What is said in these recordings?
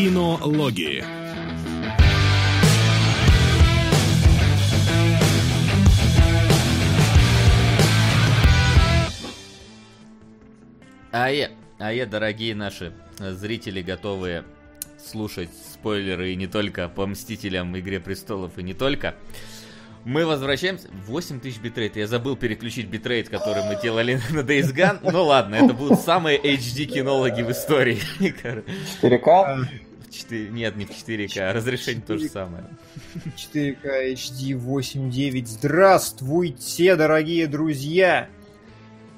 Кинологи. А я, а я, дорогие наши зрители, готовые слушать спойлеры и не только по Мстителям, Игре Престолов и не только. Мы возвращаемся. 8000 битрейт. Я забыл переключить битрейт, который мы делали на Days Gone. Ну ладно, это будут самые HD кинологи в истории. 4К? 4... Нет, не в 4К, разрешение 4... то же самое. 4К HD 8.9. Здравствуйте, дорогие друзья!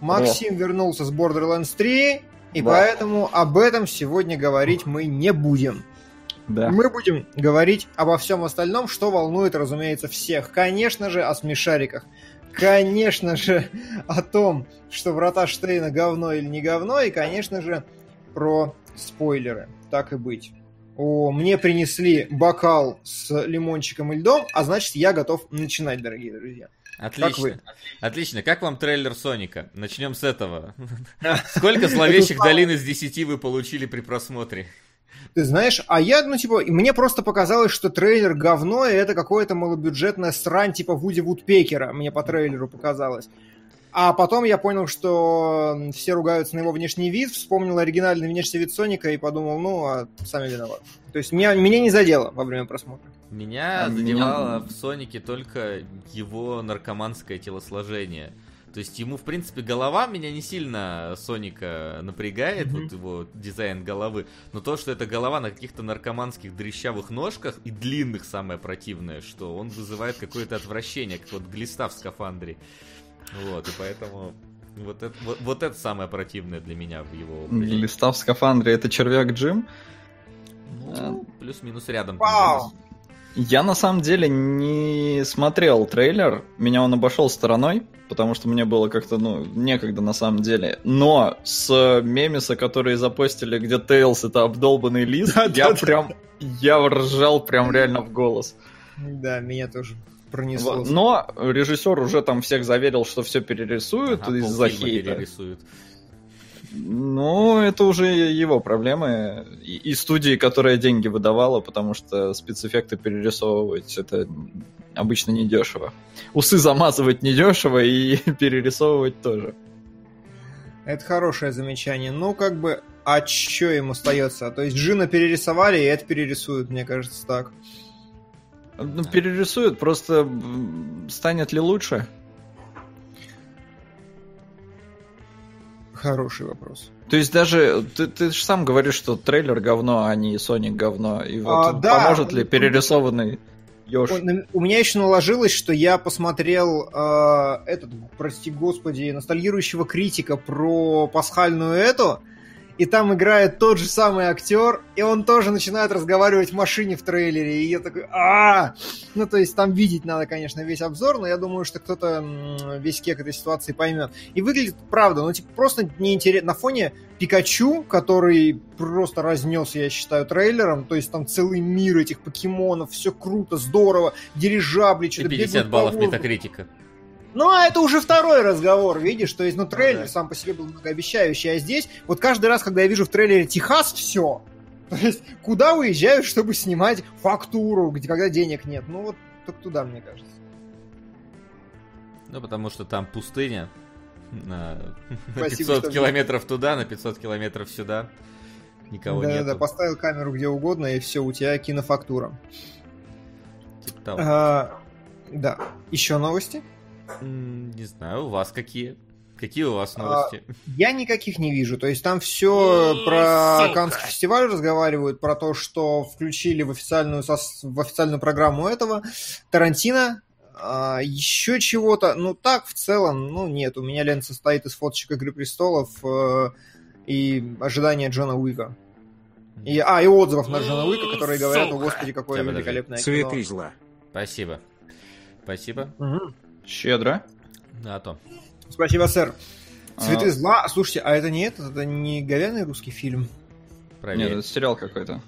Максим да. вернулся с Borderlands 3, и да. поэтому об этом сегодня говорить мы не будем. Да. Мы будем говорить обо всем остальном, что волнует, разумеется, всех. Конечно же, о смешариках. Конечно же, о том, что врата Штейна говно или не говно. И, конечно же, про спойлеры. Так и быть. О, мне принесли бокал с лимончиком и льдом, а значит, я готов начинать, дорогие друзья. Отлично. Как вы? Отлично. Как вам трейлер Соника? Начнем с этого. Сколько зловещих долин из 10 вы получили при просмотре? Ты знаешь, а я, ну, типа, мне просто показалось, что трейлер говно, и это какое-то малобюджетная срань, типа Вуди Вудпекера, мне по трейлеру показалось. А потом я понял, что все ругаются на его внешний вид, вспомнил оригинальный внешний вид Соника и подумал, ну, а сами виноваты. То есть меня, меня не задело во время просмотра. Меня а задевало меня... в Сонике только его наркоманское телосложение. То есть ему, в принципе, голова меня не сильно Соника напрягает, mm-hmm. вот его дизайн головы. Но то, что это голова на каких-то наркоманских дрещавых ножках и длинных самое противное, что он вызывает какое-то отвращение, как вот глиста в скафандре. Вот, и поэтому вот это, вот, вот это самое противное для меня в его образе. Глиста в скафандре это червяк Джим? Ну, а... плюс-минус рядом. Вау! Я на самом деле не смотрел трейлер, меня он обошел стороной, потому что мне было как-то, ну, некогда на самом деле. Но с мемиса, которые запостили, где Тейлс это обдолбанный лист, я прям, я ржал прям реально в голос. Да, меня тоже пронесло. Но режиссер уже там всех заверил, что все перерисуют ага, из-за хейта. Перерисуют. Ну, это уже его проблемы. И, и студии, которая деньги выдавала, потому что спецэффекты перерисовывать это обычно недешево. Усы замазывать недешево и перерисовывать тоже. Это хорошее замечание. Ну, как бы, а что им остается? То есть Джина перерисовали, и это перерисуют, мне кажется, так. Ну, перерисуют, просто станет ли лучше? Хороший вопрос. То есть даже ты, ты же сам говоришь, что трейлер говно, а не Соник говно. И вот а, да, поможет ли перерисованный Ёж? У меня еще наложилось, что я посмотрел э, этот, прости господи, ностальгирующего критика про пасхальную эту, и там играет тот же самый актер, и он тоже начинает разговаривать в машине в трейлере, и я такой, а Ну, то есть там видеть надо, конечно, весь обзор, но я думаю, что кто-то весь кек этой ситуации поймет. И выглядит, правда, ну, типа, просто неинтересно. На фоне Пикачу, который просто разнес, я считаю, трейлером, то есть там целый мир этих покемонов, все круто, здорово, дирижабли, что-то 50 баллов метакритика. Ну, а это уже второй разговор, видишь? То есть, ну, трейлер сам по себе был многообещающий, а здесь, вот каждый раз, когда я вижу в трейлере Техас, все. То есть, куда уезжаю, чтобы снимать фактуру, где, когда денег нет? Ну, вот только туда, мне кажется. Ну, потому что там пустыня. На, Спасибо, 500 километров туда, на 500 километров сюда. Никого нет. Да, да, поставил камеру где угодно, и все, у тебя кинофактура. Типа а, да. Еще новости? Не знаю, у вас какие? Какие у вас новости? А, я никаких не вижу. То есть там все про сука. Каннский фестиваль разговаривают, про то, что включили в официальную, в официальную программу этого Тарантино. А, еще чего-то. Ну так, в целом, ну нет. У меня лента состоит из фоточек Игры Престолов э, и ожидания Джона Уика. И, а, и отзывов на Джона Уика, которые говорят, о господи, какое великолепное кино. Цветы зла. Спасибо. Спасибо. Угу. Щедро. Да, то. Спасибо, сэр. Цветы а... зла. Слушайте, а это не этот, это не говяный русский фильм? Проверь. Нет, это сериал какой-то.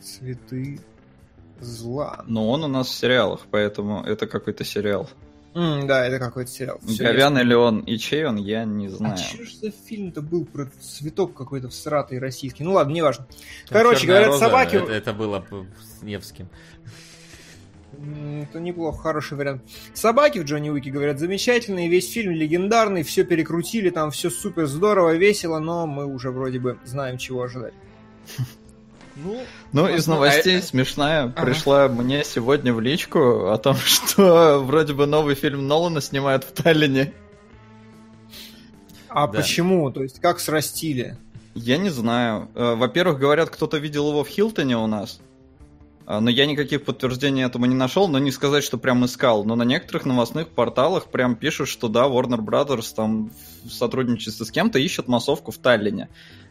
Цветы зла. Но он у нас в сериалах, поэтому это какой-то сериал. Mm, да, это какой-то сериал. Говяный ли он и чей он, я не а знаю. А что же за фильм-то был про цветок какой-то всратый российский? Ну ладно, неважно. Короче, говорят, роза, собаки... Это, это было с Невским. Это неплохо, хороший вариант. Собаки в Джонни Уике, говорят, замечательные, весь фильм легендарный, все перекрутили, там все супер здорово, весело, но мы уже вроде бы знаем, чего ожидать. Ну, ну из новостей а смешная ага. пришла мне сегодня в личку о том, что вроде бы новый фильм Нолана снимают в Таллине. А да. почему? То есть как срастили? Я не знаю. Э, во-первых, говорят, кто-то видел его в Хилтоне у нас. А, но я никаких подтверждений этому не нашел, но не сказать, что прям искал. Но на некоторых новостных порталах прям пишут, что да, Warner Brothers там в сотрудничестве с кем-то ищет массовку в Таллине.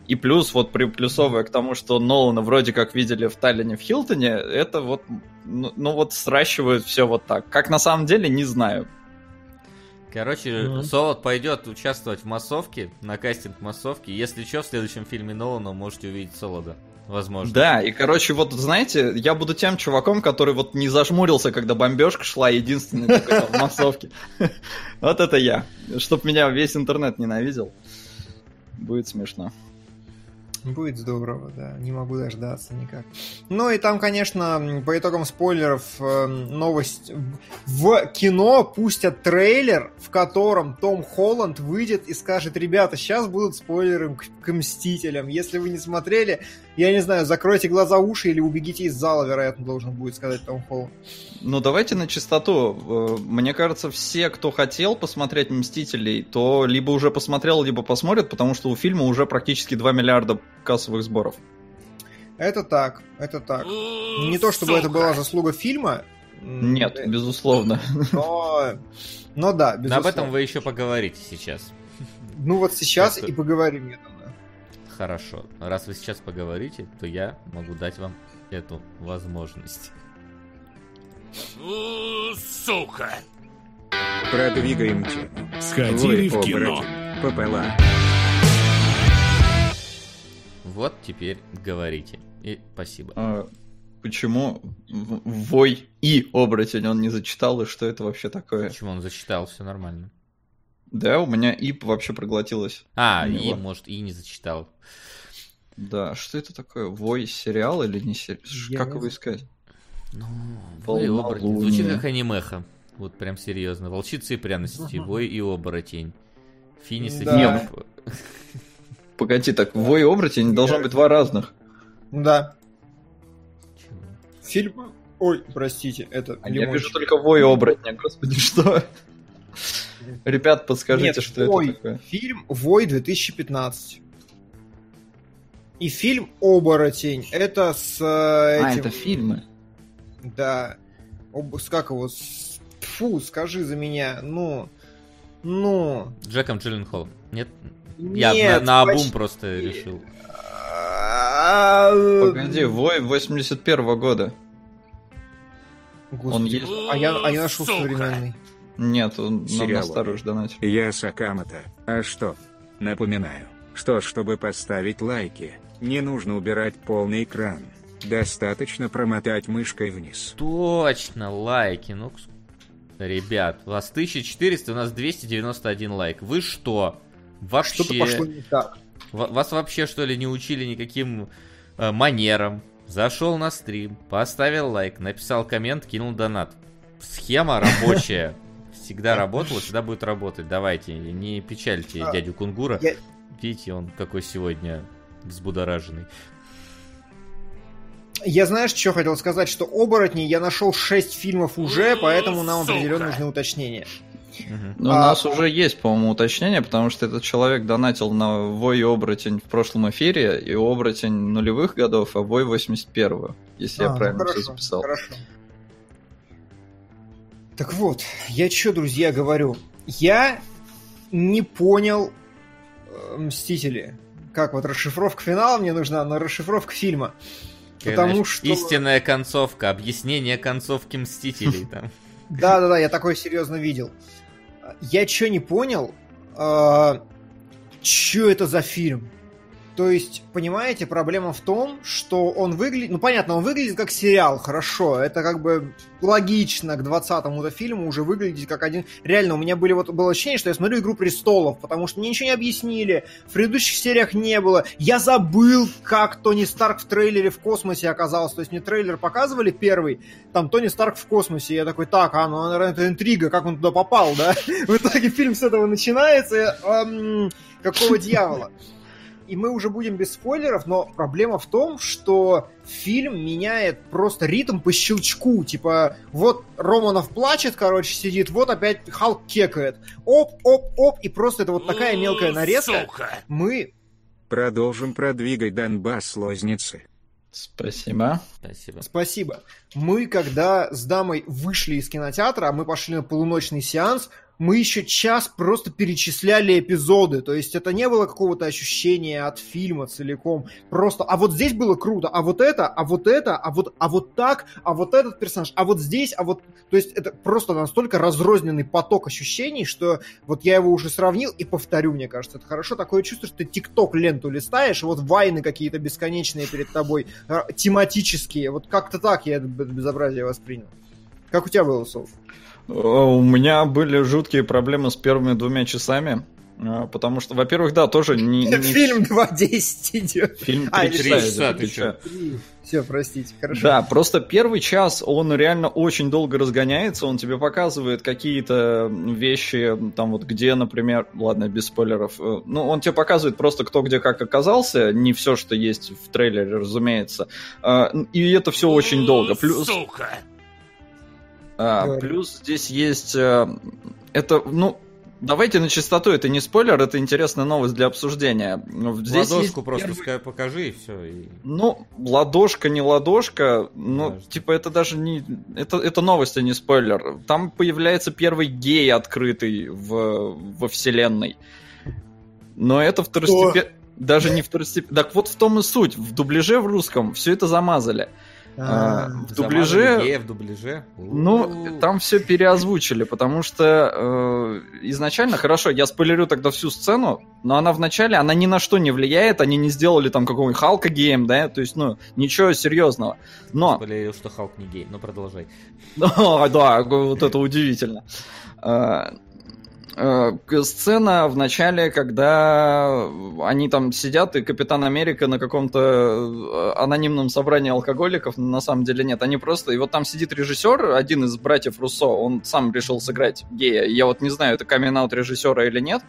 И плюс, вот приплюсовывая к тому, что Нолана вроде как видели в Таллине в Хилтоне, это вот, ну, ну вот сращивают все вот так. Как на самом деле, не знаю. Короче, mm-hmm. Солод пойдет участвовать в массовке, на кастинг массовки. Если что, в следующем фильме Нолана можете увидеть Солода возможно. Да, и, короче, вот, знаете, я буду тем чуваком, который вот не зажмурился, когда бомбежка шла, единственный такой в массовке. Вот это я. Чтоб меня весь интернет ненавидел. Будет смешно. Будет здорово, да. Не могу дождаться никак. Ну и там, конечно, по итогам спойлеров э, новость. В кино пустят трейлер, в котором Том Холланд выйдет и скажет, ребята, сейчас будут спойлеры к, к Мстителям. Если вы не смотрели, я не знаю, закройте глаза, уши или убегите из зала, вероятно, должен будет сказать Том Холланд. Ну, давайте на чистоту. Э, мне кажется, все, кто хотел посмотреть «Мстителей», то либо уже посмотрел, либо посмотрят, потому что у фильма уже практически 2 миллиарда кассовых сборов. Это так, это так. Не то, чтобы Сука. это была заслуга фильма. Нет, безусловно. Но, но да, безусловно. Но об этом вы еще поговорите сейчас. Ну вот сейчас и поговорим, я думаю. Хорошо. Раз вы сейчас поговорите, то я могу дать вам эту возможность. Сука! Продвигаем тему. Сходили Вы в кино. Попала. Вот теперь говорите. И спасибо. А, почему Вой и оборотень он не зачитал, и что это вообще такое? Почему он зачитал? Все нормально. Да, у меня Ип вообще проглотилось. А, И, может, И не зачитал. Да, что это такое? Вой сериал или не сериал? Как его искать? Ну, Вой и оборотень. Звучит как анимеха. Вот прям серьезно. Волчицы и пряности. Вой и оборотень. Финис и да. Погоди, так Вой и оборотень должно быть два разных. Да. Фильм... Ой, простите, это а Я вижу только Вой и оборотня, господи, что? Ребят, подскажите, Нет, что Вой, это такое. Фильм Вой 2015. И фильм Оборотень. Это с э, а, этим... А, это фильмы. Да. Об... Как его? С... Фу, скажи за меня. Ну. Ну. Джеком Джилленхолом. Нет? Нет, Я на, на обум почти... просто решил. Погоди, Вой 81 -го года. Господи, он есть. А я, а я нашел современный. Нет, он нам на старую донатил. Я Сакамото. А что? Напоминаю, что чтобы поставить лайки, не нужно убирать полный экран. Достаточно промотать мышкой вниз. Точно, лайки. Ну, ребят, у вас 1400, у нас 291 лайк. Вы что? Вообще... Что-то пошло не так. Вас вообще, что ли, не учили никаким э, манерам? Зашел на стрим, поставил лайк, написал коммент, кинул донат. Схема рабочая всегда работала, всегда будет работать. Давайте, не печальте а, дядю Кунгура. Я... Видите, он какой сегодня взбудораженный. Я знаешь, что хотел сказать, что оборотни я нашел 6 фильмов уже, поэтому нам определенно нужны уточнения. Ну, а, у нас уже есть, по-моему, уточнение, потому что этот человек донатил на Вой и Оборотень в прошлом эфире, и Оборотень нулевых годов, а Вой 81 если а, я правильно хорошо, все записал. Хорошо. Так вот, я что, друзья, говорю? Я не понял э, Мстители. Как вот расшифровка финала мне нужна, но расшифровка фильма. Потому знаешь, что... Истинная концовка, объяснение концовки Мстителей там. Да-да-да, я такое серьезно видел. Я что не понял, э, что это за фильм? То есть, понимаете, проблема в том, что он выглядит... Ну, понятно, он выглядит как сериал, хорошо. Это как бы логично к 20-му фильму уже выглядеть как один... Реально, у меня были вот, было ощущение, что я смотрю «Игру престолов», потому что мне ничего не объяснили, в предыдущих сериях не было. Я забыл, как Тони Старк в трейлере в космосе оказался. То есть мне трейлер показывали первый, там Тони Старк в космосе. Я такой, так, а, ну, это интрига, как он туда попал, да? В итоге фильм с этого начинается. Эм, какого дьявола? И мы уже будем без спойлеров, но проблема в том, что фильм меняет просто ритм по щелчку. Типа, вот Романов плачет, короче, сидит, вот опять Халк кекает. Оп, оп, оп, и просто это вот такая мелкая нарезка. Сука. Мы... Продолжим продвигать Донбасс лозницы. Спасибо. Спасибо. Спасибо. Мы, когда с дамой вышли из кинотеатра, мы пошли на полуночный сеанс, мы еще час просто перечисляли эпизоды, то есть это не было какого-то ощущения от фильма целиком, просто, а вот здесь было круто, а вот это, а вот это, а вот, а вот так, а вот этот персонаж, а вот здесь, а вот, то есть это просто настолько разрозненный поток ощущений, что вот я его уже сравнил и повторю, мне кажется, это хорошо, такое чувство, что ты тикток ленту листаешь, вот вайны какие-то бесконечные перед тобой, а, тематические, вот как-то так я это безобразие воспринял. Как у тебя было, Соус? У меня были жуткие проблемы с первыми двумя часами. А, потому что, во-первых, да, тоже не... не... Фильм 2.10 идет. Фильм 3 а, часа, часа Все, простите, хорошо. Да, просто первый час, он реально очень долго разгоняется, он тебе показывает какие-то вещи, там вот где, например, ладно, без спойлеров, э, ну, он тебе показывает просто кто где как оказался, не все, что есть в трейлере, разумеется, и это все очень долго. Плюс... Сука! А, плюс здесь есть... Э, это, ну, Давайте на чистоту, это не спойлер, это интересная новость для обсуждения. Здесь Ладошку просто первый... покажи и все. И... Ну, ладошка, не ладошка, ну, Подожди. типа это даже не... Это, это новость, а не спойлер. Там появляется первый гей открытый в, во вселенной. Но это второстепенно... Даже не второстепенно... Так вот в том и суть. В дубляже в русском все это замазали. А, в дубляже... в дубляже? Ну, там все переозвучили, потому что э, изначально, хорошо, я спойлерю тогда всю сцену, но она вначале, она ни на что не влияет, они не сделали там какого-нибудь Халка геем, да, то есть, ну, ничего серьезного. Но... Спойлерил, что Халк не гей, но продолжай. Да, вот это удивительно. Э, сцена в начале, когда они там сидят, и Капитан Америка на каком-то э, анонимном собрании алкоголиков, на самом деле нет, они просто... И вот там сидит режиссер, один из братьев Руссо, он сам решил сыграть гея. Я вот не знаю, это coming режиссера или нет,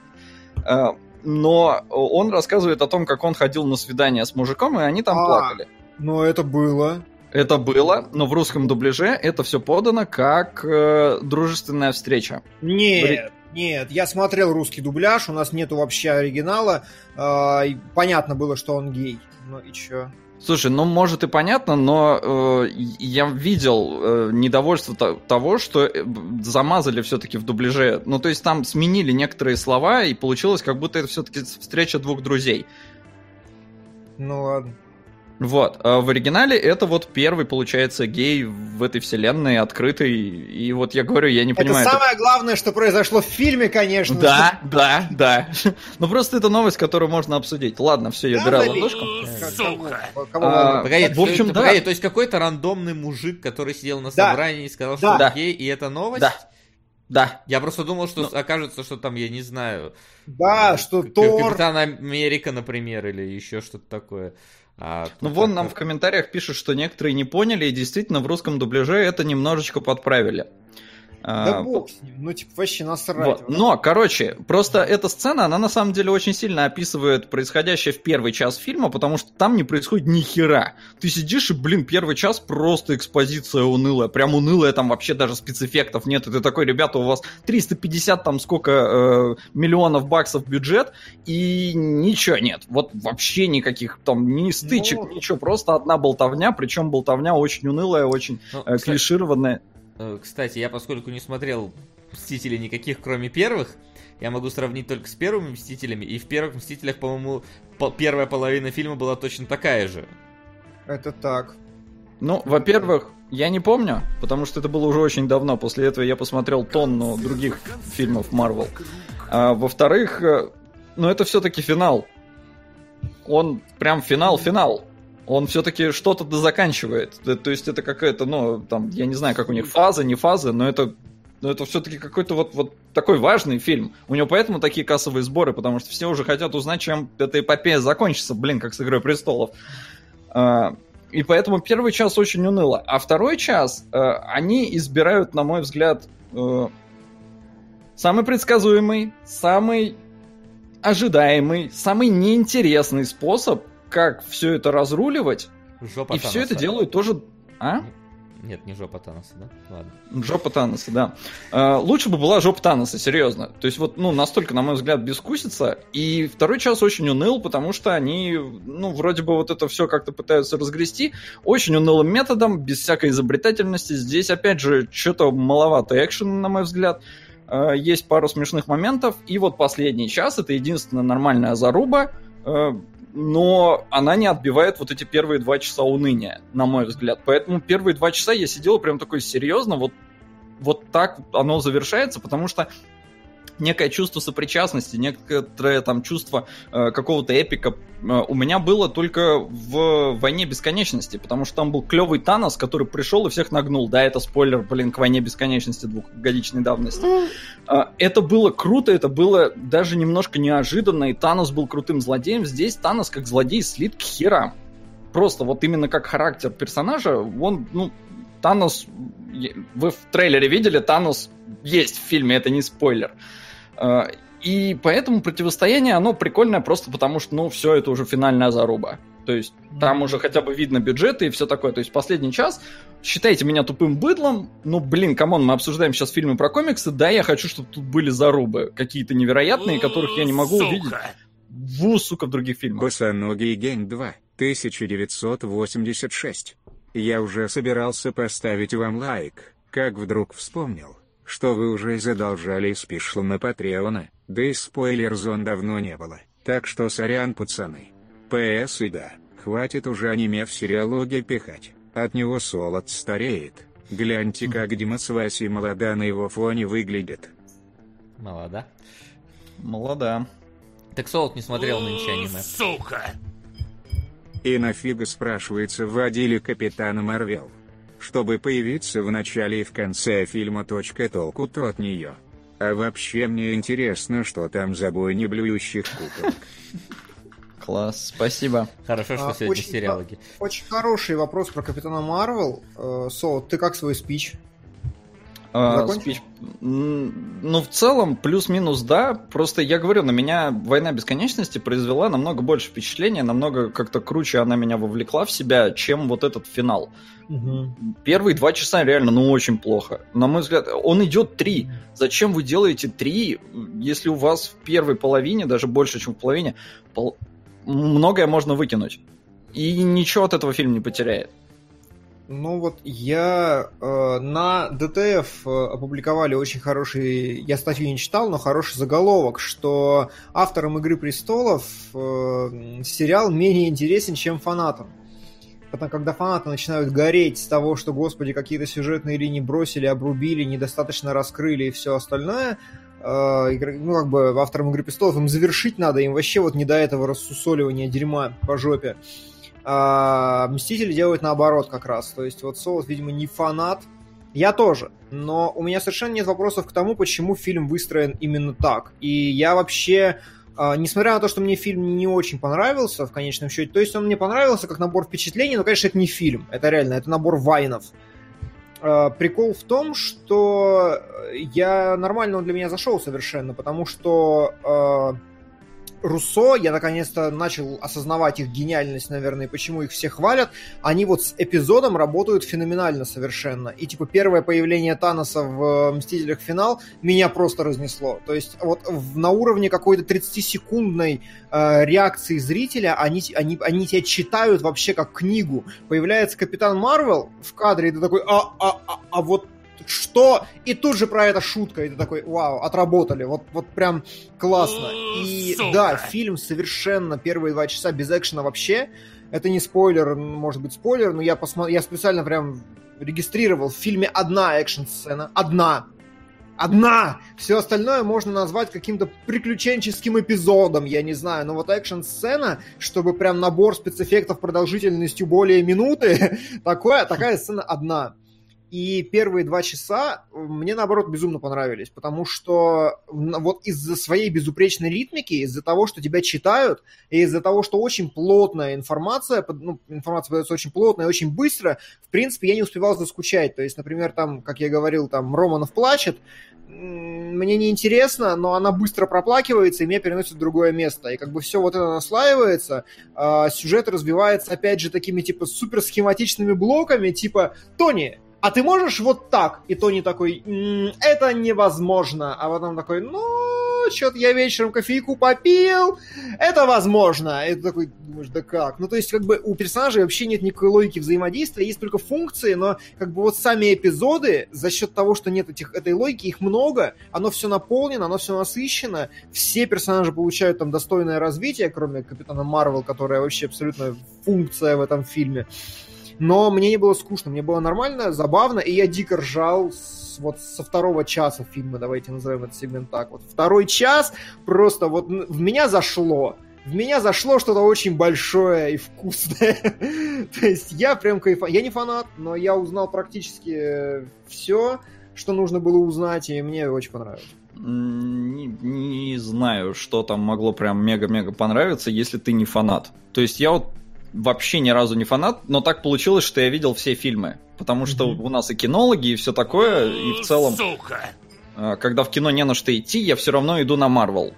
э, но он рассказывает о том, как он ходил на свидание с мужиком, и они там а, плакали. Но это было. Это было, но в русском дубляже это все подано как э, дружественная встреча. Нет, нет, я смотрел русский дубляж, у нас нету вообще оригинала. Э, понятно было, что он гей. Ну и чё? Слушай, ну может и понятно, но э, я видел э, недовольство того, что э, замазали все-таки в дубляже. Ну то есть там сменили некоторые слова и получилось, как будто это все-таки встреча двух друзей. Ну ладно. Вот. А в оригинале это вот первый, получается, гей в этой вселенной, открытый. И вот я говорю, я не понимаю... Это самое это... главное, что произошло в фильме, конечно. Да, да, да. Ну просто это новость, которую можно обсудить. Ладно, все, я убираю ладошку. Сука! А, погоди, в общем, да. То есть какой-то рандомный мужик, который сидел на собрании и сказал, что гей, и это новость? Да. Да. Я просто думал, что ну, окажется, что там, я не знаю... Да, что Тор... Капитан Америка, например, или еще что-то такое. А ну вон нам в комментариях пишут, что некоторые не поняли, и действительно в русском дубляже это немножечко подправили. Да а, бог с ним, ну типа вообще насрать. Вот. Но, короче, просто эта сцена, она на самом деле очень сильно описывает происходящее в первый час фильма, потому что там не происходит ни хера. Ты сидишь и, блин, первый час просто экспозиция унылая, прям унылая, там вообще даже спецэффектов нет. И ты такой, ребята, у вас 350 там сколько э, миллионов баксов бюджет, и ничего нет. Вот вообще никаких там ни стычек, ну... ничего, просто одна болтовня, причем болтовня очень унылая, очень ну, э, клишированная. Кстати, я поскольку не смотрел Мстителей никаких, кроме первых, я могу сравнить только с первыми Мстителями, и в первых Мстителях, по-моему, по первая половина фильма была точно такая же. Это так. Ну, во-первых, я не помню, потому что это было уже очень давно. После этого я посмотрел тонну других фильмов Марвел. А, во-вторых, э, ну это все-таки финал. он прям финал-финал. Он все-таки что-то заканчивает. То есть это какая-то, ну, там, я не знаю, как у них фаза, не фаза, но это но это все-таки какой-то вот, вот такой важный фильм. У него поэтому такие кассовые сборы, потому что все уже хотят узнать, чем эта эпопея закончится, блин, как с «Игрой престолов». А, и поэтому первый час очень уныло. А второй час э, они избирают, на мой взгляд, э, самый предсказуемый, самый ожидаемый, самый неинтересный способ, как все это разруливать. Жопа и все это делают тоже... А? Нет, не жопа Таноса, да? Ладно. Жопа Таноса, да. Э, лучше бы была жопа Таноса, серьезно. То есть вот, ну, настолько, на мой взгляд, бескусица. И второй час очень уныл, потому что они, ну, вроде бы вот это все как-то пытаются разгрести. Очень унылым методом, без всякой изобретательности. Здесь, опять же, что-то маловато экшена, на мой взгляд. Э, есть пару смешных моментов. И вот последний час, это единственная нормальная заруба. Э, но она не отбивает вот эти первые два часа уныния, на мой взгляд. Поэтому первые два часа я сидел прям такой серьезно, вот, вот так оно завершается, потому что некое чувство сопричастности, некоторое там чувство э, какого-то эпика э, у меня было только в «Войне бесконечности», потому что там был клевый Танос, который пришел и всех нагнул. Да, это спойлер, блин, к «Войне бесконечности» двухгодичной давности. Э, это было круто, это было даже немножко неожиданно, и Танос был крутым злодеем. Здесь Танос как злодей слит к херам. Просто вот именно как характер персонажа, он, ну, Танос... Вы в трейлере видели, Танос есть в фильме, это не спойлер. А, и поэтому противостояние, оно прикольное просто потому, что, ну, все, это уже финальная заруба. То есть там уже хотя бы видно бюджеты и все такое. То есть последний час, считайте меня тупым быдлом, ну, блин, come on, мы обсуждаем сейчас фильмы про комиксы, да, я хочу, чтобы тут были зарубы какие-то невероятные, которых я не могу сука. увидеть в, сука, в других фильмах. Босоногий гень 2, 1986. Я уже собирался поставить вам лайк, как вдруг вспомнил, что вы уже задолжали спешло на Патреона, да и спойлер-зон давно не было, так что сорян пацаны. ПС и да, хватит уже аниме в сериалоге пихать, от него солод стареет. Гляньте, как Дима с Васей молода на его фоне выглядит. Молода? Молода. Так Солод не смотрел нынче аниме. Сука! И нафига спрашивается водили капитана Марвел? Чтобы появиться в начале и в конце фильма. Точка толку-то от нее. А вообще мне интересно, что там за бой не блюющих куколок. Класс, спасибо. Хорошо, что а, сегодня очень, сериалоги. Очень хороший вопрос про Капитана Марвел. Э, Со, ты как свой спич? А, спич... Ну, в целом, плюс-минус, да. Просто я говорю, на меня «Война бесконечности» произвела намного больше впечатления, намного как-то круче она меня вовлекла в себя, чем вот этот финал. Угу. Первые два часа реально, ну, очень плохо. На мой взгляд, он идет три. Зачем вы делаете три, если у вас в первой половине, даже больше, чем в половине, пол... многое можно выкинуть. И ничего от этого фильм не потеряет. Ну вот я э, на ДТФ э, опубликовали очень хороший, я статью не читал, но хороший заголовок, что авторам Игры престолов э, сериал менее интересен, чем фанатам. Потом, когда фанаты начинают гореть с того, что, господи, какие-то сюжетные линии бросили, обрубили, недостаточно раскрыли и все остальное, э, ну, как бы авторам Игры престолов им завершить надо, им вообще вот не до этого рассусоливания дерьма по жопе. А Мстители делают наоборот как раз. То есть вот Солод, видимо, не фанат. Я тоже. Но у меня совершенно нет вопросов к тому, почему фильм выстроен именно так. И я вообще а, несмотря на то, что мне фильм не очень понравился в конечном счете, то есть он мне понравился как набор впечатлений, но, конечно, это не фильм, это реально, это набор вайнов. А, прикол в том, что я нормально он для меня зашел совершенно, потому что а, Руссо, я наконец-то начал осознавать их гениальность, наверное, и почему их все хвалят. Они вот с эпизодом работают феноменально совершенно. И типа первое появление Таноса в Мстителях финал меня просто разнесло. То есть вот на уровне какой-то 30-секундной э, реакции зрителя они, они, они тебя читают вообще как книгу. Появляется Капитан Марвел в кадре, и ты такой, а, а, а, а вот что? И тут же про это шутка, и ты такой, вау, отработали, вот, вот прям классно. И Сука. да, фильм совершенно первые два часа без экшена вообще. Это не спойлер, может быть спойлер, но я, посмотр... я специально прям регистрировал в фильме одна экшн-сцена, одна. одна. Все остальное можно назвать каким-то приключенческим эпизодом, я не знаю. Но вот экшн-сцена, чтобы прям набор спецэффектов продолжительностью более минуты, такое, такая сцена одна. И первые два часа мне, наоборот, безумно понравились, потому что вот из-за своей безупречной ритмики, из-за того, что тебя читают, и из-за того, что очень плотная информация, ну, информация подается очень плотно и очень быстро, в принципе, я не успевал заскучать. То есть, например, там, как я говорил, там, Романов плачет, мне не интересно, но она быстро проплакивается и меня переносит в другое место. И как бы все вот это наслаивается, а сюжет развивается, опять же, такими типа супер схематичными блоками, типа «Тони, а ты можешь вот так? И Тони такой, м-м, это невозможно. А потом такой, ну, что-то я вечером кофейку попил, это возможно. И ты такой думаешь, да как? Ну, то есть, как бы у персонажей вообще нет никакой логики взаимодействия, есть только функции, но как бы вот сами эпизоды, за счет того, что нет этих, этой логики, их много, оно все наполнено, оно все насыщено, все персонажи получают там достойное развитие, кроме Капитана Марвел, которая вообще абсолютно функция в этом фильме. Но мне не было скучно, мне было нормально, забавно, и я дико ржал с, вот со второго часа фильма, давайте назовем этот сегмент так. Вот второй час просто вот в меня зашло. В меня зашло что-то очень большое и вкусное. То есть я прям кайф... Я не фанат, но я узнал практически все, что нужно было узнать, и мне очень понравилось. Не, не знаю, что там могло прям мега-мега понравиться, если ты не фанат. То есть я вот вообще ни разу не фанат, но так получилось, что я видел все фильмы. Потому что mm-hmm. у нас и кинологи, и все такое, и в целом... Сука! А, когда в кино не на что идти, я все равно иду на Марвел.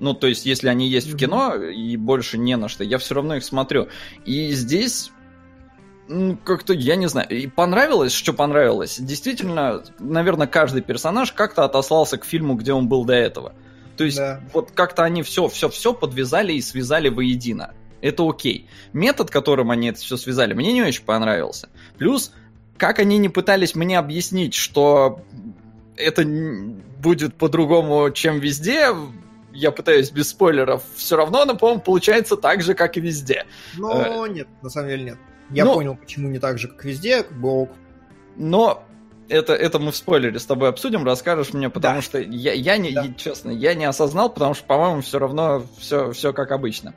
Ну, то есть, если они есть mm-hmm. в кино, и больше не на что, я все равно их смотрю. И здесь ну, как-то, я не знаю, и понравилось, что понравилось. Действительно, наверное, каждый персонаж как-то отослался к фильму, где он был до этого. То есть, да. вот как-то они все, все, все подвязали и связали воедино это окей. Метод, которым они это все связали, мне не очень понравился. Плюс, как они не пытались мне объяснить, что это будет по-другому, чем везде, я пытаюсь без спойлеров, все равно оно, по-моему, получается так же, как и везде. Но э... нет, на самом деле нет. Я но... понял, почему не так же, как везде, как бы ок. Но это, это мы в спойлере с тобой обсудим, расскажешь мне, потому да. что я, я не, да. честно, я не осознал, потому что, по-моему, все равно все, все как обычно. А,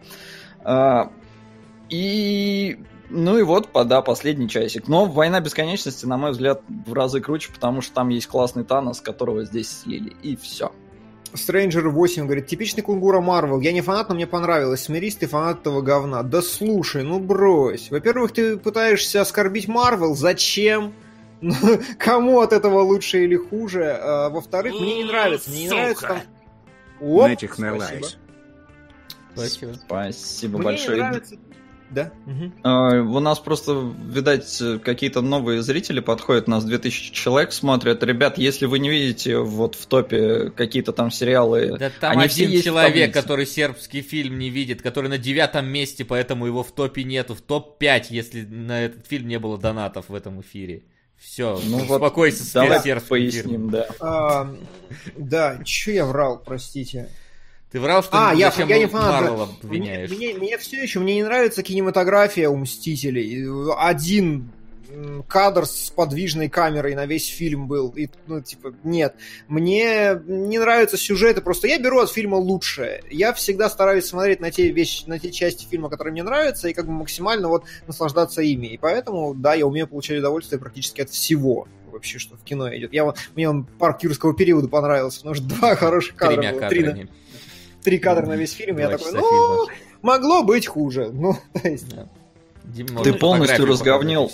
и ну и вот, да, последний часик. Но «Война бесконечности», на мой взгляд, в разы круче, потому что там есть классный Танос, которого здесь слили, и все. Stranger 8 говорит, типичный кунгура Марвел. Я не фанат, но мне понравилось. Смирись, ты фанат этого говна. Да слушай, ну брось. Во-первых, ты пытаешься оскорбить Марвел. Зачем? Кому от этого лучше или хуже? А, во-вторых, мне не нравится. Мне не нравится там... Оп, Этих на Спасибо. Спасибо Мне большое. нравится... Да. Угу. у нас просто, видать, какие-то новые зрители подходят, нас 2000 человек смотрят. Ребят, если вы не видите вот в топе какие-то там сериалы... Да там они один все человек, который сербский фильм не видит, который на девятом месте, поэтому его в топе нету. В топ-5, если на этот фильм не было донатов в этом эфире. Все, ну успокойся, вот, давай сербский поясним, да. А, да, что я врал, простите. Ты врал, что а, я, я не фанат. Мне, мне, мне все еще мне не нравится кинематография у Мстителей. Один кадр с подвижной камерой на весь фильм был. И, ну, типа, нет. Мне не нравятся сюжеты, просто я беру от фильма лучшее. Я всегда стараюсь смотреть на те вещи, на те части фильма, которые мне нравятся, и как бы максимально вот наслаждаться ими. И поэтому, да, я умею получать удовольствие практически от всего вообще, что в кино идет. Я мне он парк юрского периода понравился, потому что два хороших кадра Тремя было. Три, три кадра на весь фильм, я такой, ну, могло быть хуже. Ну, то есть... Дима, ты полностью разговнил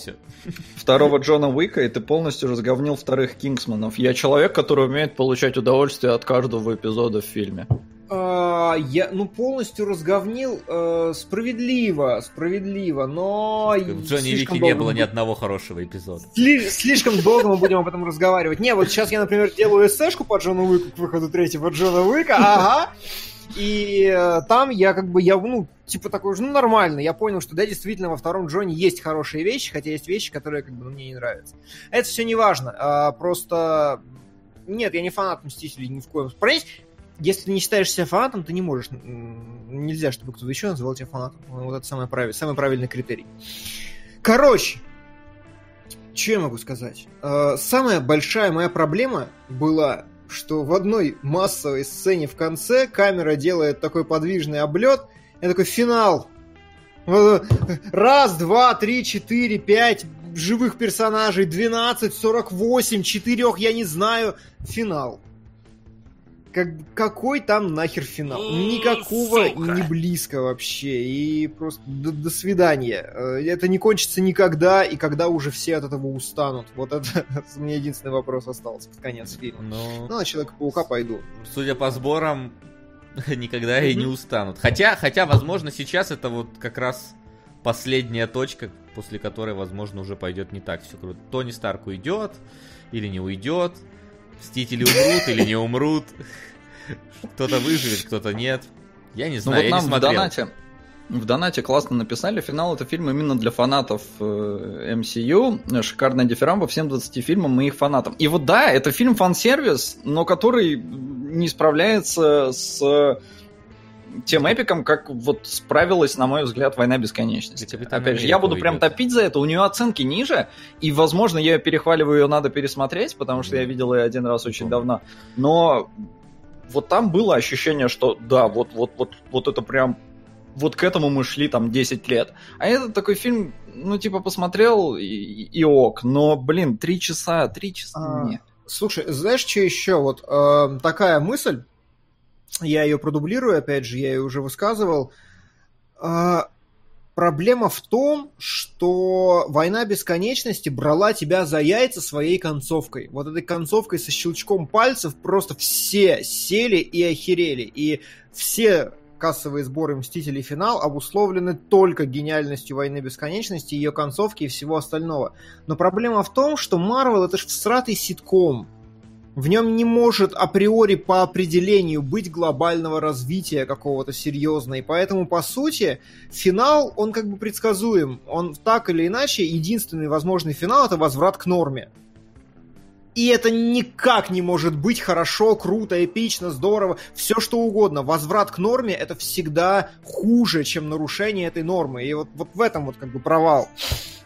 второго Джона Уика, и ты полностью разговнил вторых Кингсманов. Я человек, который умеет получать удовольствие от каждого эпизода в фильме. А, я, ну, полностью разговнил э, справедливо, справедливо, но... В Джонни Вике не было ни одного хорошего эпизода. Сли, слишком долго мы будем об этом разговаривать. Не, вот сейчас я, например, делаю эсэшку по Джону Уику к выходу третьего Джона Уика, ага, и э, там я как бы, я, ну, типа такой же, ну, нормально. Я понял, что да, действительно, во втором Джоне есть хорошие вещи, хотя есть вещи, которые как бы ну, мне не нравятся. Это все не важно. А, просто... Нет, я не фанат Мстителей ни в коем случае. Если ты не считаешь себя фанатом, ты не можешь... Нельзя, чтобы кто-то еще называл тебя фанатом. Вот это самый правильный, самый правильный критерий. Короче, что я могу сказать? А, самая большая моя проблема была что в одной массовой сцене в конце камера делает такой подвижный облет, и такой финал. Раз, два, три, четыре, пять живых персонажей, 12, 48, четырех, я не знаю, финал как, какой там нахер финал? Никакого Сука. не близко вообще. И просто до, до свидания. Э, это не кончится никогда, и когда уже все от этого устанут. Вот это у меня единственный вопрос остался под конец фильма. Ну, ну на Человека-паука пойду. Судя по сборам, никогда и не устанут. Хотя, хотя, возможно, сейчас это вот как раз последняя точка, после которой, возможно, уже пойдет не так все круто. Тони Старк уйдет или не уйдет. Мстители умрут или не умрут. Кто-то выживет, кто-то нет. Я не знаю, ну, вот я нам не смотрел. В донате, в донате классно написали, финал это фильм именно для фанатов э, MCU, шикарная дифирамба всем 20 фильмам и их фанатам. И вот да, это фильм фан-сервис, но который не справляется с тем эпиком, как вот справилась, на мой взгляд, «Война бесконечности». Опять же, я буду прям топить за это, у нее оценки ниже, и, возможно, я перехваливаю, ее надо пересмотреть, потому что я видел ее один раз очень давно, но вот там было ощущение, что да, вот, вот, вот, вот это прям вот к этому мы шли там 10 лет. А этот такой фильм, ну, типа, посмотрел и, и ок, но, блин, три часа, три часа, а, нет. Слушай, знаешь, что еще? Вот э, такая мысль, я ее продублирую, опять же, я ее уже высказывал. А, проблема в том, что «Война бесконечности» брала тебя за яйца своей концовкой. Вот этой концовкой со щелчком пальцев просто все сели и охерели. И все кассовые сборы «Мстители. Финал» обусловлены только гениальностью «Войны бесконечности», ее концовки и всего остального. Но проблема в том, что Марвел это ж всратый ситком. В нем не может априори по определению быть глобального развития какого-то серьезного. И поэтому, по сути, финал, он как бы предсказуем. Он так или иначе, единственный возможный финал — это возврат к норме. И это никак не может быть хорошо, круто, эпично, здорово, все что угодно. Возврат к норме это всегда хуже, чем нарушение этой нормы. И вот, вот в этом вот как бы провал.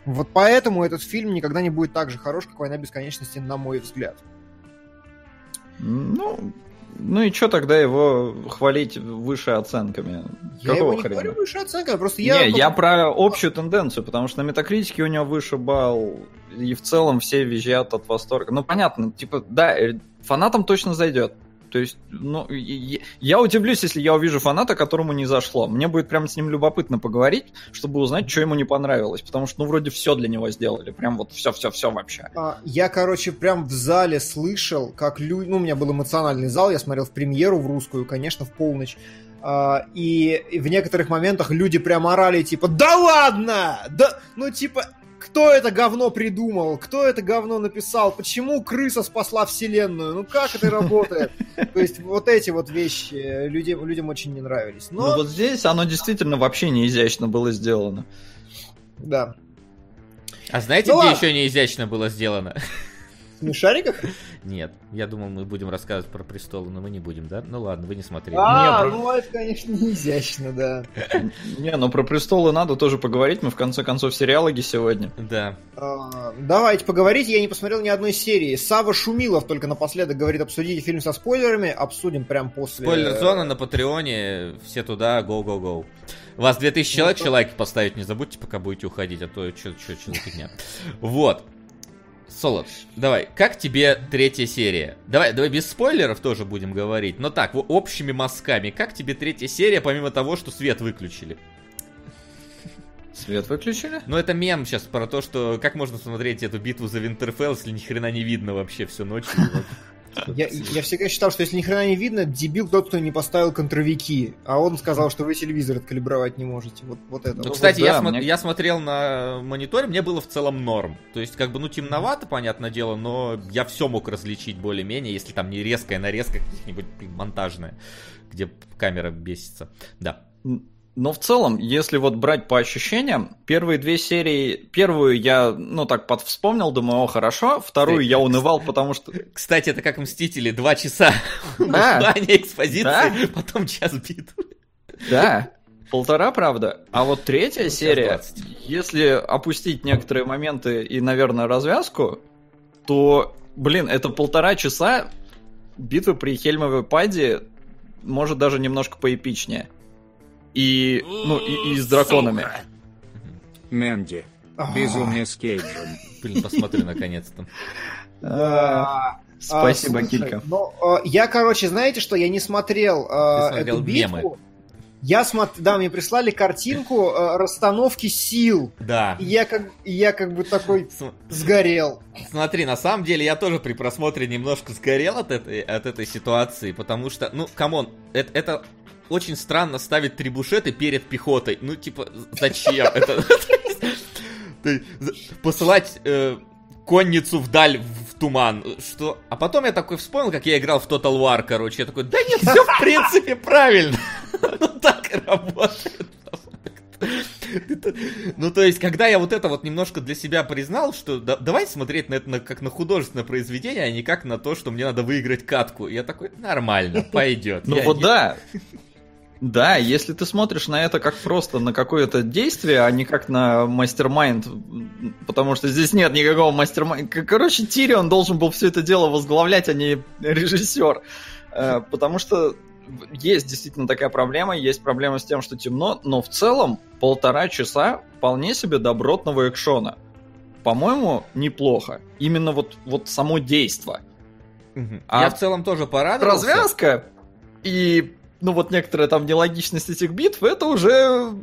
Вот поэтому этот фильм никогда не будет так же хорош, как «Война бесконечности», на мой взгляд. Ну, ну и что тогда его хвалить выше оценками? Я Какого его не хрена? говорю выше оценками, просто я... Не, я про общую тенденцию, потому что на метакритике у него выше балл, и в целом все визжат от восторга. Ну, понятно, типа, да, э, фанатам точно зайдет. То есть, ну, я удивлюсь, если я увижу фаната, которому не зашло. Мне будет прям с ним любопытно поговорить, чтобы узнать, что ему не понравилось. Потому что, ну, вроде все для него сделали. Прям вот все-все-все вообще. А, я, короче, прям в зале слышал, как люди... Ну, у меня был эмоциональный зал, я смотрел в премьеру, в русскую, конечно, в полночь. Uh, и в некоторых моментах люди прям орали, типа, да ладно! Да, ну, типа, кто это говно придумал, кто это говно написал, почему крыса спасла вселенную, ну как это работает? То есть вот эти вот вещи людям, людям очень не нравились. Но... Ну вот здесь оно действительно вообще не изящно было сделано. Да. А знаете, ну, где ладно. еще не изящно было сделано? Смешариков? Нет, я думал, мы будем рассказывать про престолы, но мы не будем, да? Ну ладно, вы не смотрели. А, не, ну это, конечно, не изящно, да. Не, ну про престолы надо тоже поговорить, мы в конце концов сериалоги сегодня. Да. А, давайте поговорить, я не посмотрел ни одной серии. Сава Шумилов только напоследок говорит, обсудите фильм со спойлерами, обсудим прям после... Спойлер-зона на Патреоне, все туда, go-go-go. Вас 2000 человек, ну, лайки поставить не забудьте, пока будете уходить, а то что за фигня. Вот. Солод, давай, как тебе третья серия? Давай, давай без спойлеров тоже будем говорить, но так, общими мазками. Как тебе третья серия, помимо того, что свет выключили? Свет выключили? Ну, это мем сейчас про то, что как можно смотреть эту битву за Винтерфелл, если ни хрена не видно вообще всю ночь. Я, я всегда считал, что если ни хрена не видно, дебил тот, кто не поставил контровики. А он сказал, что вы телевизор откалибровать не можете. Вот, вот это. Ну, кстати, вот, я, да, смо- мне... я смотрел на мониторе, мне было в целом норм. То есть, как бы, ну, темновато, понятное дело, но я все мог различить более-менее, если там не резкая нарезка каких-нибудь монтажная, где камера бесится. Да. Но в целом, если вот брать по ощущениям, первые две серии, первую я, ну так, подвспомнил, думаю, о, хорошо, вторую я унывал, потому что... Кстати, это как Мстители, два часа да. экспозиции, да. потом час битвы. Да, полтора, правда. А вот третья ну, серия, если опустить некоторые моменты и, наверное, развязку, то, блин, это полтора часа битвы при Хельмовой паде может даже немножко поэпичнее. И, ну, и, и с драконами. Мэнди. Безумие с Кейджем. Блин, посмотри наконец-то. А, спасибо, Килька. Ну, я, короче, знаете что, я не смотрел эту битву. Я смотрю, да, мне прислали картинку э, расстановки сил. Да. И я как, я как бы такой сгорел. Смотри, на самом деле я тоже при просмотре немножко сгорел от этой, от этой ситуации, потому что, ну, come on, это, это очень странно ставить требушеты перед пехотой. Ну, типа, зачем? Это посылать э, конницу вдаль в туман. Что? А потом я такой вспомнил, как я играл в Total War, короче. Я такой, да нет, все в принципе правильно. Ну так и работает. Ну, то есть, когда я вот это вот немножко для себя признал, что да, давай смотреть на это на, как на художественное произведение, а не как на то, что мне надо выиграть катку. Я такой, нормально, пойдет. Ну я, вот я... да, да, если ты смотришь на это как просто на какое-то действие, а не как на мастер-майнд, потому что здесь нет никакого мастер-майнда. Короче, Тирион должен был все это дело возглавлять, а не режиссер. Э, потому что есть действительно такая проблема, есть проблема с тем, что темно, но в целом полтора часа вполне себе добротного экшона. По-моему, неплохо. Именно вот, вот само действо. А Я в целом тоже порадовался. Развязка и ну вот некоторая там нелогичность этих битв, это уже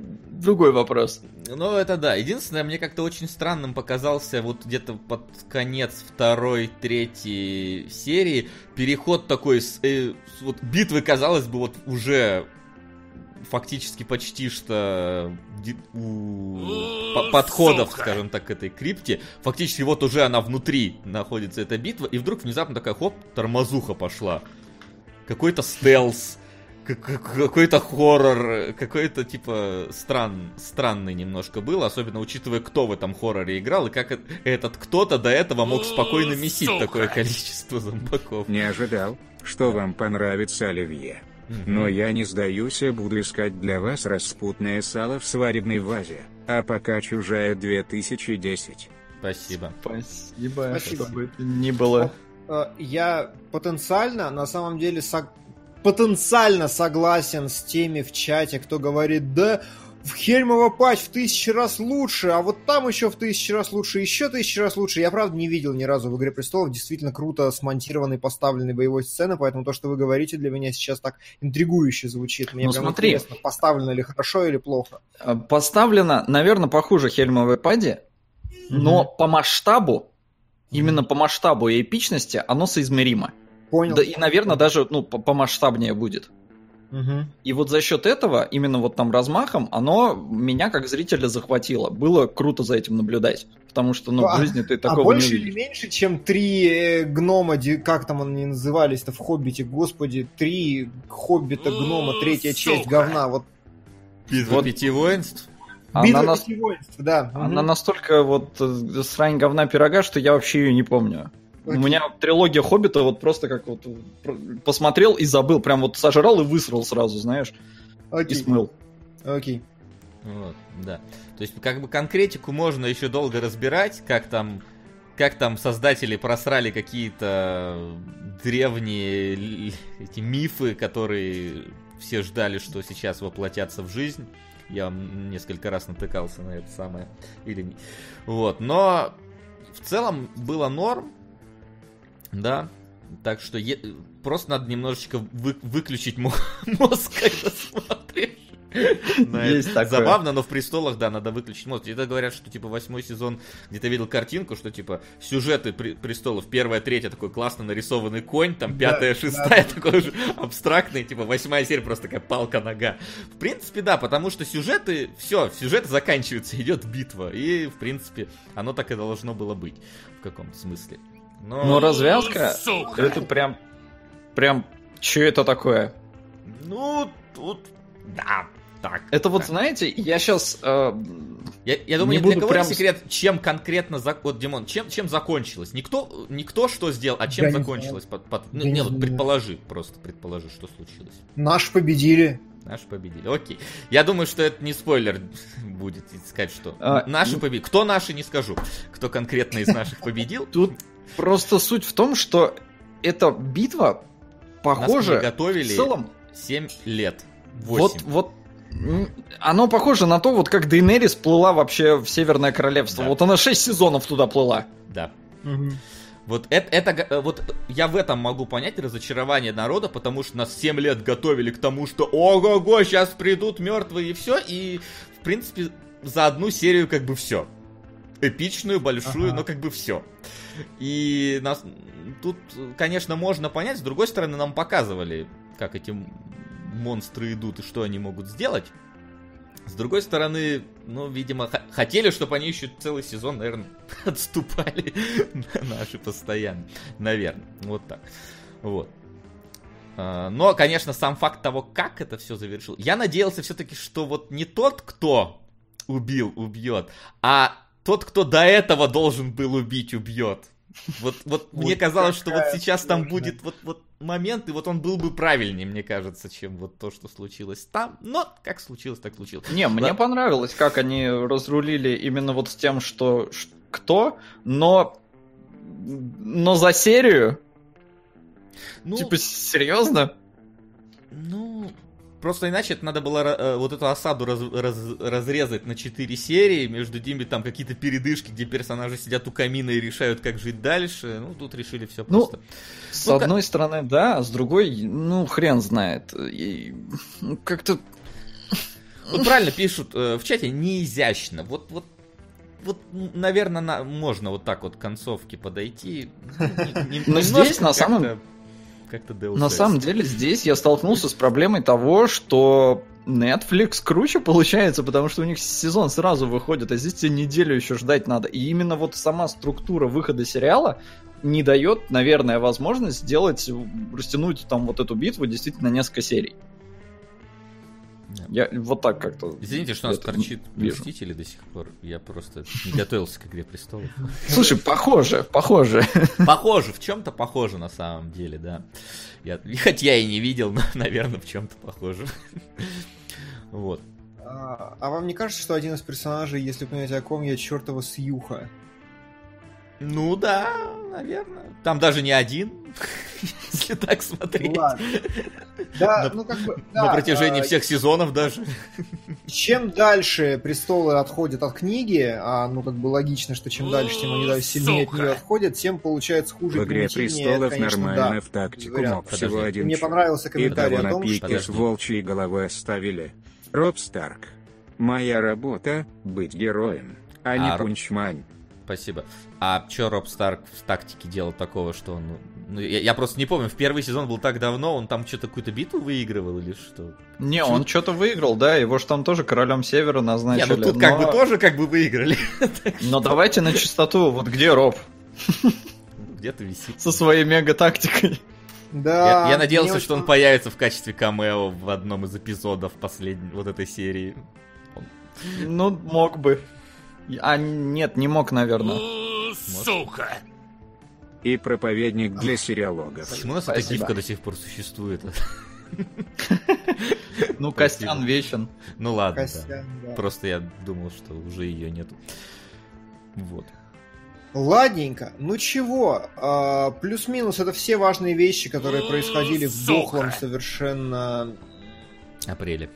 другой вопрос. Ну, это да. Единственное, мне как-то очень странным показался вот где-то под конец второй, третьей серии переход такой с, э, вот битвы, казалось бы, вот уже фактически почти что у подходов, Сука. скажем так, к этой крипте. Фактически вот уже она внутри находится, эта битва, и вдруг внезапно такая, хоп, тормозуха пошла. Какой-то стелс какой-то хоррор, какой-то типа стран, странный немножко был, особенно учитывая, кто в этом хорроре играл и как этот кто-то до этого мог спокойно месить Сука. такое количество зомбаков. Не ожидал, что вам понравится Оливье. Но я не сдаюсь и буду искать для вас распутное сало в свадебной вазе. А пока чужая 2010. Спасибо. Спасибо, Спасибо. чтобы это не было. Э, я потенциально, на самом деле, потенциально согласен с теми в чате, кто говорит, да, в Хельмова патч в тысячи раз лучше, а вот там еще в тысячи раз лучше, еще тысячи раз лучше. Я, правда, не видел ни разу в «Игре престолов» действительно круто смонтированной, поставленной боевой сцены, поэтому то, что вы говорите, для меня сейчас так интригующе звучит. Мне ну, прям смотри. интересно, поставлено ли хорошо или плохо. Э, поставлено, наверное, похуже Хельмовой паде, но mm-hmm. по масштабу, именно по масштабу и эпичности, оно соизмеримо. Понял. Да, и, наверное, даже ну, помасштабнее будет. Угу. И вот за счет этого, именно вот там размахом, оно меня как зрителя захватило. Было круто за этим наблюдать. Потому что, ну, а, в жизни ты а такого а больше не или меньше, чем три э, гнома, как там они назывались-то в «Хоббите», господи, три «Хоббита», гнома, третья часть говна, вот. Битва вот. пяти воинств? Битва она пяти воинств, да. Она угу. настолько вот э, срань говна пирога, что я вообще ее не помню. Окей. У меня трилогия Хоббита вот просто как вот посмотрел и забыл, прям вот сожрал и высрал сразу, знаешь, Окей. и смыл. Окей. Вот, да. То есть, как бы конкретику можно еще долго разбирать, как там, как там создатели просрали какие-то древние эти мифы, которые все ждали, что сейчас воплотятся в жизнь. Я несколько раз натыкался на это самое. Или... Вот. Но в целом было норм. Да. Так что е... просто надо немножечко вы... выключить мозг, когда смотришь. Есть такое. Забавно, но в престолах, да, надо выключить мозг. Это говорят, что типа восьмой сезон, где-то видел картинку, что типа сюжеты престолов, первая, третья такой классно нарисованный конь, там пятая, да, шестая да. такой уже абстрактный, типа восьмая серия просто такая палка-нога. В принципе, да, потому что сюжеты, все, сюжет заканчивается, идет битва. И, в принципе, оно так и должно было быть в каком-то смысле. Но, Но развязка, Сука. это прям, прям, что это такое? Ну, тут, да, так. Это вот, знаете, я сейчас... Э, я, я думаю, не, не для кого прям... секрет, чем конкретно... За... Вот, Димон, чем, чем закончилось? Никто, никто что сделал, а чем я закончилось? Под, под... Не, не, вот предположи, просто предположи, что случилось. Наш победили. Наши победили. Окей. Я думаю, что это не спойлер будет сказать, что а, наши победили. Кто наши, не скажу. Кто конкретно из наших победил. Тут Просто суть в том, что эта битва похоже... Нас готовили в целом... 7 лет. 8. Вот, вот оно похоже на то, вот как Дейнерис плыла вообще в Северное Королевство. Да. Вот она 6 сезонов туда плыла. Да. Угу. Вот это, это, вот я в этом могу понять разочарование народа, потому что нас 7 лет готовили к тому, что ого-го, сейчас придут мертвые и все, и в принципе за одну серию как бы все. Эпичную, большую, ага. но как бы все. И нас тут, конечно, можно понять, с другой стороны, нам показывали, как эти монстры идут и что они могут сделать. С другой стороны, ну, видимо, хотели, чтобы они еще целый сезон, наверное, отступали наши постоянно. Наверное, вот так. Вот. А, но, конечно, сам факт того, как это все завершил. Я надеялся все-таки, что вот не тот, кто убил, убьет, а тот, кто до этого должен был убить, убьет. Вот, вот, мне казалось, что вот сейчас там будет вот, вот момент, и вот он был бы правильнее, мне кажется, чем вот то, что случилось там. Но как случилось, так случилось. Не, мне да. понравилось, как они разрулили именно вот с тем, что кто, но но за серию. Ну, типа серьезно? Ну, Просто иначе это надо было э, вот эту осаду раз, раз, разрезать на 4 серии, между ними там какие-то передышки, где персонажи сидят у камина и решают, как жить дальше. Ну, тут решили все ну, просто. С ну, одной как... стороны, да, а с другой, ну, хрен знает. И, ну, как-то... Вот правильно пишут э, в чате, неизящно. Вот, вот вот, наверное, на, можно вот так вот к концовке подойти. Но здесь на самом как-то Deus На самом деле здесь я столкнулся с проблемой того, что Netflix круче получается, потому что у них сезон сразу выходит, а здесь тебе неделю еще ждать надо. И именно вот сама структура выхода сериала не дает, наверное, возможность сделать, растянуть там вот эту битву действительно несколько серий. Я вот так как-то... Извините, что у нас торчит Мстители до сих пор. Я просто не готовился к Игре Престолов. Слушай, похоже, похоже. Похоже, в чем-то похоже на самом деле, да. Я, хоть я и не видел, но, наверное, в чем-то похоже. Вот. А, а вам не кажется, что один из персонажей, если вы понимаете, о ком я, чертова Сьюха? Ну да, наверное. Там даже не один, если так смотреть. Ладно. Да, на, ну как бы... Да, на протяжении а, всех сезонов даже. Чем дальше престолы отходят от книги, а ну как бы логично, что чем дальше, тем они сильнее от нее отходят, тем получается хуже. В игре престолов это, конечно, нормально да, в тактику мог всего один Мне понравился комментарий о том, что... с волчьей головы оставили. Роб Старк. Моя работа — быть героем, а, не пунчмань. Спасибо. А что Роб Старк в тактике делал такого, что он... Ну, я, я просто не помню, в первый сезон был так давно, он там что-то какую-то битву выигрывал или что? Не, что? он что-то выиграл, да, его же там тоже королем Севера назначили. Не, ну тут но... как бы тоже как бы выиграли. Но давайте на чистоту, вот где Роб? Где-то висит. Со своей мега-тактикой. Да. Я, я надеялся, что он появится в качестве камео в одном из эпизодов последней вот этой серии. Ну, мог бы. А нет, не мог, наверное. Сука! И проповедник для сериалогов. Почему у нас эта гифка до сих пор существует? Ну, Костян вечен. Ну ладно, Просто я думал, что уже ее нету. Вот. Ладненько. Ну чего? А, плюс-минус это все важные вещи, которые происходили в дохлом совершенно... Апреле.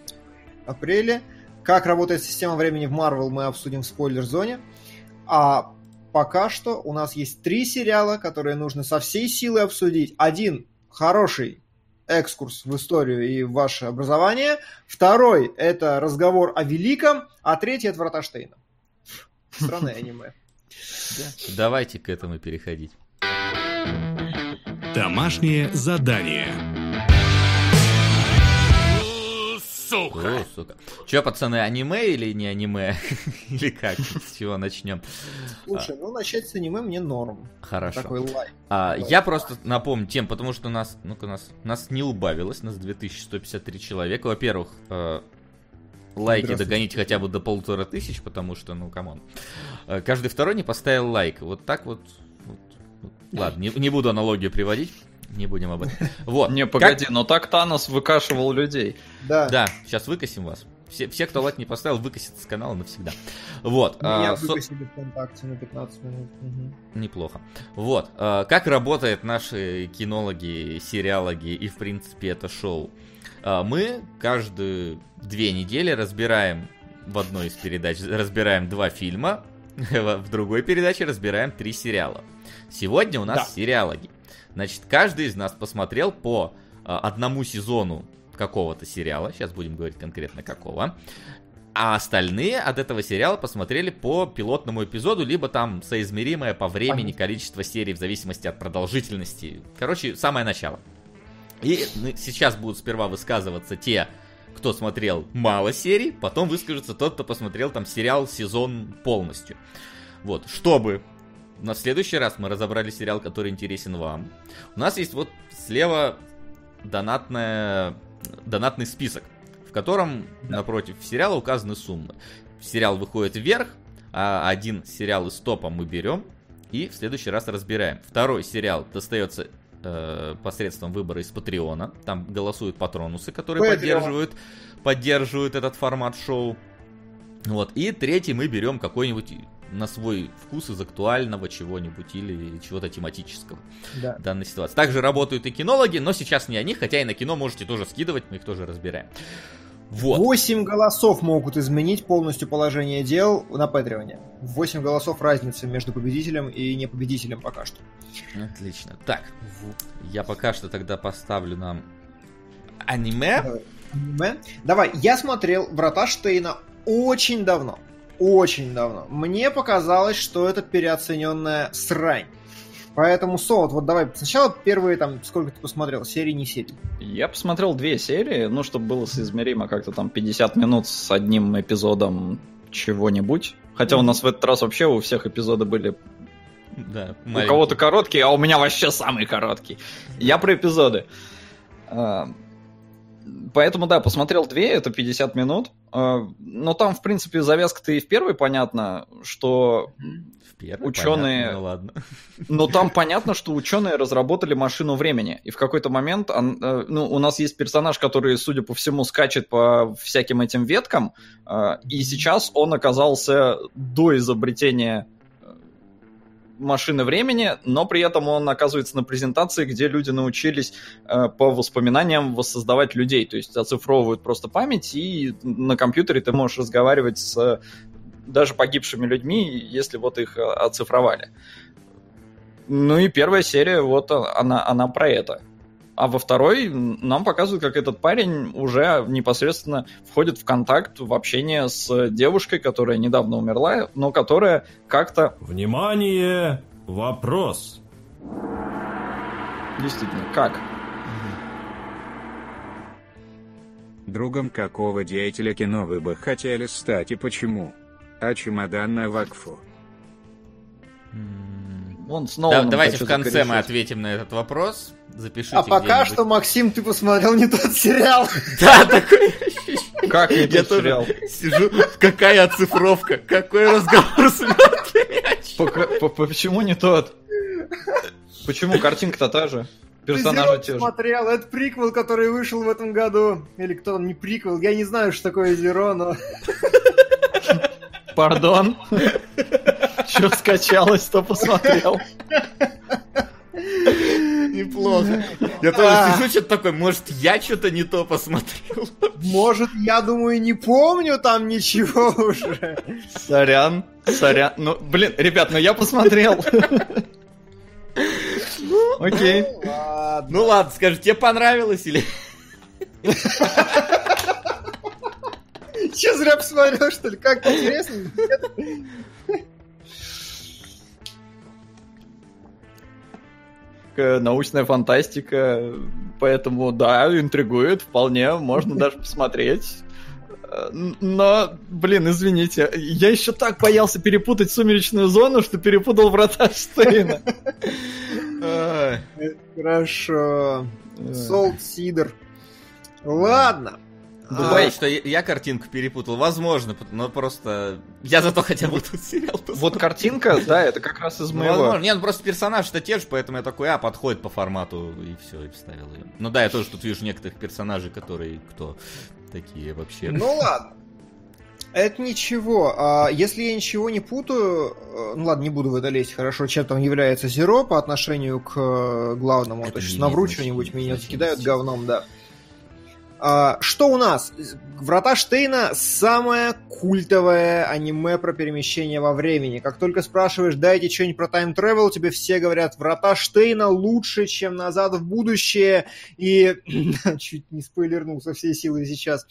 Апреле. Как работает система времени в Marvel, мы обсудим в спойлер-зоне. А пока что у нас есть три сериала, которые нужно со всей силы обсудить. Один хороший экскурс в историю и в ваше образование. Второй – это разговор о великом. А третий – это Врата Штейна. Странное аниме. Давайте к этому переходить. Домашнее задание сука! О, сука. Че, пацаны, аниме или не аниме? или как? С чего начнем? Слушай, ну начать с аниме мне норм. Хорошо. Такой лайк. А, я просто напомню тем, потому что нас, ну-ка, нас, нас не убавилось, нас 2153 человека. Во-первых, э, лайки догоните хотя бы до полутора тысяч, потому что, ну, come on. Э, каждый второй не поставил лайк. Вот так вот. вот, вот. Ладно, не, не буду аналогию приводить не будем об этом. Вот. Не, погоди, как... но так Танос выкашивал людей. Да. Да, сейчас выкосим вас. все, все, кто лайк не поставил, выкосят с канала навсегда. Вот. Меня а, выкосили со... ВКонтакте на 15 минут. Угу. Неплохо. Вот. А, как работают наши кинологи, сериалоги и, в принципе, это шоу? А, мы каждые две недели разбираем в одной из передач разбираем два фильма, в другой передаче разбираем три сериала. Сегодня у нас да. сериалоги. Значит, каждый из нас посмотрел по а, одному сезону какого-то сериала. Сейчас будем говорить конкретно какого. А остальные от этого сериала посмотрели по пилотному эпизоду, либо там соизмеримое по времени количество серий в зависимости от продолжительности. Короче, самое начало. И сейчас будут сперва высказываться те, кто смотрел мало серий, потом выскажется тот, кто посмотрел там сериал сезон полностью. Вот, чтобы на следующий раз мы разобрали сериал, который интересен вам. У нас есть вот слева донатная, донатный список, в котором напротив сериала указаны суммы. Сериал выходит вверх, а один сериал из топа мы берем и в следующий раз разбираем. Второй сериал достается э, посредством выбора из Патреона. Там голосуют патронусы, которые поддерживают, поддерживают этот формат шоу. Вот. И третий мы берем какой-нибудь на свой вкус из актуального чего-нибудь или чего-то тематического да. в данной ситуации. Также работают и кинологи, но сейчас не о них, хотя и на кино можете тоже скидывать, мы их тоже разбираем. Вот. 8 голосов могут изменить полностью положение дел на Патреоне. 8 голосов разницы между победителем и непобедителем пока что. Отлично. Так, я пока что тогда поставлю нам аниме. Аниме. Давай, я смотрел Врата Штейна очень давно очень давно. Мне показалось, что это переоцененная срань. Поэтому, Солод, вот давай сначала первые там, сколько ты посмотрел, серии, не серии? Я посмотрел две серии, ну, чтобы было соизмеримо как-то там 50 минут с одним эпизодом чего-нибудь. Хотя у нас в этот раз вообще у всех эпизоды были да, у кого-то короткие, а у меня вообще самый короткий. Я про эпизоды. А, Поэтому, да, посмотрел две, это 50 минут. А, но там, в принципе, завязка-то и в первой понятно, что в первой ученые... Понятно, ну ладно. Но там понятно, что ученые разработали машину времени. И в какой-то момент он, э, ну, у нас есть персонаж, который, судя по всему, скачет по всяким этим веткам. А, и сейчас он оказался до изобретения машины времени, но при этом он оказывается на презентации, где люди научились э, по воспоминаниям воссоздавать людей, то есть оцифровывают просто память, и на компьютере ты можешь разговаривать с даже погибшими людьми, если вот их э, оцифровали. Ну и первая серия, вот она, она про это. А во второй нам показывают, как этот парень уже непосредственно входит в контакт, в общение с девушкой, которая недавно умерла, но которая как-то... Внимание! Вопрос! Действительно, как? Другом какого деятеля кино вы бы хотели стать и почему? А чемодан на вакфу? Он снова да, давайте в конце мы ответим на этот вопрос. Запишите А пока что, Максим, ты посмотрел не тот сериал. Да, такой Как не тот сериал? Сижу, какая оцифровка, какой разговор с мертвыми. Почему не тот? Почему картинка-то та же? Персонажи те же. смотрел, это приквел, который вышел в этом году. Или кто там, не приквел, я не знаю, что такое Зеро, но... Пардон. Что скачалось, то посмотрел. Неплохо. Я тоже а. сижу, что-то такой, может, я что-то не то посмотрел. Может, я думаю, не помню там ничего уже. Сорян, сорян. Ну, блин, ребят, ну я посмотрел. Ну, Окей. Ну ладно. ну ладно, скажи, тебе понравилось или... Че, зря посмотрел, что ли? Как интересно? Научная фантастика, поэтому, да, интригует, вполне, можно даже посмотреть. Но, блин, извините, я еще так боялся перепутать сумеречную зону, что перепутал врата Штейна. Хорошо. Солт Сидор. Ладно. Бывает, а... что я, я картинку перепутал, возможно, но просто я зато хотя бы тут сериал посмотрел. Вот картинка, да, это как раз из ну, моего. Возможно. Нет, ну просто персонаж-то те же, поэтому я такой, а, подходит по формату, и все, и вставил ее. Ну да, я тоже тут вижу некоторых персонажей, которые кто такие вообще. Ну ладно. Это ничего. А если я ничего не путаю, э, ну ладно, не буду в это лезть, хорошо, чем там является Зеро по отношению к э, главному. Это То есть навру что-нибудь, меня кидают говном, да. А, что у нас? Врата Штейна самое культовое аниме про перемещение во времени. Как только спрашиваешь, дайте что-нибудь про тайм travel, тебе все говорят, Врата Штейна лучше, чем Назад в будущее. И чуть не спойлернул со всей силы сейчас.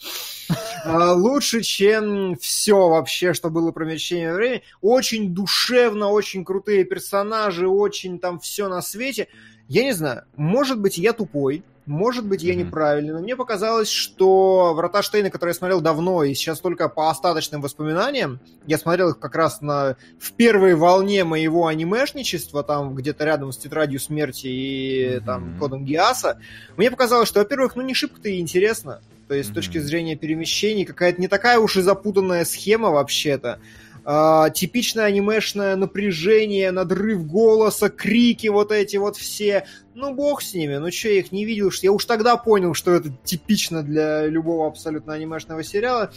А, лучше, чем все вообще, что было про перемещение во времени. Очень душевно, очень крутые персонажи, очень там все на свете. Я не знаю, может быть, я тупой, может быть, я mm-hmm. неправильный, но мне показалось, что «Врата Штейна», которые я смотрел давно, и сейчас только по остаточным воспоминаниям, я смотрел их как раз на, в первой волне моего анимешничества, там где-то рядом с «Тетрадью смерти» и mm-hmm. там «Кодом Гиаса», мне показалось, что, во-первых, ну не шибко-то и интересно, то есть mm-hmm. с точки зрения перемещений какая-то не такая уж и запутанная схема вообще-то, Uh, типичное анимешное напряжение, надрыв голоса, крики вот эти вот все. Ну, бог с ними, ну что, я их не видел, что я уж тогда понял, что это типично для любого абсолютно анимешного сериала.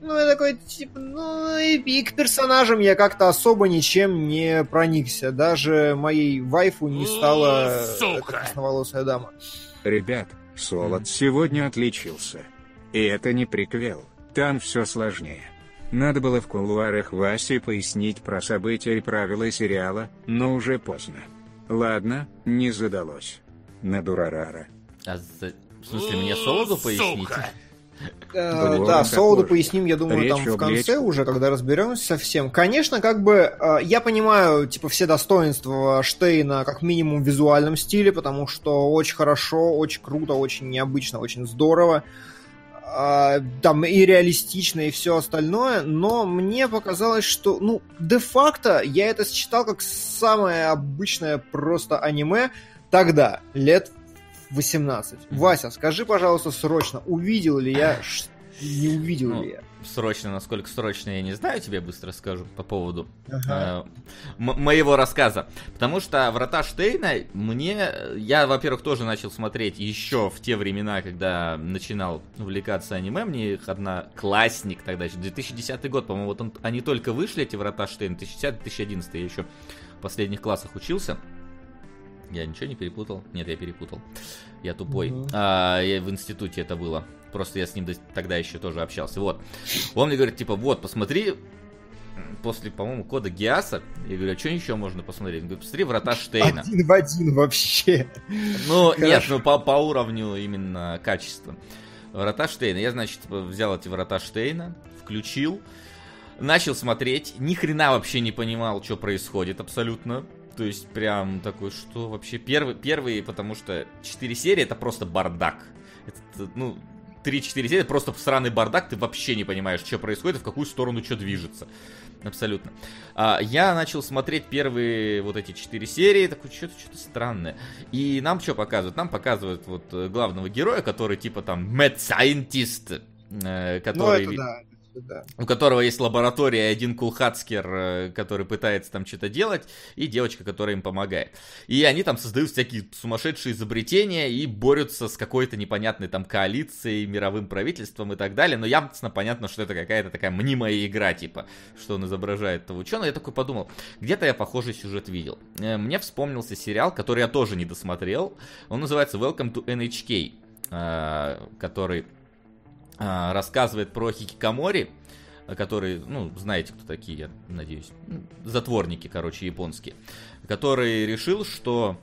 Ну, я такой, типа, ну, и, и к персонажам я как-то особо ничем не проникся. Даже моей вайфу не стала Сука. красноволосая дама. Ребят, Солод сегодня отличился. И это не приквел, там все сложнее. Надо было в кулуарах Васе пояснить про события и правила сериала, но уже поздно. Ладно, не задалось. На Дурарара. А за... В смысле, мне Солоду пояснить? Э, да, Солоду поясним, я думаю, там в конце уже, когда разберемся совсем. Конечно, как бы э, я понимаю, типа, все достоинства Штейна, как минимум в визуальном стиле, потому что очень хорошо, очень круто, очень необычно, очень здорово. А, там и реалистично, и все остальное, но мне показалось, что, ну, де-факто я это считал как самое обычное просто аниме тогда, лет 18. Вася, скажи, пожалуйста, срочно, увидел ли я, не увидел ну, ли я? Срочно, насколько срочно, я не знаю, тебе быстро скажу по поводу ага. э, моего рассказа. Потому что «Врата Штейна» мне... Я, во-первых, тоже начал смотреть еще в те времена, когда начинал увлекаться аниме. Мне их одна классник тогда еще, 2010 год, по-моему, вот он, они только вышли, эти «Врата Штейна», 2010-2011, я еще в последних классах учился. Я ничего не перепутал? Нет, я перепутал. Я тупой. Угу. А, я в институте это было. Просто я с ним тогда еще тоже общался. Вот. Он мне говорит, типа, вот, посмотри, после, по-моему, кода Гиаса. Я говорю, а что еще можно посмотреть? Он говорит, посмотри Врата Штейна. Один в один вообще. Ну, Хорошо. нет, ну по, по уровню именно качества. Врата Штейна. Я, значит, взял эти Врата Штейна, включил, начал смотреть, ни хрена вообще не понимал, что происходит абсолютно. То есть прям такой, что вообще первый, первый, потому что 4 серии это просто бардак. Это, ну, 3-4 серии, просто сраный бардак, ты вообще не понимаешь, что происходит, в какую сторону что движется. Абсолютно. А, я начал смотреть первые вот эти 4 серии, такой, что-то что странное. И нам что показывают? Нам показывают вот э, главного героя, который типа там mad scientist, э, который... Ну, это да да. У которого есть лаборатория, один кулхацкер, э, который пытается там что-то делать, и девочка, которая им помогает. И они там создают всякие сумасшедшие изобретения и борются с какой-то непонятной там коалицией, мировым правительством и так далее. Но ясно понятно, что это какая-то такая мнимая игра, типа, что он изображает этого ученого. Я такой подумал, где-то я похожий сюжет видел. Э, мне вспомнился сериал, который я тоже не досмотрел. Он называется Welcome to NHK, э, который рассказывает про хикикомори, который, ну, знаете, кто такие, я надеюсь, затворники, короче, японские, который решил, что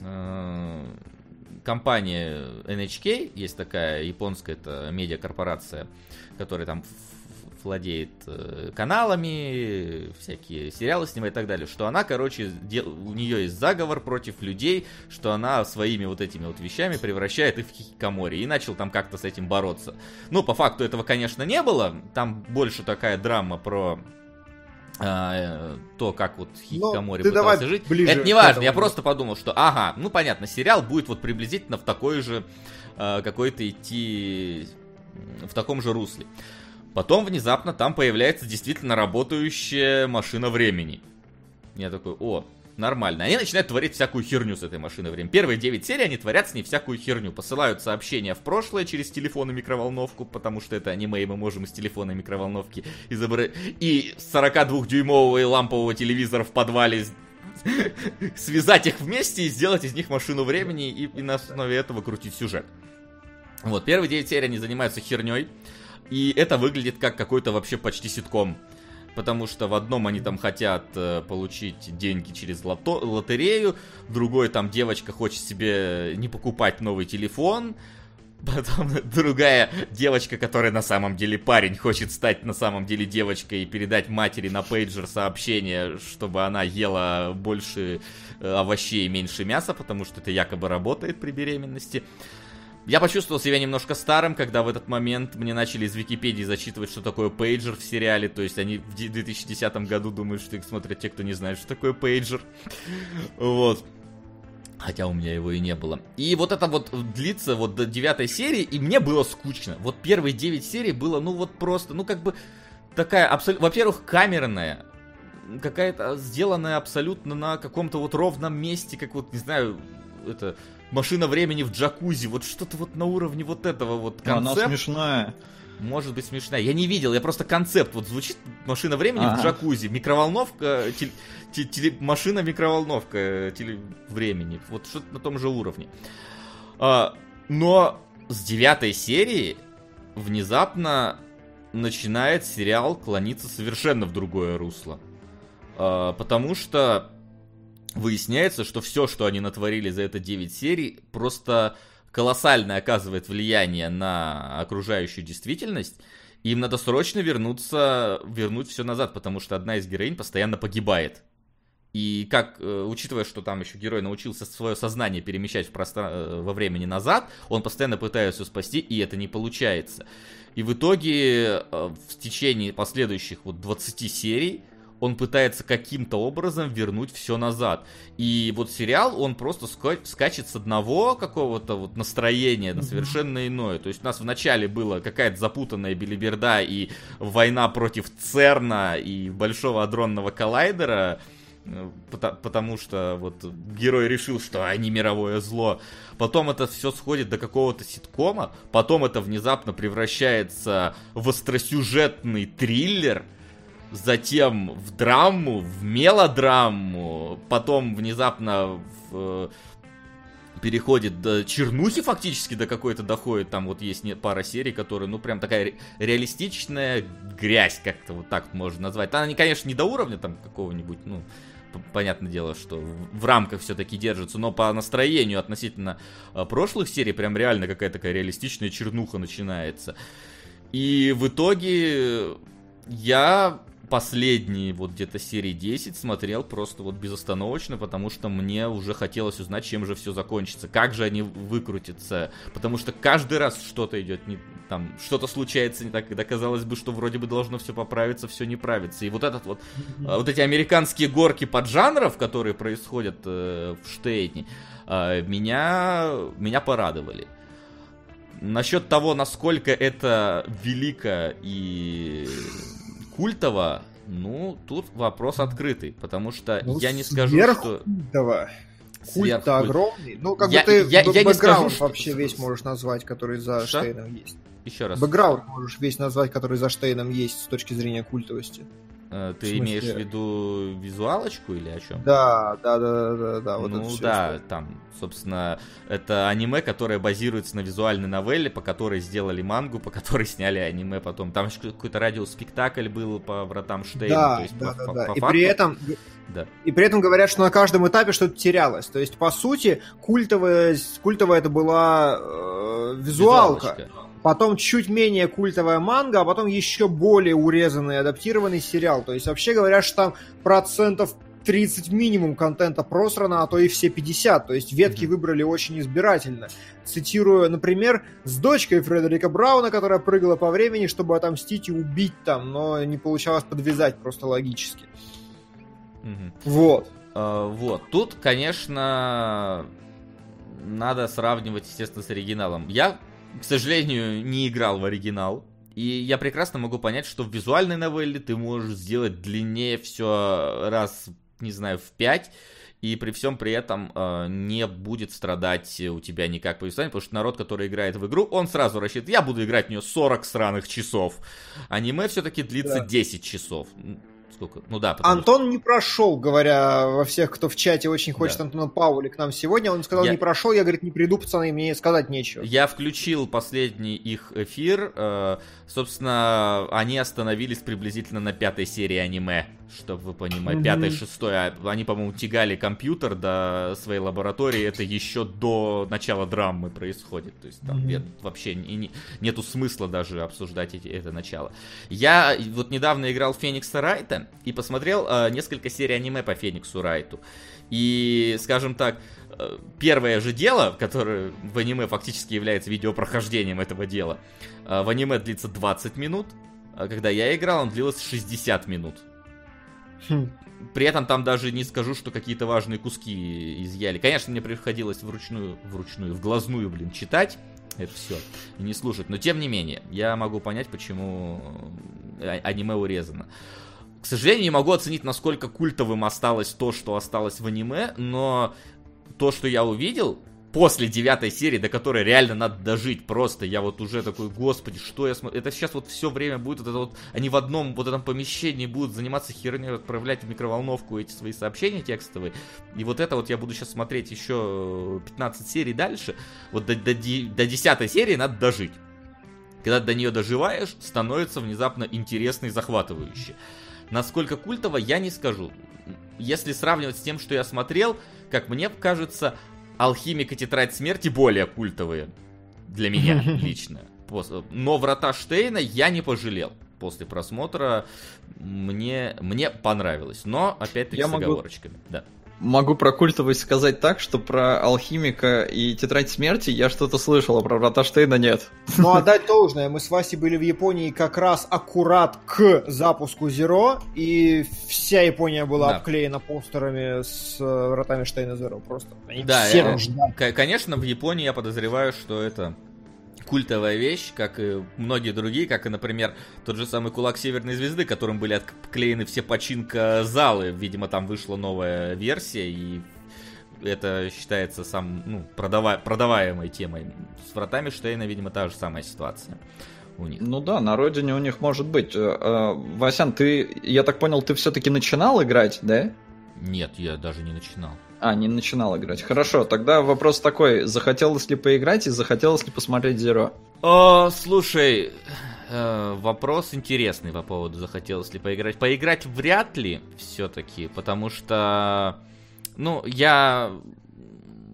э, компания NHK, есть такая японская, это медиакорпорация, которая там владеет э, каналами, всякие сериалы снимает и так далее, что она, короче, дел... у нее есть заговор против людей, что она своими вот этими вот вещами превращает их в хикикомори, и начал там как-то с этим бороться. Ну, по факту этого, конечно, не было, там больше такая драма про а, то, как вот Хикамори ну, пытался жить. Это не важно, я просто подумал, что ага, ну понятно, сериал будет вот приблизительно в такой же э, какой-то идти в таком же русле. Потом внезапно там появляется действительно работающая машина времени. Я такой, о, нормально. Они начинают творить всякую херню с этой машиной время. Первые 9 серий они творят с ней всякую херню. Посылают сообщения в прошлое через телефон и микроволновку, потому что это аниме, и мы можем из телефона и микроволновки изобразить. И 42-дюймового и лампового телевизора в подвале связать их вместе и сделать из них машину времени и, и на основе этого крутить сюжет. Вот, первые 9 серий они занимаются херней. И это выглядит как какой-то вообще почти ситком потому что в одном они там хотят э, получить деньги через лото лотерею, другой там девочка хочет себе не покупать новый телефон, Потом другая девочка, которая на самом деле парень, хочет стать на самом деле девочкой и передать матери на пейджер сообщение, чтобы она ела больше э, овощей и меньше мяса, потому что это якобы работает при беременности. Я почувствовал себя немножко старым, когда в этот момент мне начали из Википедии зачитывать, что такое пейджер в сериале. То есть они в 2010 году думают, что их смотрят те, кто не знает, что такое пейджер. Вот. Хотя у меня его и не было. И вот это вот длится вот до девятой серии, и мне было скучно. Вот первые девять серий было, ну вот просто, ну как бы такая абсолютно... Во-первых, камерная, какая-то сделанная абсолютно на каком-то вот ровном месте, как вот, не знаю, это машина времени в джакузи, вот что-то вот на уровне вот этого вот концепта. Она смешная. Может быть смешная. Я не видел, я просто концепт. Вот звучит машина времени в джакузи, микроволновка, теле, теле, машина микроволновка теле, времени. Вот что-то на том же уровне. А, но с девятой серии внезапно начинает сериал клониться совершенно в другое русло. А, потому что выясняется, что все, что они натворили за это 9 серий, просто колоссальное оказывает влияние на окружающую действительность. Им надо срочно вернуться, вернуть все назад, потому что одна из героинь постоянно погибает. И как, э, учитывая, что там еще герой научился свое сознание перемещать в простран... Э, во времени назад, он постоянно пытается спасти, и это не получается. И в итоге э, в течение последующих вот 20 серий он пытается каким-то образом вернуть все назад. И вот сериал, он просто ска- скачет с одного какого-то вот настроения на совершенно иное. То есть у нас вначале была какая-то запутанная билиберда и война против Церна и Большого Адронного Коллайдера, э, потому что вот герой решил, что они мировое зло. Потом это все сходит до какого-то ситкома, потом это внезапно превращается в остросюжетный триллер – затем в драму, в мелодраму, потом внезапно в, э, переходит до чернухи фактически до какой-то доходит. Там вот есть пара серий, которые, ну, прям такая реалистичная грязь, как-то вот так можно назвать. Она, конечно, не до уровня там какого-нибудь, ну, понятное дело, что в рамках все-таки держится, но по настроению относительно э, прошлых серий прям реально какая-то такая реалистичная чернуха начинается. И в итоге я последние вот где-то серии 10 смотрел просто вот безостановочно, потому что мне уже хотелось узнать, чем же все закончится, как же они выкрутятся, потому что каждый раз что-то идет не там, что-то случается не так, когда казалось бы, что вроде бы должно все поправиться, все не правится. И вот этот вот, mm-hmm. вот эти американские горки поджанров, которые происходят э, в Штейне, э, меня, меня порадовали. Насчет того, насколько это велико и культово, ну, тут вопрос открытый, потому что ну, я не скажу, что... Культово. Культ-то огромный. Ну, как я, бы ты я, я не скажу, вообще что... весь можешь назвать, который за что? Штейном есть. Еще раз. Бэкграунд можешь весь назвать, который за Штейном есть с точки зрения культовости. Э, ты имеешь в виду визуалочку или о чем? Да, да, да, да, да. Вот ну да, история. там, собственно, это аниме, которое базируется на визуальной новелле, по которой сделали мангу, по которой сняли аниме потом. Там еще какой-то радиоспектакль был по вратам Штейна. Да, то есть да, по, да, по, да. По и факту... при этом да. И при этом говорят, что на каждом этапе что-то терялось. То есть, по сути, культовая, культовая это была э, визуалка. Визуалочка потом чуть менее культовая манга, а потом еще более урезанный, адаптированный сериал. То есть вообще говорят, что там процентов 30 минимум контента просрано, а то и все 50. То есть ветки mm-hmm. выбрали очень избирательно. Цитирую, например, с дочкой Фредерика Брауна, которая прыгала по времени, чтобы отомстить и убить там, но не получалось подвязать просто логически. Mm-hmm. Вот. Uh, вот. Тут, конечно, надо сравнивать, естественно, с оригиналом. Я к сожалению, не играл в оригинал. И я прекрасно могу понять, что в визуальной новелле ты можешь сделать длиннее все раз, не знаю, в 5. и при всем при этом э, не будет страдать у тебя никак повествование, потому что народ, который играет в игру, он сразу рассчитывает, я буду играть в нее 40 сраных часов. Аниме все-таки длится да. 10 часов. Сколько? Ну да. Антон что... не прошел, говоря во всех, кто в чате очень хочет да. Антона Паули к нам сегодня. Он сказал, я... не прошел, я, говорит, не приду, пацаны, мне сказать нечего. Я включил последний их эфир. Э, собственно, они остановились приблизительно на пятой серии аниме чтобы вы понимали, пятый, шестой, а они, по-моему, тягали компьютер до своей лаборатории, это еще до начала драмы происходит, то есть там нет, вообще не, нету смысла даже обсуждать эти, это начало. Я вот недавно играл Феникса Райта и посмотрел э, несколько серий аниме по Фениксу Райту, и, скажем так, э, первое же дело, которое в аниме фактически является видеопрохождением этого дела, э, в аниме длится 20 минут, а когда я играл, он длился 60 минут. Хм. При этом там даже не скажу, что какие-то важные куски изъяли. Конечно, мне приходилось вручную, вручную, в глазную, блин, читать это все и не слушать. Но тем не менее, я могу понять, почему а, аниме урезано. К сожалению, не могу оценить, насколько культовым осталось то, что осталось в аниме, но то, что я увидел, после девятой серии, до которой реально надо дожить просто. Я вот уже такой, господи, что я смотрю. Это сейчас вот все время будет вот это вот, они в одном вот этом помещении будут заниматься херней, отправлять в микроволновку эти свои сообщения текстовые. И вот это вот я буду сейчас смотреть еще 15 серий дальше. Вот до, до, до 10 серии надо дожить. Когда до нее доживаешь, становится внезапно интересно и захватывающе. Насколько культово, я не скажу. Если сравнивать с тем, что я смотрел, как мне кажется, Алхимик и Тетрадь Смерти более культовые. Для меня лично. Но Врата Штейна я не пожалел. После просмотра мне, мне понравилось. Но, опять-таки, я с оговорочками. Могу... Да. Могу про культовость сказать так, что про алхимика и тетрадь смерти я что-то слышал, а про врата Штейна нет. Ну, отдать должное. Мы с Васей были в Японии как раз аккурат к запуску Zero, и вся Япония была да. обклеена постерами с э, вратами Штейна Zero просто. Они да, все я, конечно, в Японии я подозреваю, что это культовая вещь, как и многие другие, как и, например, тот же самый кулак Северной Звезды, которым были отклеены все починка залы. Видимо, там вышла новая версия, и это считается сам, ну, продава... продаваемой темой. С вратами Штейна, видимо, та же самая ситуация у них. Ну да, на родине у них может быть. Э, э, Васян, ты, я так понял, ты все-таки начинал играть, да? Нет, я даже не начинал. А, не начинал играть. Хорошо, тогда вопрос такой. Захотелось ли поиграть и захотелось ли посмотреть Zero? О, слушай, э, вопрос интересный по поводу захотелось ли поиграть. Поиграть вряд ли все-таки, потому что, ну, я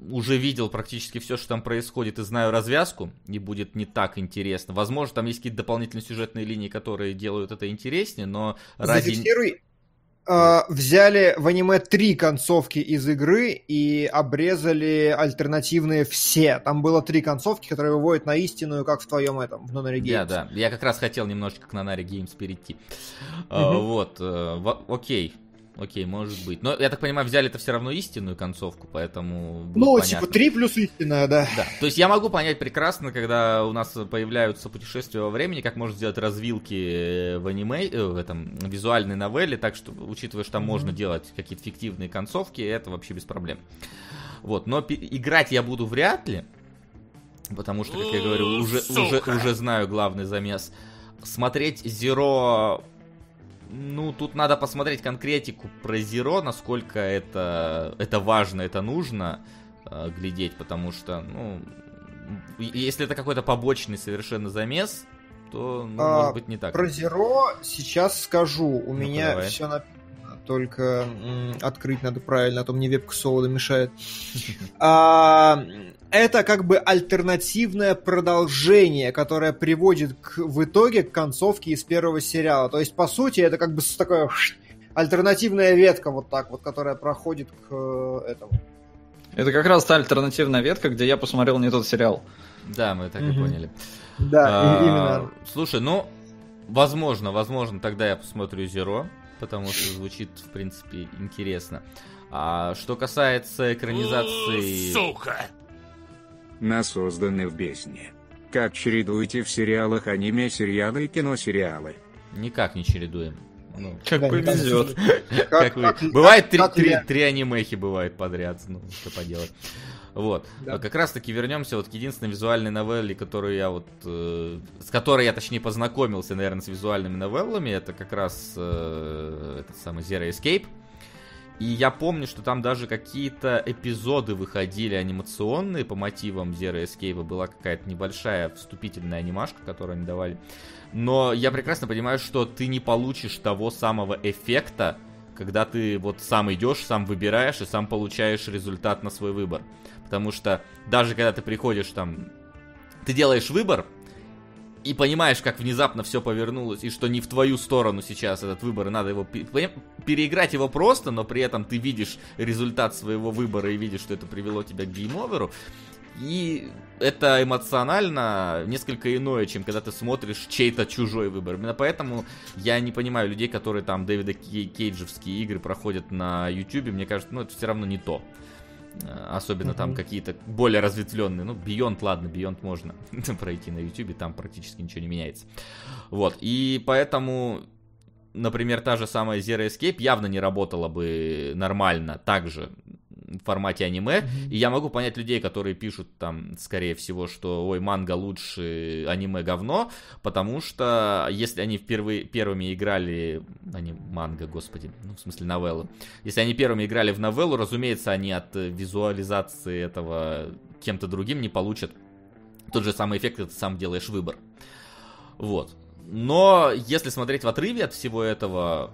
уже видел практически все, что там происходит, и знаю развязку, и будет не так интересно. Возможно, там есть какие-то дополнительные сюжетные линии, которые делают это интереснее, но ради... Э, взяли в аниме три концовки из игры и обрезали альтернативные все. Там было три концовки, которые выводят на истинную, как в твоем этом, в Nonary Games. Да, да. Я как раз хотел немножечко к Nonary Games перейти. Uh, вот. Uh, окей. Окей, может быть. Но, я так понимаю, взяли это все равно истинную концовку, поэтому... Ну, понятно. типа 3 плюс истинная, да. Да, то есть я могу понять прекрасно, когда у нас появляются путешествия во времени, как можно сделать развилки в аниме, э, в этом визуальной новелле, так что, учитывая, что там mm-hmm. можно делать какие-то фиктивные концовки, это вообще без проблем. Вот, но играть я буду вряд ли, потому что, как я говорю, уже, уже, уже знаю главный замес. Смотреть Zero ну, тут надо посмотреть конкретику про Зеро, насколько это, это важно, это нужно э, глядеть, потому что, ну, если это какой-то побочный совершенно замес, то, ну, а, может быть, не так. Про Зеро сейчас скажу. У ну меня давай. все написано, только м- открыть надо правильно, а то мне вебка солода мешает. А, это как бы альтернативное продолжение, которое приводит к, в итоге к концовке из первого сериала. То есть, по сути, это как бы такая альтернативная ветка вот так вот, которая проходит к э, этому. Это как раз та альтернативная ветка, где я посмотрел не тот сериал. Да, мы так и поняли. Да, а, именно. Слушай, ну, возможно, возможно, тогда я посмотрю Zero, потому что звучит, в принципе, интересно. А что касается экранизации... Сука! На созданы в бездне. Как чередуете в сериалах аниме сериалы и киносериалы? Никак не чередуем. Ну, как да, повезет. Как, как, бывает три, три, три анимехи бывает подряд, ну, что поделать. Вот. Да. Как раз таки вернемся вот к единственной визуальной новелле, которую я вот... Э, с которой я, точнее, познакомился, наверное, с визуальными новеллами. Это как раз э, этот самый Zero Escape. И я помню, что там даже какие-то эпизоды выходили анимационные по мотивам Zero Escape. Была какая-то небольшая вступительная анимашка, которую они давали. Но я прекрасно понимаю, что ты не получишь того самого эффекта, когда ты вот сам идешь, сам выбираешь и сам получаешь результат на свой выбор. Потому что даже когда ты приходишь там, ты делаешь выбор, и понимаешь, как внезапно все повернулось, и что не в твою сторону сейчас этот выбор, и надо его переиграть его просто, но при этом ты видишь результат своего выбора и видишь, что это привело тебя к game over у. И это эмоционально несколько иное, чем когда ты смотришь чей-то чужой выбор. Именно поэтому я не понимаю людей, которые там Дэвида Кейджевские игры проходят на YouTube. Мне кажется, ну это все равно не то. Э, особенно там какие-то более разветвленные. Ну, Beyond, ладно, Beyond можно пройти на YouTube, там практически ничего не меняется. Вот, и поэтому, например, та же самая Zero Escape явно не работала бы нормально так же в формате аниме. Mm-hmm. И я могу понять людей, которые пишут там, скорее всего, что ой, манга лучше, аниме говно, потому что если они впервые первыми играли, они манга, господи, ну в смысле новеллы, если они первыми играли в новеллу, разумеется, они от визуализации этого кем-то другим не получат тот же самый эффект, ты сам делаешь выбор. Вот. Но если смотреть в отрыве от всего этого,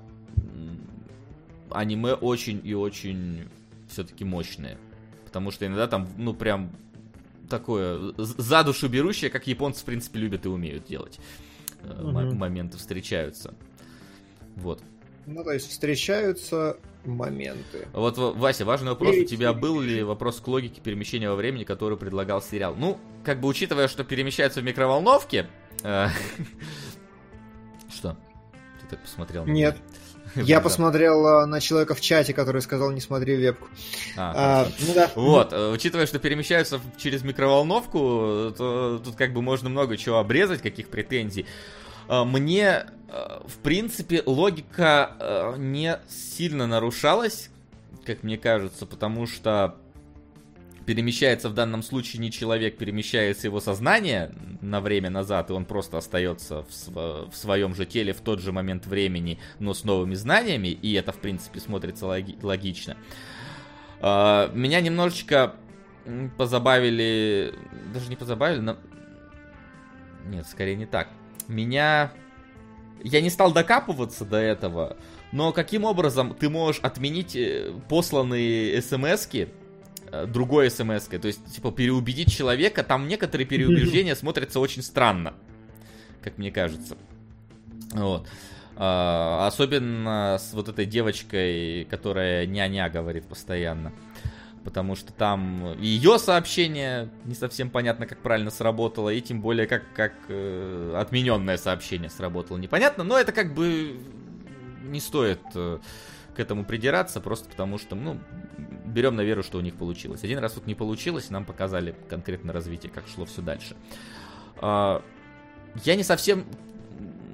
аниме очень и очень все-таки мощные. Потому что иногда там, ну, прям такое за душу берущее, как японцы, в принципе, любят и умеют делать. Угу. Моменты встречаются. Вот. Ну, то есть встречаются моменты. Вот, Вася, важный вопрос у тебя был ли вопрос к логике перемещения во времени, который предлагал сериал? Ну, как бы учитывая, что перемещаются в микроволновке... Э, что? Ты так посмотрел? Нет. Я посмотрел а, на человека в чате, который сказал, не смотри вебку. А, а, ну да. Вот, э, учитывая, что перемещаются через микроволновку, то тут как бы можно много чего обрезать, каких претензий. Мне, э, в принципе, логика э, не сильно нарушалась, как мне кажется, потому что перемещается в данном случае не человек, перемещается его сознание на время назад, и он просто остается в, св- в своем же теле в тот же момент времени, но с новыми знаниями, и это, в принципе, смотрится логи- логично. Uh, меня немножечко позабавили, даже не позабавили, но... Нет, скорее не так. Меня... Я не стал докапываться до этого, но каким образом ты можешь отменить э, посланные смс-ки, Э, другой смс -кой. То есть, типа, переубедить человека, там некоторые переубеждения смотрятся очень странно, как мне кажется. Вот. А, особенно с вот этой девочкой, которая ня-ня говорит постоянно. Потому что там ее сообщение не совсем понятно, как правильно сработало, и тем более, как, как э, отмененное сообщение сработало непонятно, но это как бы не стоит э, к этому придираться, просто потому что, ну, берем на веру, что у них получилось. Один раз вот не получилось, нам показали конкретно развитие, как шло все дальше. А, я не совсем...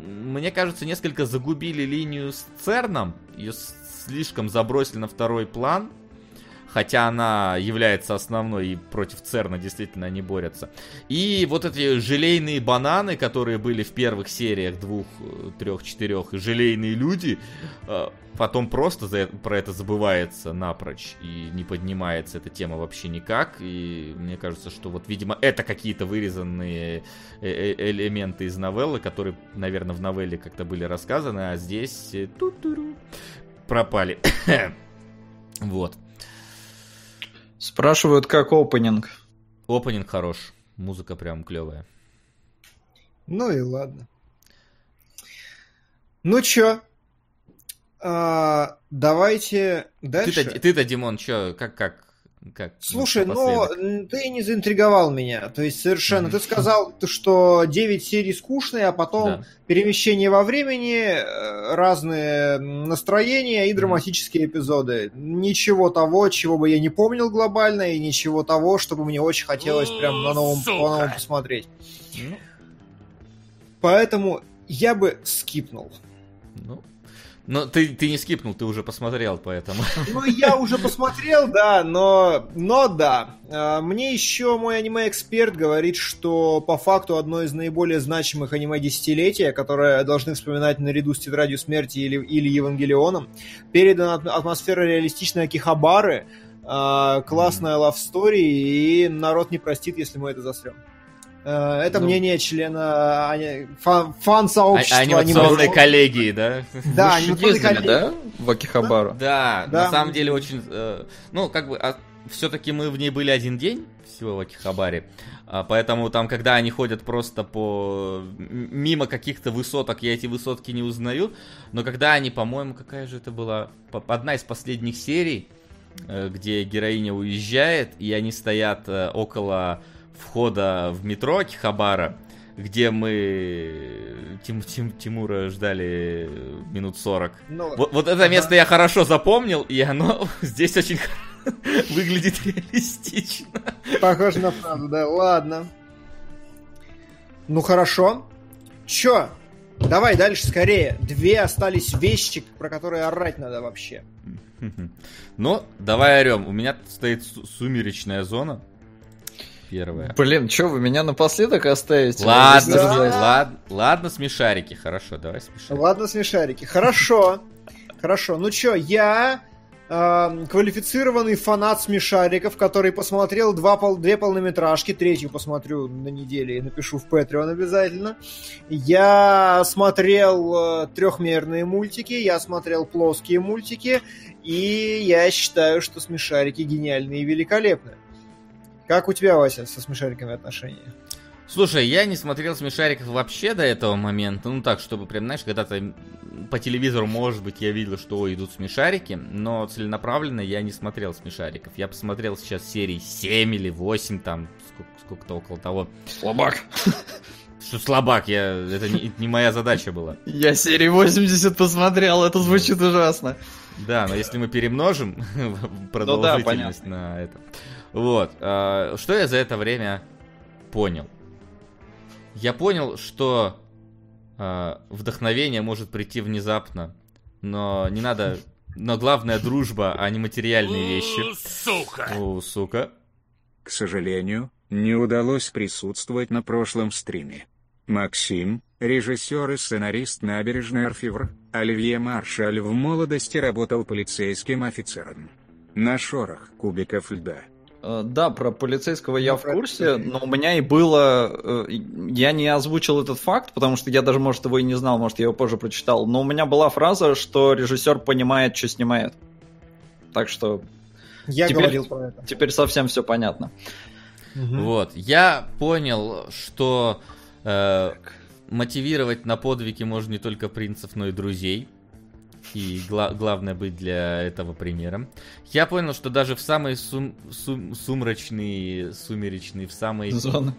Мне кажется, несколько загубили линию с Церном. Ее слишком забросили на второй план хотя она является основной и против Церна действительно они борются. И вот эти желейные бананы, которые были в первых сериях двух, трех, четырех, и желейные люди, э, потом просто за, про это забывается напрочь и не поднимается эта тема вообще никак. И мне кажется, что вот, видимо, это какие-то вырезанные э, э, элементы из новеллы, которые, наверное, в новелле как-то были рассказаны, а здесь пропали. вот. Спрашивают, как опенинг. Опенинг хорош. Музыка прям клевая. Ну и ладно. Ну чё? А, давайте дальше. Ты-то, ты-то Димон, чё, как, как, как Слушай, ну, ты не заинтриговал меня. То есть совершенно. Mm-hmm. Ты сказал, что 9 серий скучные, а потом да. перемещение во времени, э, разные настроения и драматические mm-hmm. эпизоды. Ничего того, чего бы я не помнил глобально, и ничего того, чтобы мне очень хотелось прям на новом, по новому посмотреть. Mm-hmm. Поэтому я бы скипнул. Ну, Но ты, ты не скипнул, ты уже посмотрел, поэтому. Ну, я уже посмотрел, да, но, но да. А, мне еще мой аниме-эксперт говорит, что по факту одно из наиболее значимых аниме десятилетия, которое должны вспоминать наряду с Тетрадью смерти или, или Евангелионом, передана атмосфера реалистичной Акихабары, а, классная love story, и народ не простит, если мы это засрем. Э, это ну, мнение члена фан, фан-сообщества. А, анимационной коллегии, да? Да, анимационной коллегии. да? В Акихабару? Да, да, на самом деле очень... Э, ну, как бы, а, все-таки мы в ней были один день всего в Акихабаре. А, поэтому там, когда они ходят просто по мимо каких-то высоток, я эти высотки не узнаю. Но когда они, по-моему, какая же это была одна из последних серий, э, где героиня уезжает, и они стоят около входа в метро Кихабара, где мы Тим, Тим, Тимура ждали минут 40. Ну, вот, вот это место я хорошо запомнил, и оно здесь очень выглядит реалистично. Похоже на правду, да? Ладно. Ну хорошо. Чё? Давай дальше скорее. Две остались вещи, про которые орать надо вообще. Ну, давай орем. У меня стоит сумеречная зона первое. Блин, что вы меня напоследок оставите? Ладно, да. ладно, ладно, смешарики, хорошо, давай смешарики. Ладно, смешарики, хорошо, хорошо. Ну чё, я э, квалифицированный фанат смешариков, который посмотрел два, пол, две полнометражки, третью посмотрю на неделе и напишу в Patreon обязательно. Я смотрел э, трехмерные мультики, я смотрел плоские мультики, и я считаю, что смешарики гениальные и великолепные. Как у тебя, Вася, со смешариками отношения? Слушай, я не смотрел смешариков вообще до этого момента. Ну так, чтобы прям, знаешь, когда-то по телевизору, может быть, я видел, что идут смешарики, но целенаправленно я не смотрел смешариков. Я посмотрел сейчас серии 7 или 8, там, сколько, сколько-то около того. Слабак. Что слабак, я, это не, не моя задача была. Я серии 80 посмотрел, это звучит ужасно. Да, но если мы перемножим продолжительность ну да, на это. Вот. А, что я за это время понял? Я понял, что а, вдохновение может прийти внезапно, но не надо... Но главное дружба, а не материальные вещи. Сука! О, сука. К сожалению, не удалось присутствовать на прошлом стриме. Максим, режиссер и сценарист «Набережной Арфивр», Оливье Маршаль в молодости работал полицейским офицером. На шорох кубиков льда да, про полицейского я ну, в курсе, но у меня и было... Э, я не озвучил этот факт, потому что я даже, может, его и не знал, может, я его позже прочитал, но у меня была фраза, что режиссер понимает, что снимает. Так что... Я теперь, говорил про это. Теперь совсем все понятно. Угу. Вот, я понял, что э, мотивировать на подвиги можно не только принцев, но и друзей и гла- главное быть для этого примером. Я понял, что даже в самые сум- сум- сумрачные, сумеречные, в самые... Зоны.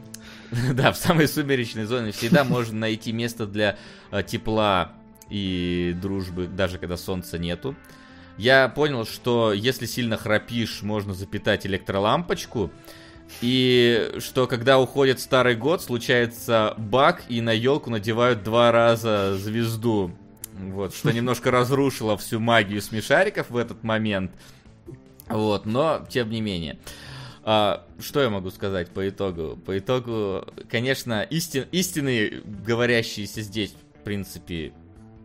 да, в самые сумеречные зоны всегда можно найти место для э, тепла и дружбы, даже когда солнца нету. Я понял, что если сильно храпишь, можно запитать электролампочку. И что когда уходит старый год, случается баг, и на елку надевают два раза звезду вот, что немножко разрушило всю магию смешариков в этот момент. Вот, но тем не менее. А, что я могу сказать по итогу? По итогу, конечно, истин, истины, говорящиеся здесь, в принципе,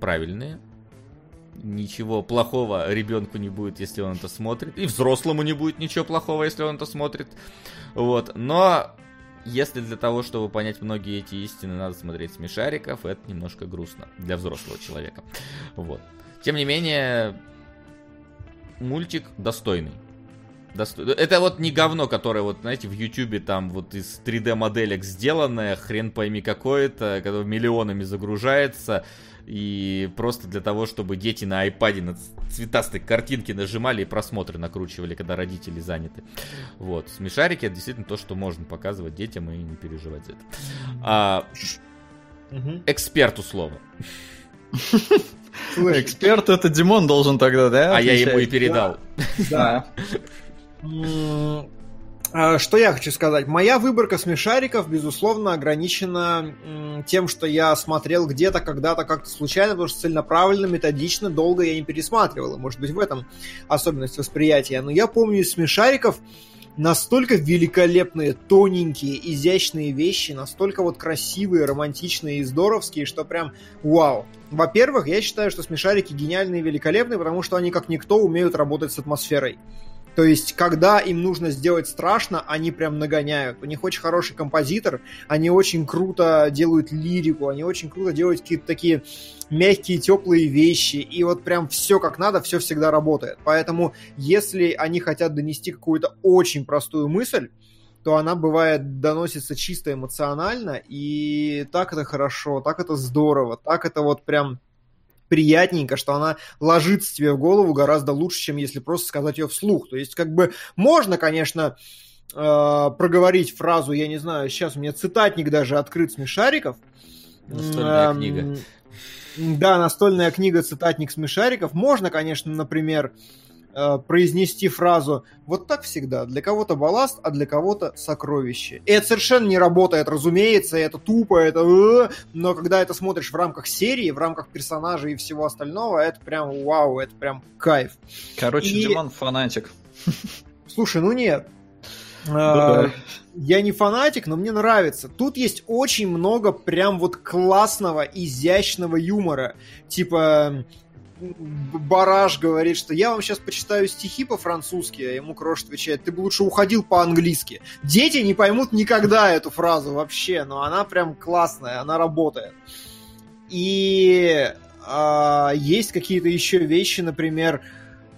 правильные. Ничего плохого ребенку не будет, если он это смотрит. И взрослому не будет ничего плохого, если он это смотрит. Вот. Но если для того, чтобы понять многие эти истины, надо смотреть смешариков, это немножко грустно для взрослого человека. Вот. Тем не менее, мультик достойный. Досто... Это вот не говно, которое вот, знаете, в Ютубе там вот из 3D моделек сделанное, хрен пойми какое-то, которое миллионами загружается, и просто для того, чтобы дети на айпаде на цветастой картинке нажимали и просмотры накручивали, когда родители заняты. Вот. Смешарики это действительно то, что можно показывать детям и не переживать за это. А, эксперту слово. Эксперт это Димон должен тогда, да? А я ему и передал. Да. А, что я хочу сказать? Моя выборка смешариков, безусловно, ограничена тем, что я смотрел где-то, когда-то, как-то случайно, потому что целенаправленно, методично, долго я не пересматривал. И, может быть, в этом особенность восприятия. Но я помню из смешариков настолько великолепные, тоненькие, изящные вещи, настолько вот красивые, романтичные и здоровские, что прям вау. Во-первых, я считаю, что смешарики гениальные и великолепные, потому что они как никто умеют работать с атмосферой. То есть, когда им нужно сделать страшно, они прям нагоняют. У них очень хороший композитор, они очень круто делают лирику, они очень круто делают какие-то такие мягкие, теплые вещи. И вот прям все как надо, все всегда работает. Поэтому, если они хотят донести какую-то очень простую мысль, то она бывает доносится чисто эмоционально, и так это хорошо, так это здорово, так это вот прям приятненько, что она ложится тебе в голову гораздо лучше, чем если просто сказать ее вслух. То есть, как бы, можно, конечно, э, проговорить фразу, я не знаю, сейчас у меня цитатник даже открыт смешариков. Настольная эм, книга. Да, настольная книга «Цитатник смешариков». Можно, конечно, например, Э, произнести фразу «вот так всегда, для кого-то балласт, а для кого-то сокровище». И это совершенно не работает, разумеется, это тупо, это... Э, но когда это смотришь в рамках серии, в рамках персонажей и всего остального, это прям вау, это прям кайф. Короче, и... Диман фанатик. Слушай, ну нет. Ну я не фанатик, но мне нравится. Тут есть очень много прям вот классного, изящного юмора. Типа, Бараш говорит, что я вам сейчас почитаю стихи по-французски, а ему Крош отвечает, ты бы лучше уходил по-английски. Дети не поймут никогда эту фразу вообще, но она прям классная, она работает. И а, есть какие-то еще вещи, например,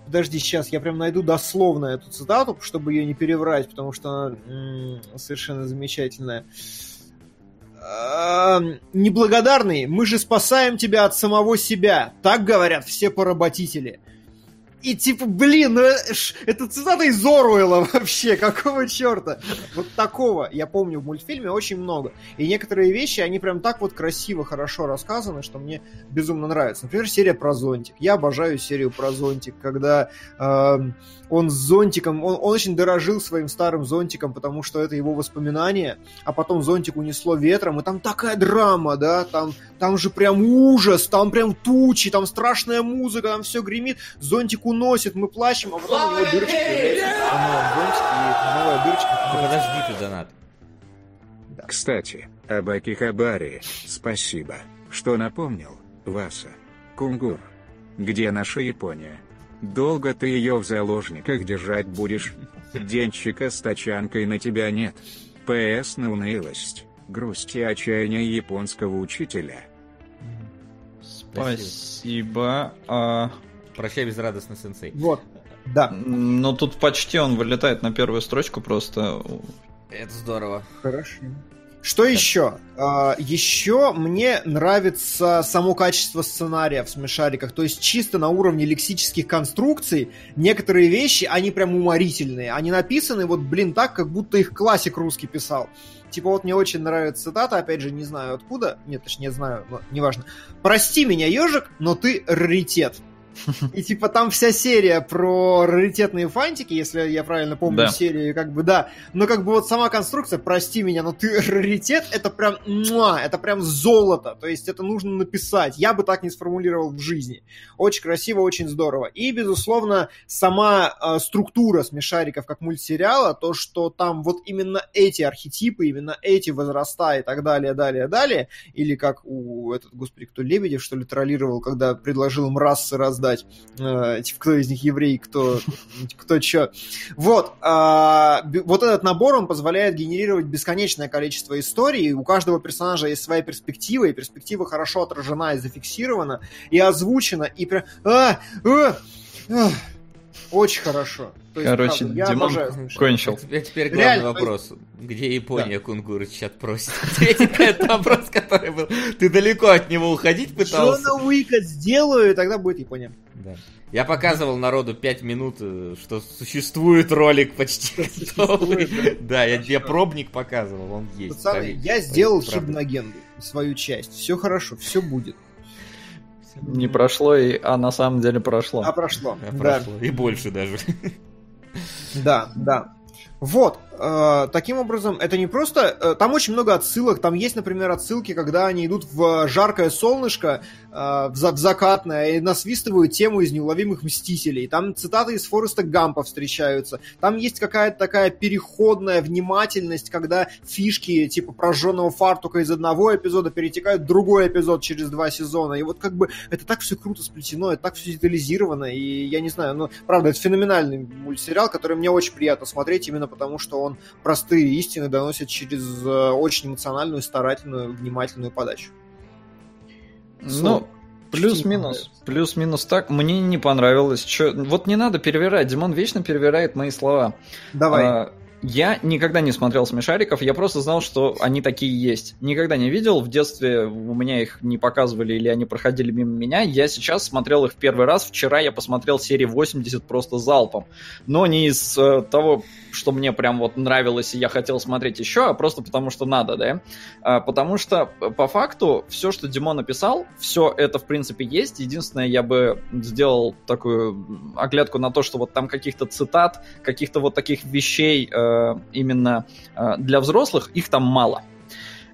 подожди, сейчас я прям найду дословно эту цитату, чтобы ее не переврать, потому что она м- совершенно замечательная. Неблагодарный, мы же спасаем тебя от самого себя. Так говорят все поработители. И типа, блин, ну это цитата из Оруэлла вообще, какого черта? Вот такого, я помню, в мультфильме очень много. И некоторые вещи, они прям так вот красиво, хорошо рассказаны, что мне безумно нравится. Например, серия про зонтик. Я обожаю серию про зонтик, когда э, он с зонтиком, он, он очень дорожил своим старым зонтиком, потому что это его воспоминания, а потом зонтик унесло ветром, и там такая драма, да, там, там же прям ужас, там прям тучи, там страшная музыка, там все гремит, зонтик уносит, мы плачем, а потом у него дырочка появляется на зонтике, и новая дырочка. Подожди ты, донат. Да. Кстати, об Акихабаре, спасибо, что напомнил, Васа. Кунгур. Где наша Япония? Долго ты ее в заложниках держать будешь? Денчика с тачанкой на тебя нет. ПС на унылость, грусть и отчаяние японского учителя. Спасибо. А... Прощай, безрадостный сенсей. Вот. Да. Но тут почти он вылетает на первую строчку просто. Это здорово. Хорошо. Что еще? А, еще мне нравится само качество сценария в смешариках. То есть чисто на уровне лексических конструкций некоторые вещи, они прям уморительные. Они написаны вот, блин, так, как будто их классик русский писал. Типа вот мне очень нравится цитата, опять же, не знаю откуда. Нет, точнее, знаю, но неважно. «Прости меня, ежик, но ты раритет». И типа там вся серия про раритетные фантики, если я правильно помню да. серию, как бы да. Но как бы вот сама конструкция, прости меня, но ты раритет, это прям, муа, это прям золото. То есть это нужно написать. Я бы так не сформулировал в жизни. Очень красиво, очень здорово. И, безусловно, сама э, структура смешариков как мультсериала, то, что там вот именно эти архетипы, именно эти возраста и так далее, далее, далее. Или как у этот, господи, кто Лебедев, что ли, троллировал, когда предложил им расы раз раздать. Э, типа, кто из них еврей, кто, кто что. Вот. Э, вот этот набор, он позволяет генерировать бесконечное количество историй. У каждого персонажа есть своя перспектива, и перспектива хорошо отражена и зафиксирована, и озвучена, и прям... А, а, а, очень хорошо. есть, Короче, правда, Димон кончил. А теперь главный Реально, вопрос. Есть... Где Япония, да. Кунгуры чат просит ответить на этот вопрос, который был. Ты далеко от него уходить пытался? Джона Уика сделаю, и тогда будет Япония. Да. Я показывал народу 5 минут, э, что существует ролик почти готовый. Да, я, я пробник показывал, он есть. Пацаны, я сделал хибногенду, свою часть. Все хорошо, все будет. Не прошло, и, а на самом деле прошло. А прошло. А да. прошло. И больше даже. Да, да. Вот. Э, таким образом, это не просто... Э, там очень много отсылок. Там есть, например, отсылки, когда они идут в жаркое солнышко, э, в, закатное, и насвистывают тему из «Неуловимых мстителей». Там цитаты из Фореста Гампа встречаются. Там есть какая-то такая переходная внимательность, когда фишки типа прожженного фартука из одного эпизода перетекают в другой эпизод через два сезона. И вот как бы это так все круто сплетено, это так все детализировано, и я не знаю, ну, правда, это феноменальный мультсериал, который мне очень приятно смотреть, именно потому что он простые истины доносит через э, очень эмоциональную, старательную, внимательную подачу. Ну, плюс-минус. Плюс-минус так. Мне не понравилось. Чё... Вот не надо перевирать. Димон вечно перевирает мои слова. Давай. А, я никогда не смотрел «Смешариков», я просто знал, что они такие есть. Никогда не видел, в детстве у меня их не показывали или они проходили мимо меня. Я сейчас смотрел их в первый раз. Вчера я посмотрел серии 80 просто залпом. Но не из э, того, что мне прям вот нравилось и я хотел смотреть еще, а просто потому что надо, да? А, потому что по факту все, что Димон написал, все это в принципе есть. Единственное, я бы сделал такую оглядку на то, что вот там каких-то цитат, каких-то вот таких вещей э, Э, именно э, для взрослых, их там мало.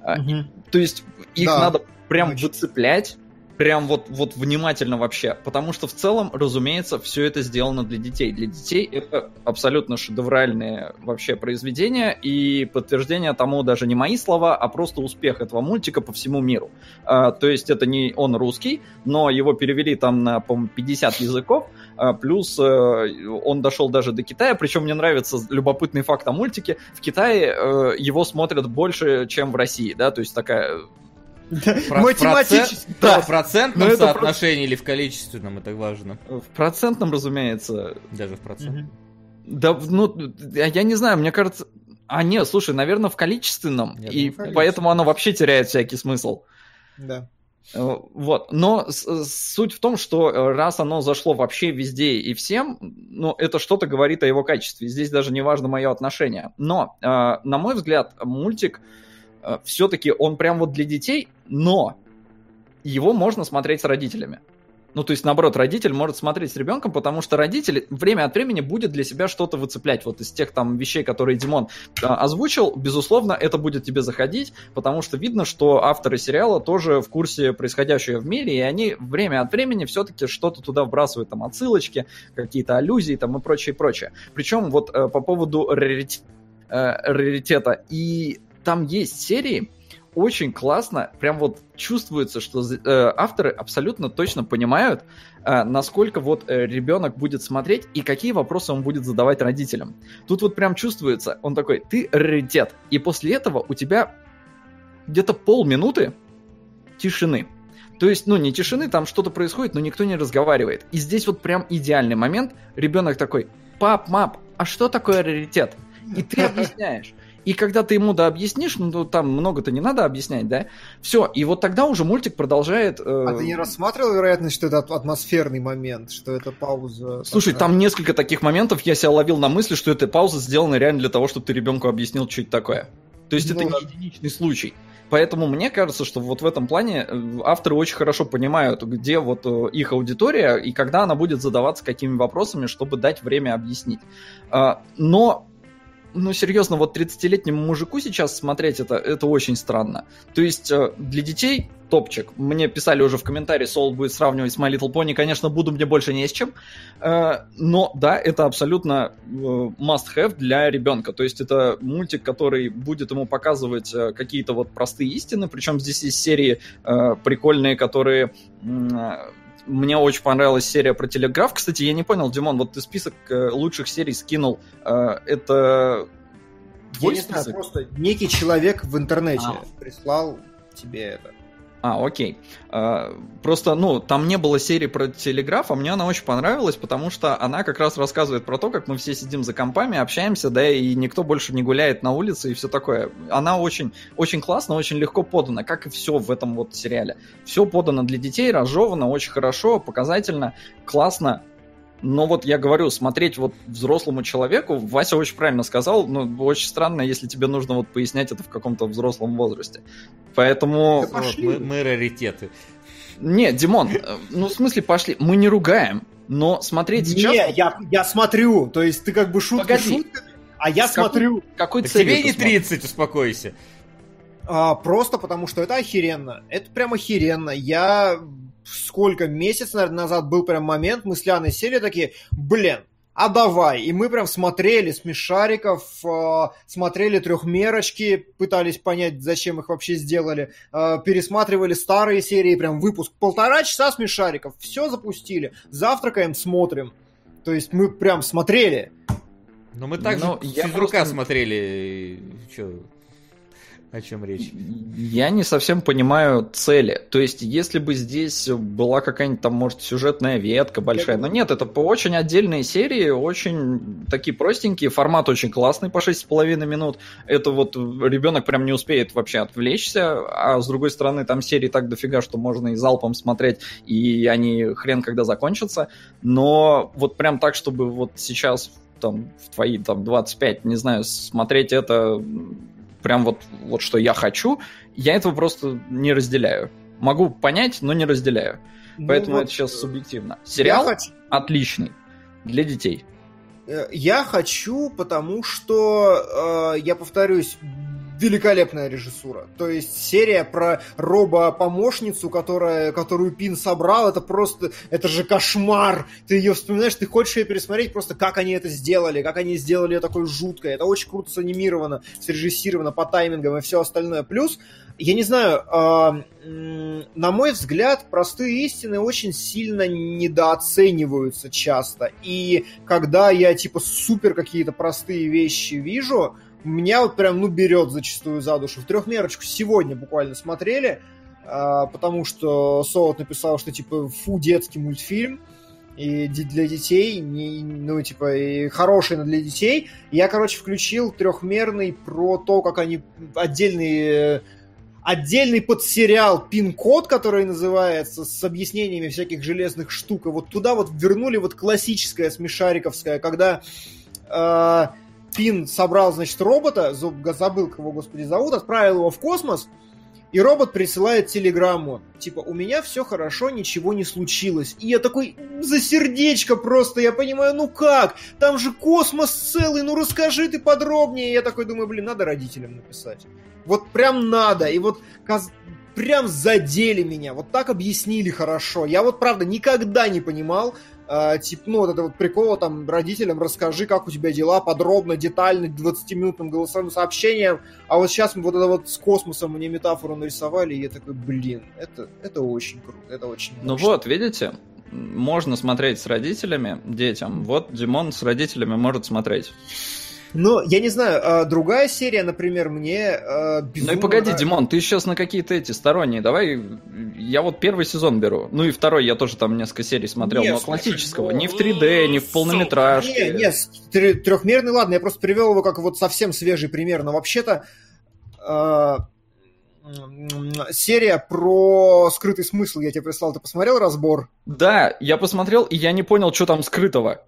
Угу. То есть их да, надо прям очень. выцеплять, прям вот, вот внимательно вообще, потому что в целом, разумеется, все это сделано для детей. Для детей это абсолютно шедевральное вообще произведение, и подтверждение тому даже не мои слова, а просто успех этого мультика по всему миру. А, то есть это не он русский, но его перевели там на, по 50 языков, плюс э, он дошел даже до Китая, причем мне нравится любопытный факт о мультике, в Китае э, его смотрят больше, чем в России, да, то есть такая Математически. Да. В процентном соотношении или в количественном, это важно. В процентном, разумеется. Даже в процентном. Да, ну, я не знаю, мне кажется... А нет, слушай, наверное, в количественном, я и думаю, поэтому оно вообще теряет всякий смысл. Да. Э, вот. Но суть в том, что э, раз оно зашло вообще везде и всем, ну, это что-то говорит о его качестве. Здесь даже не важно мое отношение. Но, э, на мой взгляд, мультик все-таки он прям вот для детей, но его можно смотреть с родителями. Ну, то есть, наоборот, родитель может смотреть с ребенком, потому что родитель время от времени будет для себя что-то выцеплять. Вот из тех там вещей, которые Димон а, озвучил, безусловно, это будет тебе заходить, потому что видно, что авторы сериала тоже в курсе происходящего в мире, и они время от времени все-таки что-то туда вбрасывают, там, отсылочки, какие-то аллюзии там и прочее, прочее. Причем вот э, по поводу э, раритета, и там есть серии, очень классно, прям вот чувствуется, что э, авторы абсолютно точно понимают, э, насколько вот э, ребенок будет смотреть и какие вопросы он будет задавать родителям. Тут вот прям чувствуется, он такой, ты раритет, и после этого у тебя где-то полминуты тишины. То есть, ну, не тишины, там что-то происходит, но никто не разговаривает. И здесь вот прям идеальный момент. Ребенок такой, пап, мап, а что такое раритет? И ты объясняешь. И когда ты ему да объяснишь, ну там много-то не надо объяснять, да, все, и вот тогда уже мультик продолжает... Э... А ты не рассматривал вероятность, что это атмосферный момент, что это пауза? Слушай, такая... там несколько таких моментов, я себя ловил на мысли, что эта пауза сделана реально для того, чтобы ты ребенку объяснил, что это такое. То есть ну, это не единичный случай. Поэтому мне кажется, что вот в этом плане э, авторы очень хорошо понимают, где вот э, их аудитория и когда она будет задаваться какими вопросами, чтобы дать время объяснить. А, но ну, серьезно, вот 30-летнему мужику сейчас смотреть это, это очень странно. То есть э, для детей топчик. Мне писали уже в комментарии, Сол будет сравнивать с My Little Pony. Конечно, буду, мне больше не с чем. Э, но да, это абсолютно э, must-have для ребенка. То есть это мультик, который будет ему показывать какие-то вот простые истины. Причем здесь есть серии прикольные, которые мне очень понравилась серия про телеграф. Кстати, я не понял, Димон, вот ты список э, лучших серий скинул. Э, это твой я не список? знаю, просто некий человек в интернете а. прислал тебе это. А, окей. А, просто, ну, там не было серии про телеграф, а мне она очень понравилась, потому что она как раз рассказывает про то, как мы все сидим за компами, общаемся, да, и никто больше не гуляет на улице и все такое. Она очень, очень классно, очень легко подана, как и все в этом вот сериале. Все подано для детей, разжевано, очень хорошо, показательно, классно, но вот я говорю, смотреть вот взрослому человеку, Вася очень правильно сказал, ну, очень странно, если тебе нужно вот пояснять это в каком-то взрослом возрасте. Поэтому... Да вот, мы, мы раритеты. Нет, Димон, э, ну, в смысле, пошли. Мы не ругаем, но смотреть сейчас... Не, я, я смотрю, то есть ты как бы шутка Погоди. шутками, А я смотрю... Какой Тебе не 30, успокойся. А, просто потому, что это охеренно. Это прям охеренно. Я сколько, месяц, наверное, назад был прям момент, мы с Ляной сели такие, блин, а давай. И мы прям смотрели смешариков, э, смотрели трехмерочки, пытались понять, зачем их вообще сделали, э, пересматривали старые серии, прям выпуск полтора часа смешариков, все запустили, завтракаем, смотрим. То есть мы прям смотрели. Но мы также ну, я физрука просто... смотрели. Че? О чем речь? Я не совсем понимаю цели. То есть, если бы здесь была какая-нибудь там, может, сюжетная ветка большая, но нет, это по очень отдельные серии, очень такие простенькие, формат очень классный по 6,5 минут. Это вот ребенок прям не успеет вообще отвлечься, а с другой стороны, там серии так дофига, что можно и залпом смотреть, и они хрен когда закончатся. Но вот прям так, чтобы вот сейчас там в твои там 25, не знаю, смотреть это прям вот, вот что я хочу, я этого просто не разделяю. Могу понять, но не разделяю. Ну Поэтому вот, это сейчас субъективно. Сериал хочу... отличный для детей. Э, я хочу, потому что, э, я повторюсь, великолепная режиссура. То есть серия про робо-помощницу, которая, которую Пин собрал, это просто, это же кошмар. Ты ее вспоминаешь, ты хочешь ее пересмотреть, просто как они это сделали, как они сделали ее такой жуткой. Это очень круто санимировано, срежиссировано по таймингам и все остальное. Плюс, я не знаю, э, на мой взгляд, простые истины очень сильно недооцениваются часто. И когда я, типа, супер какие-то простые вещи вижу, меня вот прям, ну, берет зачастую за душу. В трехмерочку сегодня буквально смотрели, а, потому что Солод написал, что, типа, фу, детский мультфильм, и для детей, не, ну, типа, и хороший, но для детей. Я, короче, включил трехмерный про то, как они отдельные отдельный подсериал пин-код, который называется, с объяснениями всяких железных штук. И вот туда вот вернули вот классическое смешариковское, когда э, Пин собрал, значит, робота, забыл, кого, господи, зовут, отправил его в космос, и робот присылает телеграмму, типа, у меня все хорошо, ничего не случилось. И я такой, за сердечко просто, я понимаю, ну как? Там же космос целый, ну расскажи ты подробнее. И я такой думаю, блин, надо родителям написать. Вот прям надо. И вот прям задели меня, вот так объяснили хорошо. Я вот, правда, никогда не понимал, э, типа, ну, вот это вот прикол, там, родителям расскажи, как у тебя дела, подробно, детально, 20-минутным голосовым сообщением, а вот сейчас вот это вот с космосом мне метафору нарисовали, и я такой, блин, это, это очень круто, это очень Ну вот, видите, можно смотреть с родителями, детям, вот Димон с родителями может смотреть. Но я не знаю, а, другая серия, например, мне безумно... Ну и погоди, Димон, ты сейчас на какие-то эти сторонние, давай, я вот первый сезон беру, ну и второй я тоже там несколько серий смотрел, нет, но классического, ну, не в 3D, не в полнометражке. Нет, нет, трехмерный, ладно, я просто привел его как вот совсем свежий пример, но вообще-то э, серия про скрытый смысл я тебе прислал, ты посмотрел разбор? Да, я посмотрел, и я не понял, что там скрытого.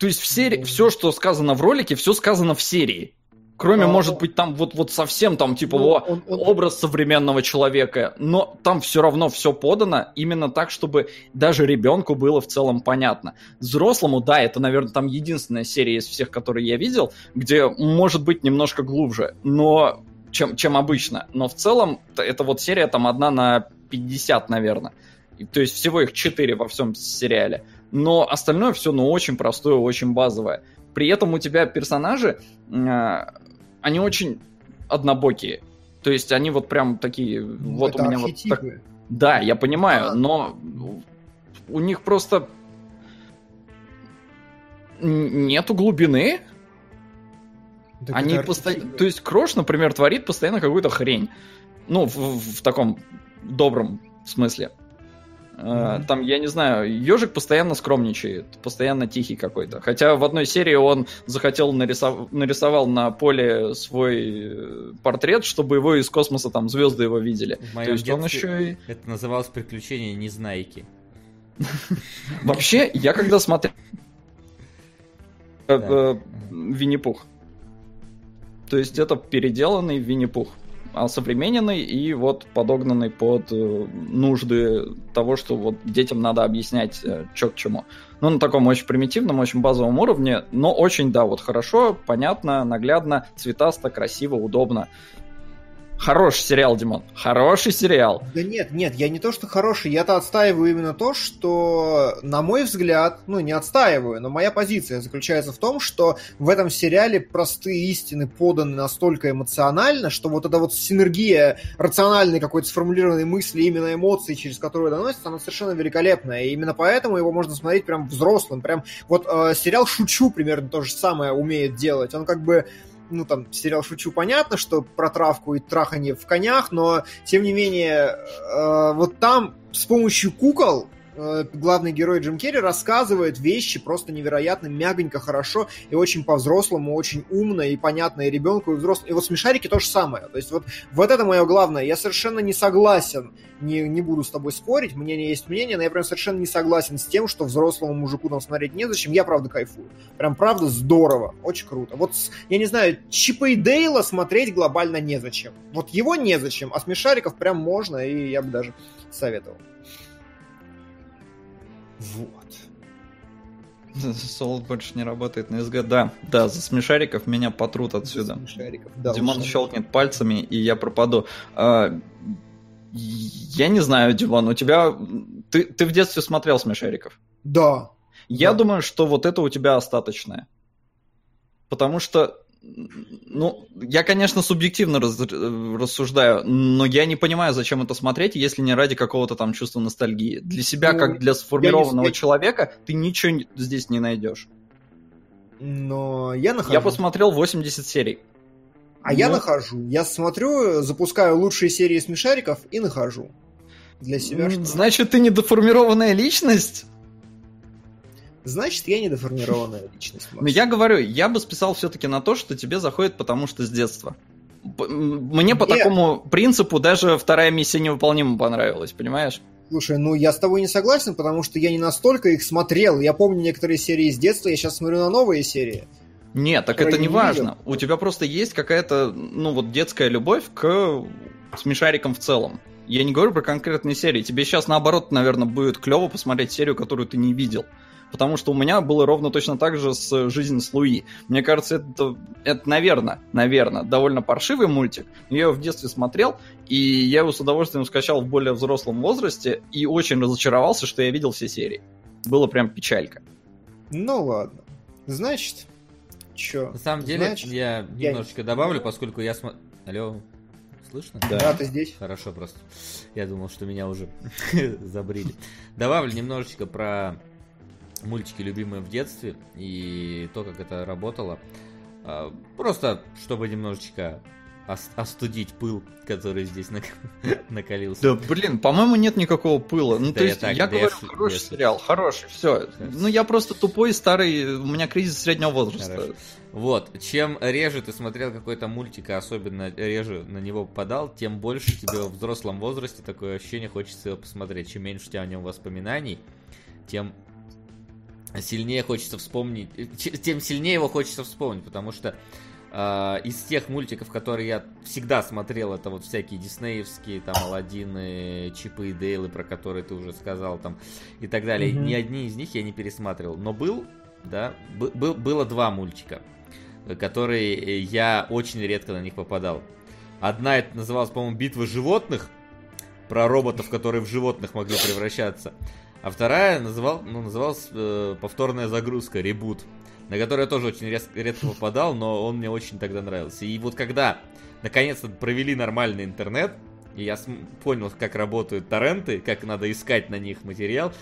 То есть в серии, все, что сказано в ролике, все сказано в серии. Кроме, а, может быть, там вот, вот совсем там, типа, ну, он, он... образ современного человека. Но там все равно все подано именно так, чтобы даже ребенку было в целом понятно. Взрослому, да, это, наверное, там единственная серия из всех, которые я видел, где может быть немножко глубже, но чем, чем обычно. Но в целом это вот серия там одна на 50, наверное. То есть всего их 4 во всем сериале но остальное все, ну, очень простое, очень базовое. При этом у тебя персонажи, э, они очень однобокие. То есть они вот прям такие, ну, вот у меня вот так... Да, я понимаю, а... но у них просто нету глубины. Так они постоянно... То есть Крош, например, творит постоянно какую-то хрень. Ну, в, в таком добром смысле. Mm-hmm. Там, я не знаю, ежик постоянно скромничает, постоянно тихий какой-то. Хотя в одной серии он захотел нарисов... нарисовал на поле свой э, портрет, чтобы его из космоса там звезды его видели. В моем То есть он еще и... Это называлось приключение Незнайки. Вообще, я когда смотрел э, Винни-Пух. То есть это переделанный Винни-Пух. Осовремененный и вот подогнанный под э, нужды того, что вот детям надо объяснять, э, что к чему. Ну, на таком очень примитивном, очень базовом уровне, но очень, да, вот хорошо, понятно, наглядно, цветасто, красиво, удобно. Хороший сериал, Димон. Хороший сериал. Да нет, нет, я не то, что хороший, я-то отстаиваю именно то, что, на мой взгляд, ну, не отстаиваю, но моя позиция заключается в том, что в этом сериале простые истины поданы настолько эмоционально, что вот эта вот синергия рациональной какой-то сформулированной мысли, именно эмоций, через которую доносится, она совершенно великолепная. И именно поэтому его можно смотреть прям взрослым. Прям вот э, сериал «Шучу» примерно то же самое умеет делать. Он как бы ну, там, сериал «Шучу» понятно, что про травку и трахание в конях, но, тем не менее, э, вот там с помощью кукол главный герой Джим Керри рассказывает вещи просто невероятно мягонько, хорошо и очень по-взрослому, очень умно и понятно и ребенку, и взрослому. И вот смешарики то же самое. То есть вот, вот это мое главное. Я совершенно не согласен, не, не буду с тобой спорить, мнение есть мнение, но я прям совершенно не согласен с тем, что взрослому мужику там смотреть незачем. Я правда кайфую. Прям правда здорово, очень круто. Вот, я не знаю, Чипа и Дейла смотреть глобально незачем. Вот его незачем, а смешариков прям можно, и я бы даже советовал. Вот. Солод больше не работает на СГ. Да, да, за смешариков меня потрут отсюда. За смешариков, да. Димон щелкнет пальцами, и я пропаду. А, я не знаю, Димон, у тебя... Ты, ты в детстве смотрел смешариков? Да. Я да. думаю, что вот это у тебя остаточное. Потому что ну, я, конечно, субъективно раз, рассуждаю, но я не понимаю, зачем это смотреть, если не ради какого-то там чувства ностальгии. Для себя, ну, как для сформированного не... человека, ты ничего здесь не найдешь. Но я нахожу. Я посмотрел 80 серий. А ну... я нахожу. Я смотрю, запускаю лучшие серии смешариков и нахожу. Для себя. Что... Значит, ты недоформированная личность? Значит, я недоформированная личность. Ну, я говорю, я бы списал все-таки на то, что тебе заходит, потому что с детства. Мне по такому принципу даже вторая миссия невыполнима понравилась, понимаешь? Слушай, ну я с тобой не согласен, потому что я не настолько их смотрел. Я помню некоторые серии с детства, я сейчас смотрю на новые серии. Нет, так это не важно. У тебя просто есть какая-то, ну вот, детская любовь к смешарикам в целом. Я не говорю про конкретные серии. Тебе сейчас, наоборот, наверное, будет клево посмотреть серию, которую ты не видел потому что у меня было ровно точно так же с «Жизнь с Луи». Мне кажется, это, это наверное, наверное, довольно паршивый мультик. Я его в детстве смотрел, и я его с удовольствием скачал в более взрослом возрасте, и очень разочаровался, что я видел все серии. Было прям печалька. Ну ладно. Значит, чё? На самом деле, Значит, я немножечко я... добавлю, поскольку я смотрю... Алло, слышно? Да. да, ты здесь. Хорошо, просто. Я думал, что меня уже забрили. Добавлю немножечко про мультики любимые в детстве и то, как это работало. А, просто, чтобы немножечко остудить пыл, который здесь накалился. Да, блин, по-моему, нет никакого пыла. Ну, да то есть, я, так, я говорю, я хороший я... сериал, хороший, все. Ну, я просто тупой, старый, у меня кризис среднего возраста. Хорошо. Вот, чем реже ты смотрел какой-то мультик, а особенно реже на него попадал, тем больше тебе в взрослом возрасте такое ощущение хочется его посмотреть. Чем меньше у тебя о нем воспоминаний, тем сильнее хочется вспомнить, э, тем сильнее его хочется вспомнить, потому что э, из тех мультиков, которые я всегда смотрел, это вот всякие диснеевские, там, Алладины, Чипы и Дейлы, про которые ты уже сказал, там, и так далее. Mm-hmm. Ни одни из них я не пересматривал. Но был, да, был, было два мультика, которые я очень редко на них попадал. Одна это называлась, по-моему, «Битва животных», про роботов, которые в животных могли превращаться. А вторая называл, ну, называлась э, повторная загрузка, ребут, на который я тоже очень рез- редко попадал, но он мне очень тогда нравился. И вот когда наконец-то провели нормальный интернет, и я понял, как работают торренты, как надо искать на них материал,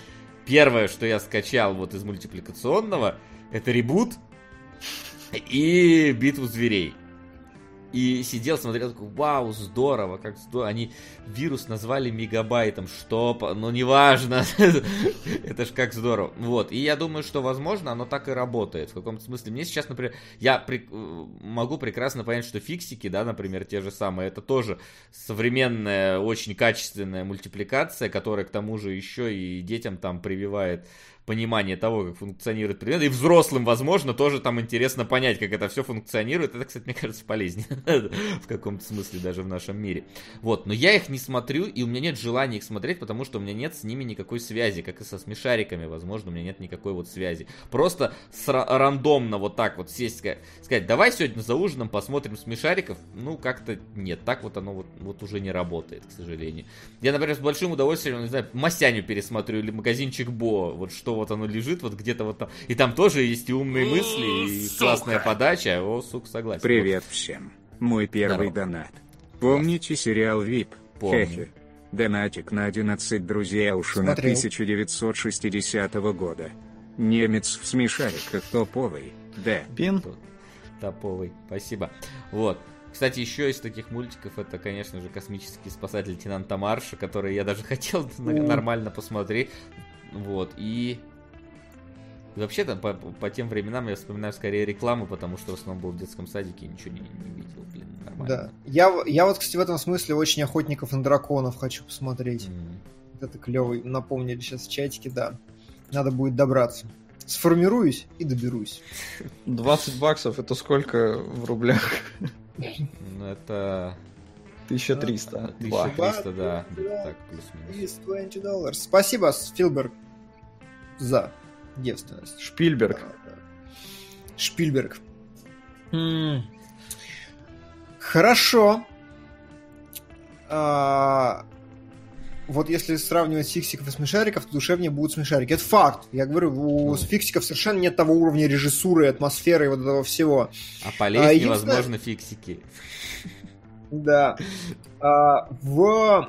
первое, что я скачал вот из мультипликационного, это ребут и битву зверей. И сидел, смотрел, такой, вау, здорово, как здорово. Они вирус назвали мегабайтом, что, ну неважно, это ж как здорово. Вот, и я думаю, что, возможно, оно так и работает в каком-то смысле. Мне сейчас, например, я при... могу прекрасно понять, что фиксики, да, например, те же самые, это тоже современная, очень качественная мультипликация, которая к тому же еще и детям там прививает понимание того, как функционирует предмет. И взрослым, возможно, тоже там интересно понять, как это все функционирует. Это, кстати, мне кажется, полезнее в каком-то смысле даже в нашем мире. Вот, но я их не смотрю, и у меня нет желания их смотреть, потому что у меня нет с ними никакой связи, как и со смешариками, возможно, у меня нет никакой вот связи. Просто рандомно вот так вот сесть, сказать, давай сегодня за ужином посмотрим смешариков, ну, как-то нет, так вот оно вот, вот уже не работает, к сожалению. Я, например, с большим удовольствием, не знаю, Масяню пересмотрю или магазинчик Бо, вот что вот оно лежит вот где-то вот там. И там тоже есть и умные мысли, и сука. классная подача. О, сука, согласен. Привет вот. всем. Мой первый Здорово. донат. Помните сериал VIP? Помню. Хе-хе. Донатик на 11 друзья Ушина 1960 года. Немец в смешариках топовый. Да. Пин. Топовый. Спасибо. Вот. Кстати, еще из таких мультиков это, конечно же, космический спасатель лейтенанта Марша, который я даже хотел нормально посмотреть. Вот, и Вообще-то по, по тем временам я вспоминаю скорее рекламу, потому что в основном был в детском садике и ничего не, не видел, блин, нормально. Да. Я, я вот, кстати, в этом смысле очень охотников на драконов хочу посмотреть. Mm. Это клевый, напомнили сейчас в чатике, да. Надо будет добраться. Сформируюсь и доберусь. 20 баксов это сколько в рублях? Ну, это 1300. 1300, да. да. Так, плюс-минус. 20 долларов. Спасибо, Спилберг, за девственность. Шпильберг. Шпильберг. Хорошо. А, вот если сравнивать фиксиков и смешариков, то душевнее будут смешарики. Это факт. Я говорю, у фиксиков совершенно нет того уровня режиссуры, атмосферы и вот этого всего. А полезнее, а, возможно, фиксики. Да. А, в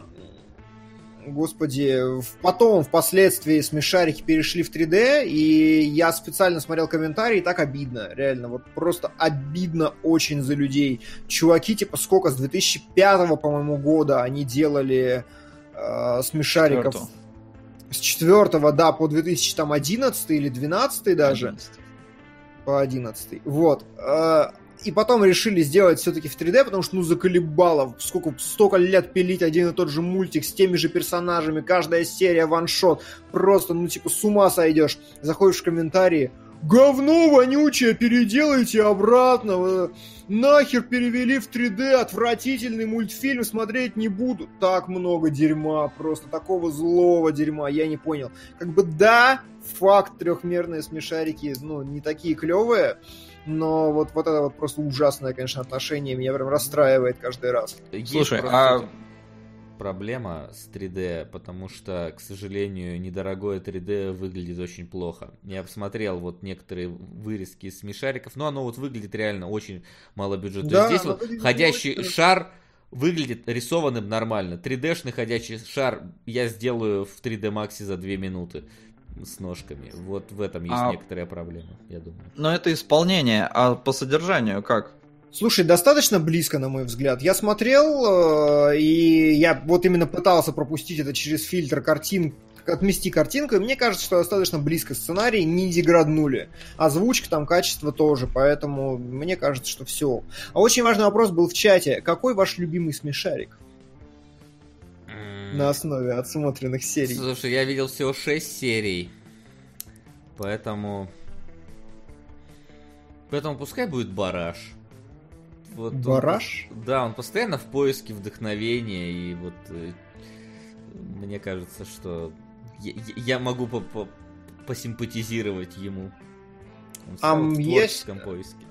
господи, потом, впоследствии смешарики перешли в 3D, и я специально смотрел комментарии, и так обидно, реально, вот просто обидно очень за людей. Чуваки, типа, сколько, с 2005, по-моему, года они делали э, смешариков. Четвертого. С четвертого, да, по 2011 или 12 даже. 11. По 11. Вот. Э, и потом решили сделать все-таки в 3D, потому что, ну, заколебало. Сколько, столько лет пилить один и тот же мультик с теми же персонажами, каждая серия ваншот. Просто, ну, типа, с ума сойдешь. Заходишь в комментарии, говно вонючее, переделайте обратно. Нахер перевели в 3D, отвратительный мультфильм, смотреть не буду. Так много дерьма, просто такого злого дерьма, я не понял. Как бы да, факт, трехмерные смешарики, ну, не такие клевые, но вот, вот это вот просто ужасное, конечно, отношение меня прям расстраивает каждый раз. Есть Слушай, а проблема с 3D, потому что, к сожалению, недорогое 3D выглядит очень плохо. Я посмотрел вот некоторые вырезки из смешариков, но оно вот выглядит реально очень мало бюджета. Да, здесь вот ходящий очень... шар выглядит рисованным нормально. 3D-шный ходячий шар я сделаю в 3D Max за 2 минуты с ножками. Вот в этом есть а... некоторая проблема, я думаю. Но это исполнение, а по содержанию как? Слушай, достаточно близко, на мой взгляд. Я смотрел, э, и я вот именно пытался пропустить это через фильтр картин, отмести картинку, и мне кажется, что достаточно близко сценарий, не деграднули. Озвучка там, качество тоже, поэтому мне кажется, что все. А очень важный вопрос был в чате. Какой ваш любимый смешарик? На основе отсмотренных серий. Слушай, я видел всего 6 серий. Поэтому... Поэтому пускай будет Бараш. Вот Бараш? Он, да, он постоянно в поиске вдохновения, и вот э, мне кажется, что я, я могу по -по посимпатизировать ему. Он в творческом есть... поиске.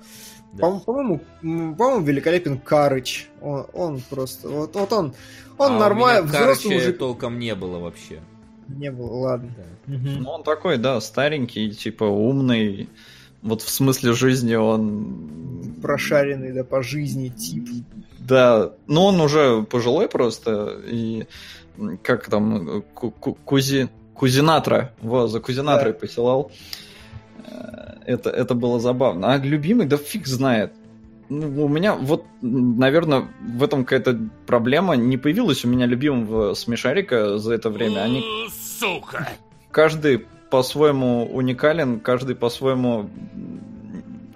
Да. По-моему, по-моему, великолепен Карыч. Он, он просто, вот, вот он, он а нормально, взрослый уже толком не было вообще. Не было, ладно. Да. Угу. Ну, он такой, да, старенький, типа умный. Вот в смысле жизни он... Прошаренный, да, по жизни тип. Да, но он уже пожилой просто, и как там, кузи, кузинатра, во, за кузинатрой да. посылал это, это было забавно. А любимый, да фиг знает. Ну, у меня вот, наверное, в этом какая-то проблема. Не появилась у меня любимого смешарика за это время. Они... Сука! Каждый по-своему уникален, каждый по-своему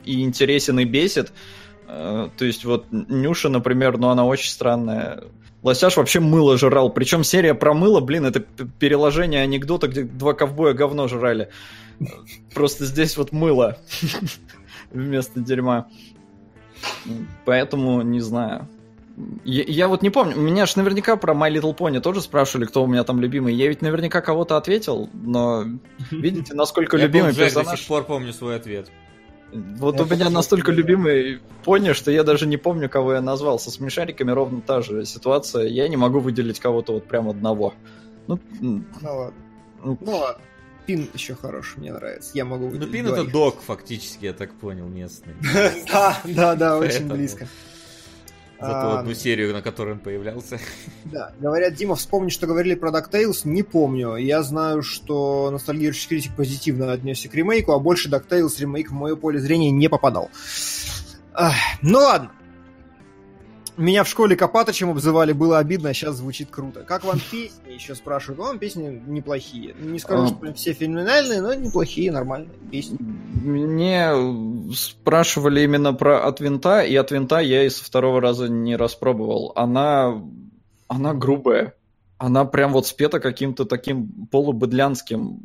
и интересен, и бесит. Э, то есть вот Нюша, например, ну она очень странная. Лосяш вообще мыло жрал. Причем серия про мыло, блин, это переложение анекдота, где два ковбоя говно жрали. Просто здесь вот мыло вместо дерьма. Поэтому не знаю. Я, я вот не помню, меня же наверняка про My Little Pony тоже спрашивали, кто у меня там любимый. Я ведь наверняка кого-то ответил, но видите, насколько любимый персонаж... Я до сих пор помню свой ответ. Вот у меня настолько любимый пони, что я даже не помню, кого я назвал. Со смешариками ровно та же ситуация. Я не могу выделить кого-то вот прям одного. Ну, ну ладно. Ну, ну ладно. Пин еще хороший, мне нравится. Я могу Ну, Пин это док, фактически, я так понял, местный. Да, да, да, очень близко. За ту а, одну серию, на которой он появлялся. Да, говорят, Дима, вспомни, что говорили про DuckTales, не помню. Я знаю, что ностальгирующий критик позитивно отнесся к ремейку, а больше DuckTales ремейк в мое поле зрения не попадал. Ну ладно. Меня в школе Копаточем обзывали, было обидно, а сейчас звучит круто. Как вам песни? Еще спрашивают. Вам песни неплохие. Не скажу, а... что все феноменальные, но неплохие, нормальные песни. Мне спрашивали именно про от винта, и от винта я и со второго раза не распробовал. Она, она грубая. Она прям вот спета каким-то таким полубыдлянским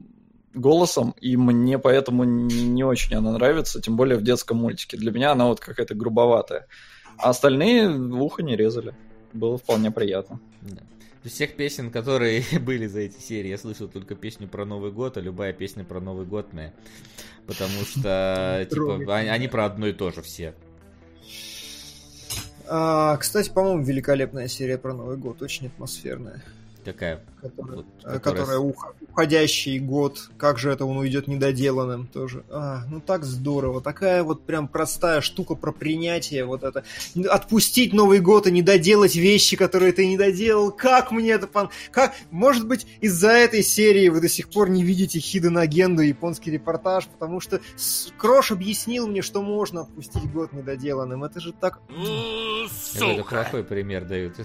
голосом, и мне поэтому не очень она нравится, тем более в детском мультике. Для меня она вот какая-то грубоватая. А остальные ухо не резали. Было вполне приятно. Да. Из всех песен, которые были за эти серии, я слышал только песню про Новый год, а любая песня про Новый год моя. Потому что, типа, они про одно и то же все. А, кстати, по-моему, великолепная серия про Новый год, очень атмосферная. Какая? Которая, вот, которая... которая уходящий год, как же это он уйдет недоделанным тоже. А, ну так здорово. Такая вот прям простая штука про принятие вот это. Отпустить Новый год и не доделать вещи, которые ты не доделал. Как мне это пон... Как? Может быть, из-за этой серии вы до сих пор не видите Хиден Агенду, японский репортаж, потому что Крош объяснил мне, что можно отпустить год недоделанным. Это же так... Сука! Это плохой пример дают.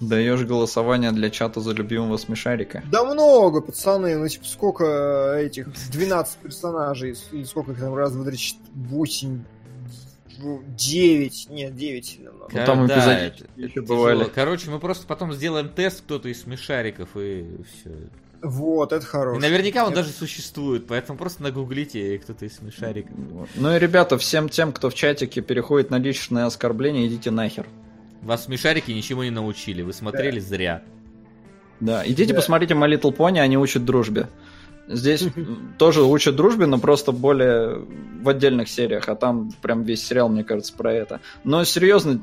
Даешь голосование для чата за любимого смешарика? Да много, пацаны. Ну, типа, сколько этих 12 персонажей? Или сколько их там? Раз, два, три, четыре, восемь, девять. Нет, девять. Ну, там да, эпизоды еще бывали. Короче, мы просто потом сделаем тест, кто-то из смешариков, и все. Вот, это хорошо. И наверняка он это... даже существует, поэтому просто нагуглите кто-то из смешариков. Ну и, ребята, всем тем, кто в чатике переходит на личное оскорбление, идите нахер. Вас смешарики ничего не научили, вы смотрели да. зря. Да, идите да. посмотрите My Little Pony, они учат дружбе. Здесь тоже учат дружбе, но просто более в отдельных сериях, а там прям весь сериал, мне кажется, про это. Но серьезно,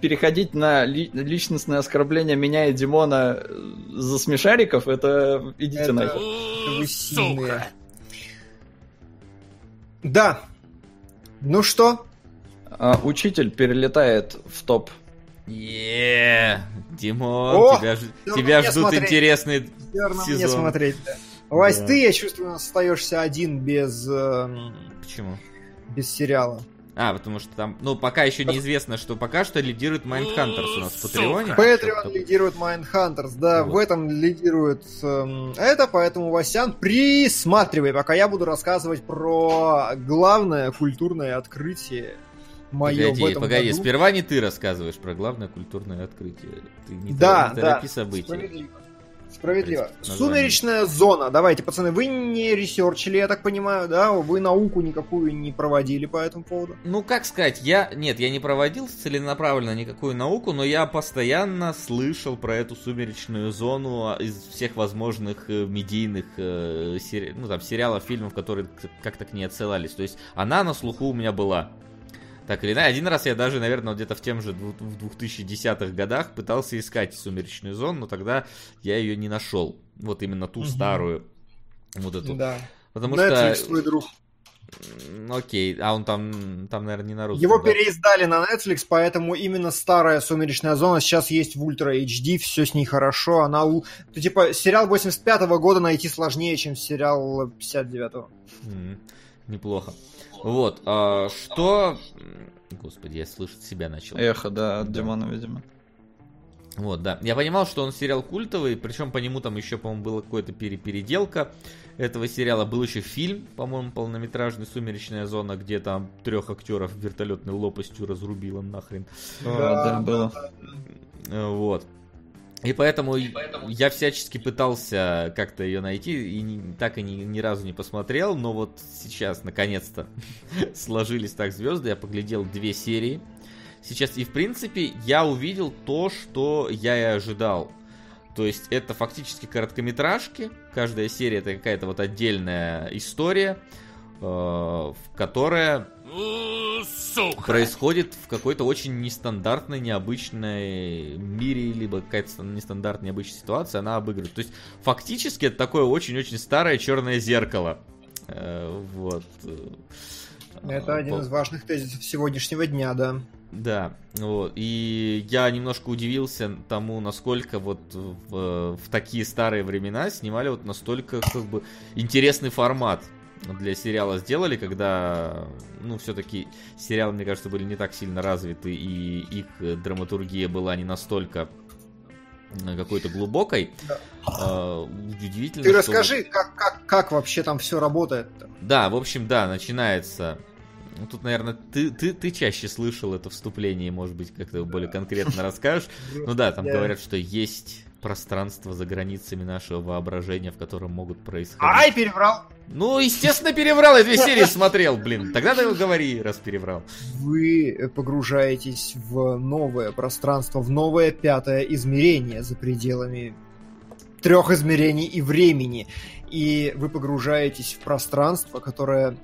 переходить на ли, личностное оскорбление меня и Димона за смешариков, это идите это... нахер. Вы сильные. Да. Ну что, учитель перелетает в топ. Еее, Димон, О, тебя, тебя ждут смотреть. интересные сезоны. мне смотреть, да. Вась, да. ты, я чувствую, остаешься один без... Э, Почему? Без сериала. А, потому что там, ну, пока еще неизвестно, что пока что лидирует Mindhunters у нас в Патреоне. Patreon лидирует Mindhunters, да, вот. в этом лидирует э, это, поэтому, Васян, присматривай, пока я буду рассказывать про главное культурное открытие мое погоди, в этом погоди, году. сперва не ты рассказываешь про главное культурное открытие. Ты не да, торопи, да, события. Справедливо. Справедливо. Сумеречная зона. Давайте, пацаны, вы не ресерчили, я так понимаю, да? Вы науку никакую не проводили по этому поводу? Ну, как сказать, я... Нет, я не проводил целенаправленно никакую науку, но я постоянно слышал про эту сумеречную зону из всех возможных э, медийных э, ну, там, сериалов, фильмов, которые как-то к ней отсылались. То есть она на слуху у меня была. Так или иначе, один раз я даже, наверное, где-то в тем же в 2010-х годах пытался искать сумеречную зону, но тогда я ее не нашел. Вот именно ту угу. старую. Вот эту. Да. Потому Netflix, что... твой друг. Окей, а он там, там, наверное, не на русском. Его да? переиздали на Netflix, поэтому именно старая «Сумеречная зона» сейчас есть в Ультра HD, все с ней хорошо. Она, типа, сериал 85-го года найти сложнее, чем сериал 59-го. Mm, неплохо. Вот, а, что... Господи, я слышать себя начал. Эхо, да, от да. Димона, видимо. Вот, да. Я понимал, что он сериал культовый, причем по нему там еще, по-моему, была какая-то пере переделка. этого сериала был еще фильм, по-моему, полнометражный «Сумеречная зона», где там трех актеров вертолетной лопастью разрубило нахрен. Да, да, было. Вот. И поэтому, и поэтому я всячески пытался как-то ее найти и не, так и ни, ни разу не посмотрел, но вот сейчас наконец-то сложились так звезды, я поглядел две серии. Сейчас и в принципе я увидел то, что я и ожидал. То есть это фактически короткометражки, каждая серия это какая-то вот отдельная история, э, которая Сука. происходит в какой-то очень нестандартной, необычной мире, либо какая-то нестандартная, необычная ситуация, она обыгрывает. То есть, фактически, это такое очень-очень старое черное зеркало. Э, вот. Это один из важных тезисов сегодняшнего дня, да. Да, вот. И я немножко удивился тому, насколько вот в, в такие старые времена снимали вот настолько как бы интересный формат для сериала сделали, когда, ну, все-таки сериалы, мне кажется, были не так сильно развиты, и их драматургия была не настолько э, какой-то глубокой. Да. А, удивительно. Ты расскажи, вот... как, как, как вообще там все работает? -то? Да, в общем, да, начинается. Ну, тут, наверное, ты, ты, ты чаще слышал это вступление, может быть, как-то более конкретно расскажешь. Ну да, там говорят, что есть пространство за границами нашего воображения, в котором могут происходить. Ай, переврал! Ну, естественно, переврал, я две серии смотрел, блин. Тогда ты говори, раз переврал. Вы погружаетесь в новое пространство, в новое пятое измерение за пределами трех измерений и времени. И вы погружаетесь в пространство, которое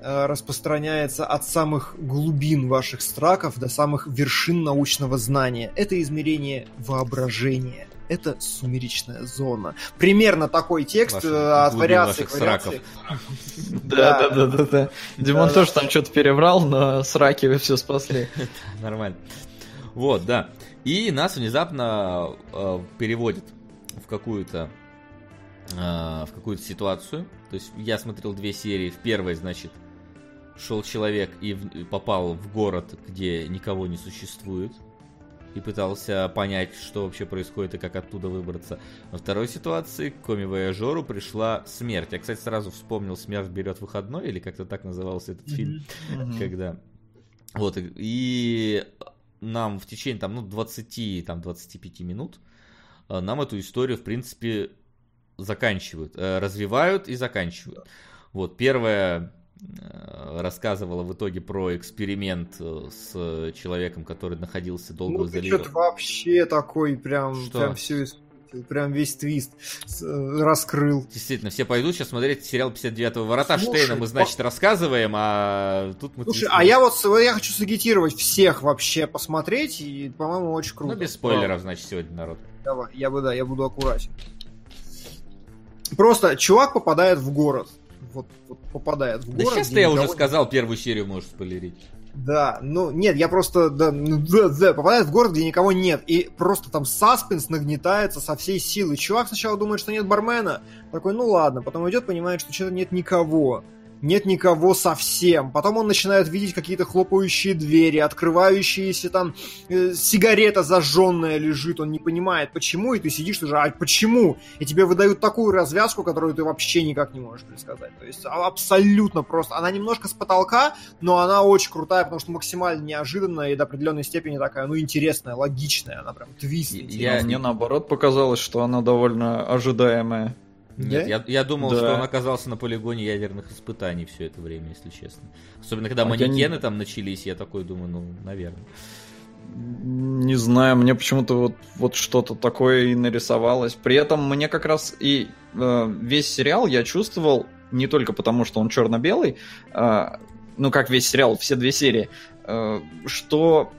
э, распространяется от самых глубин ваших страков до самых вершин научного знания. Это измерение воображения это сумеречная зона. Примерно такой текст Ваши, э, от вариации к вариации. Да, да, да, да, Димон тоже там что-то переврал, но сраки вы все спасли. Нормально. Вот, да. И нас внезапно э, переводят в какую-то э, в какую-то ситуацию. То есть я смотрел две серии. В первой, значит, шел человек и попал в город, где никого не существует и пытался понять, что вообще происходит и как оттуда выбраться. Во второй ситуации к коми-вояжеру пришла смерть. Я, кстати, сразу вспомнил «Смерть берет выходной», или как-то так назывался этот фильм, когда... Вот, и нам в течение там, ну, 20, там, 25 минут э, нам эту историю, в принципе, заканчивают, э, развивают и заканчивают. Вот, первая рассказывала в итоге про эксперимент э, с человеком, который находился долго ну, заливе. Что-то вообще такой прям, Что? прям все прям весь твист э, раскрыл. Действительно, все пойдут сейчас смотреть сериал 59-го ворота Слушай, Штейна, мы, значит, по... рассказываем, а тут мы... Слушай, а я вот я хочу сагитировать всех вообще посмотреть, и, по-моему, очень круто. Ну, без спойлеров, значит, сегодня, народ. Давай, я бы, да, я буду аккуратен. Просто чувак попадает в город, вот, вот попадает в город. Да сейчас-то я уже сказал, первую серию можешь спойлерить. Да, ну нет, я просто да, ну, да, да, попадает в город, где никого нет, и просто там саспенс нагнетается со всей силы. Чувак сначала думает, что нет бармена, такой, ну ладно, потом идет, понимает, что что-то нет никого нет никого совсем. Потом он начинает видеть какие-то хлопающие двери, открывающиеся там, э, сигарета зажженная лежит, он не понимает, почему, и ты сидишь уже, а почему? И тебе выдают такую развязку, которую ты вообще никак не можешь предсказать. То есть а, абсолютно просто. Она немножко с потолка, но она очень крутая, потому что максимально неожиданная и до определенной степени такая, ну, интересная, логичная, она прям твист. Я, мне наоборот показалось, что она довольно ожидаемая. Нет, да? я, я думал, да. что он оказался на полигоне ядерных испытаний все это время, если честно. Особенно, когда а манекены не... там начались, я такой думаю, ну, наверное. Не знаю, мне почему-то вот, вот что-то такое и нарисовалось. При этом мне как раз и э, весь сериал я чувствовал, не только потому, что он черно-белый, э, ну как весь сериал, все две серии, э, что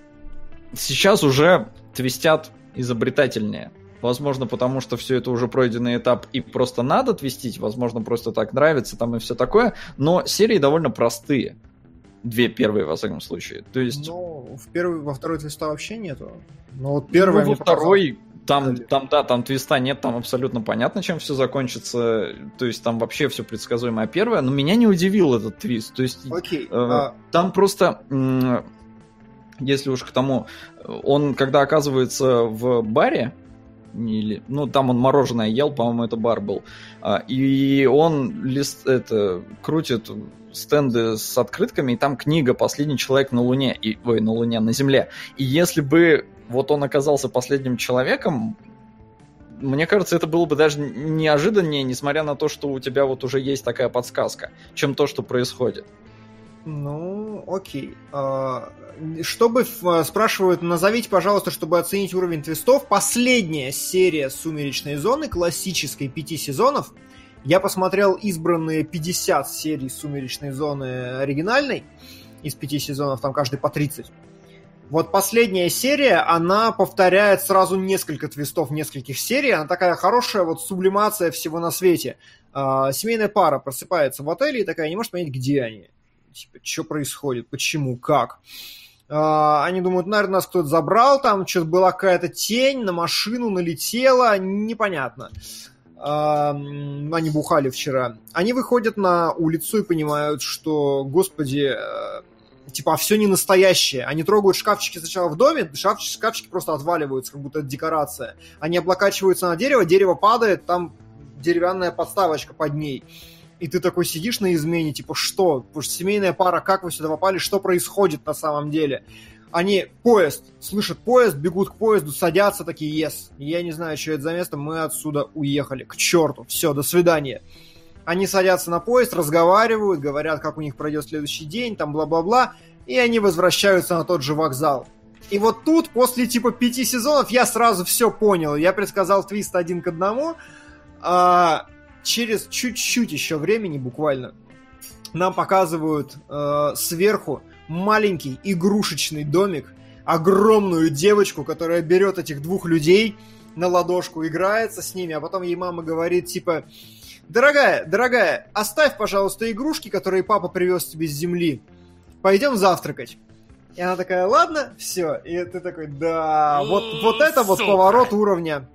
сейчас уже твистят изобретательнее. Возможно, потому что все это уже пройденный этап и просто надо твистить, возможно, просто так нравится там и все такое, но серии довольно простые. Две первые, во всяком случае. То есть... Ну, в первой, во второй твиста вообще нету. Но вот первая ну, во второй, там, там, да, там твиста нет, там абсолютно понятно, чем все закончится. То есть там вообще все предсказуемо. А первое, но меня не удивил этот твист. То есть Окей, э, а... там просто, э, если уж к тому, он когда оказывается в баре, или, ну, там он мороженое ел, по-моему, это бар был. А, и он лист, это, крутит стенды с открытками, и там книга «Последний человек на Луне», и, ой, на Луне, на Земле. И если бы вот он оказался последним человеком, мне кажется, это было бы даже неожиданнее, несмотря на то, что у тебя вот уже есть такая подсказка, чем то, что происходит. Ну, окей. А, чтобы, а, спрашивают, назовите, пожалуйста, чтобы оценить уровень твистов, последняя серия «Сумеречной зоны», классической пяти сезонов. Я посмотрел избранные 50 серий «Сумеречной зоны» оригинальной, из пяти сезонов, там каждый по 30. Вот последняя серия, она повторяет сразу несколько твистов нескольких серий. Она такая хорошая вот сублимация всего на свете. А, семейная пара просыпается в отеле и такая не может понять, где они. Типа, что происходит, почему, как. А, они думают, наверное, нас кто-то забрал, там что-то была какая-то тень, на машину налетела, непонятно. А, они бухали вчера. Они выходят на улицу и понимают, что, господи, э, типа, а все не настоящее. Они трогают шкафчики сначала в доме, шкафчики, шкафчики просто отваливаются, как будто это декорация. Они облокачиваются на дерево, дерево падает, там деревянная подставочка под ней. И ты такой сидишь на измене, типа, что? Потому семейная пара, как вы сюда попали, что происходит на самом деле? Они поезд, слышат поезд, бегут к поезду, садятся, такие, yes, я не знаю, что это за место, мы отсюда уехали, к черту, все, до свидания. Они садятся на поезд, разговаривают, говорят, как у них пройдет следующий день, там бла-бла-бла, и они возвращаются на тот же вокзал. И вот тут, после типа пяти сезонов, я сразу все понял. Я предсказал твист один к одному. А, через чуть-чуть еще времени, буквально, нам показывают э, сверху маленький игрушечный домик, огромную девочку, которая берет этих двух людей на ладошку, играется с ними, а потом ей мама говорит, типа, Дорогая, дорогая, оставь, пожалуйста, игрушки, которые папа привез тебе с земли. Пойдем завтракать. И она такая, ладно, все. И ты такой, да, вот, вот это вот поворот уровня.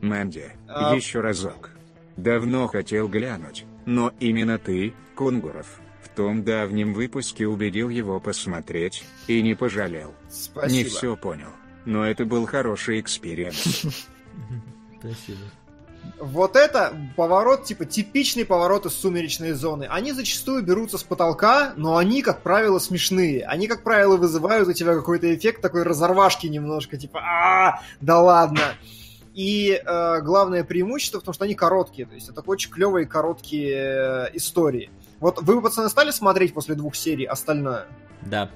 Мэнди, а... еще разок. Давно хотел глянуть, но именно ты, Кунгуров, в том давнем выпуске убедил его посмотреть, и не пожалел. Спасибо. Не все понял, но это был хороший experience. Спасибо. Вот это поворот, типа типичный поворот из сумеречной зоны. Они зачастую берутся с потолка, но они, как правило, смешные. Они, как правило, вызывают у тебя какой-то эффект такой разорвашки немножко, типа а да ладно. И э, главное преимущество в том, что они короткие. То есть это очень клевые короткие э, истории. Вот вы, пацаны, стали смотреть после двух серий остальное? Да.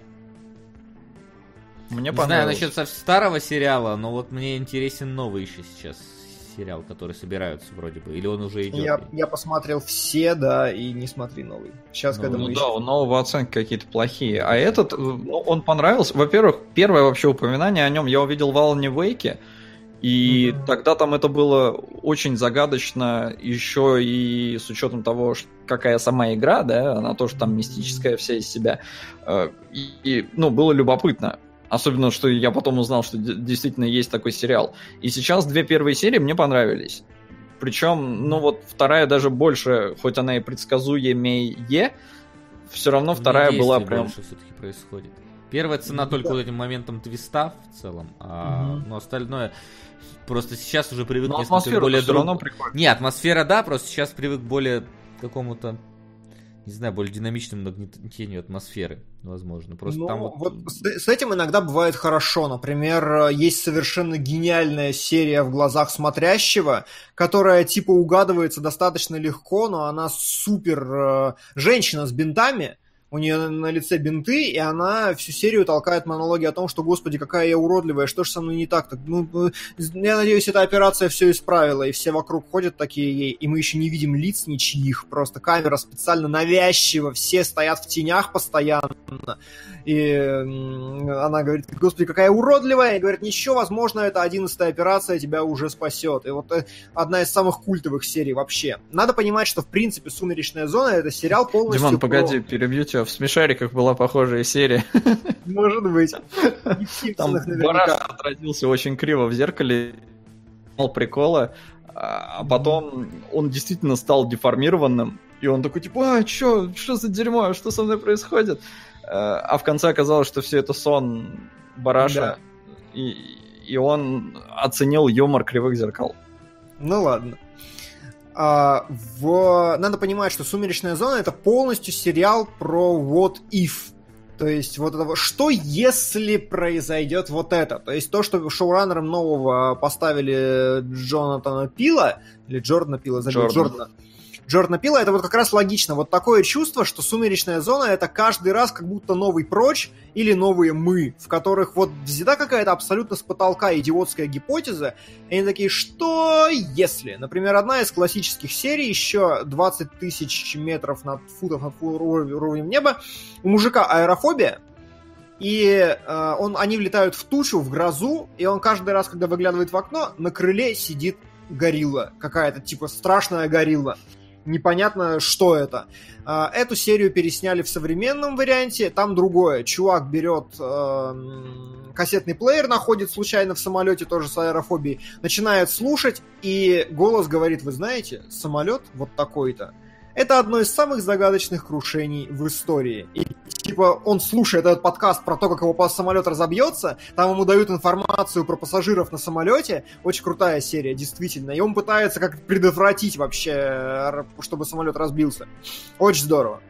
Мне Не знаю насчет старого сериала, но вот мне интересен новый еще сейчас сериал, который собираются вроде бы, или он уже идет? Я, я посмотрел все, да, и не смотри новый. Сейчас, ну, когда ну, мы да, у нового оценки какие-то плохие. А этот, ну, он понравился. Во-первых, первое вообще упоминание о нем я увидел в Алане Вейке, и mm-hmm. тогда там это было очень загадочно, еще и с учетом того, какая сама игра, да, она тоже там мистическая вся из себя. Э, и, и ну, было любопытно. Особенно, что я потом узнал, что действительно есть такой сериал. И сейчас две первые серии мне понравились. Причем, ну вот вторая даже больше, хоть она и предсказуемее, все равно вторая была прям... больше все-таки происходит. Первая цена ну, только да. вот этим моментом твиста в целом, а угу. ну, остальное просто сейчас уже привык Но атмосфера более друг... равно прикольно. Не, атмосфера да, просто сейчас привык более какому-то не знаю, более динамичным нагнетению атмосферы, возможно. Просто ну, там вот... вот с, с этим иногда бывает хорошо. Например, есть совершенно гениальная серия в глазах смотрящего, которая типа угадывается достаточно легко, но она супер э, женщина с бинтами, у нее на лице бинты, и она всю серию толкает монологи о том, что, господи, какая я уродливая, что же со мной не так-то. Ну, э, я надеюсь, эта операция все исправила, и все вокруг ходят такие ей, и мы еще не видим лиц ничьих, просто камера специально навязчиво, все стоят в тенях постоянно, и она говорит, господи, какая уродливая, и говорит, ничего, возможно, это одиннадцатая операция тебя уже спасет. И вот э, одна из самых культовых серий вообще. Надо понимать, что, в принципе, «Сумеречная зона» — это сериал полностью... Димон, погоди, перебью тебя в смешариках была похожая серия. Может быть. Там Бараш отразился очень криво в зеркале, прикола, а потом он действительно стал деформированным, и он такой, типа, а, чё, что за дерьмо, что со мной происходит? А в конце оказалось, что все это сон Бараша, и, и он оценил юмор кривых зеркал. Ну ладно. А, в... Надо понимать, что «Сумеречная зона» — это полностью сериал про what if. То есть вот это что если произойдет вот это? То есть то, что шоураннером нового поставили Джонатана Пила, или Джордана Пила, забыл, Джордана. Джордана Джордана Пила, это вот как раз логично. Вот такое чувство, что «Сумеречная зона» — это каждый раз как будто новый «Прочь» или новые «Мы», в которых вот взята какая-то абсолютно с потолка идиотская гипотеза, и они такие, что если? Например, одна из классических серий, еще 20 тысяч метров над футов над уровнем неба, у мужика аэрофобия, и э, он, они влетают в тучу, в грозу, и он каждый раз, когда выглядывает в окно, на крыле сидит горилла, какая-то типа страшная горилла непонятно, что это. А, эту серию пересняли в современном варианте, там другое. Чувак берет э, кассетный плеер, находит случайно в самолете, тоже с аэрофобией, начинает слушать, и голос говорит, вы знаете, самолет вот такой-то. Это одно из самых загадочных крушений в истории. И типа он слушает этот подкаст про то, как его самолет разобьется, там ему дают информацию про пассажиров на самолете, очень крутая серия, действительно, и он пытается как предотвратить вообще, чтобы самолет разбился. Очень здорово.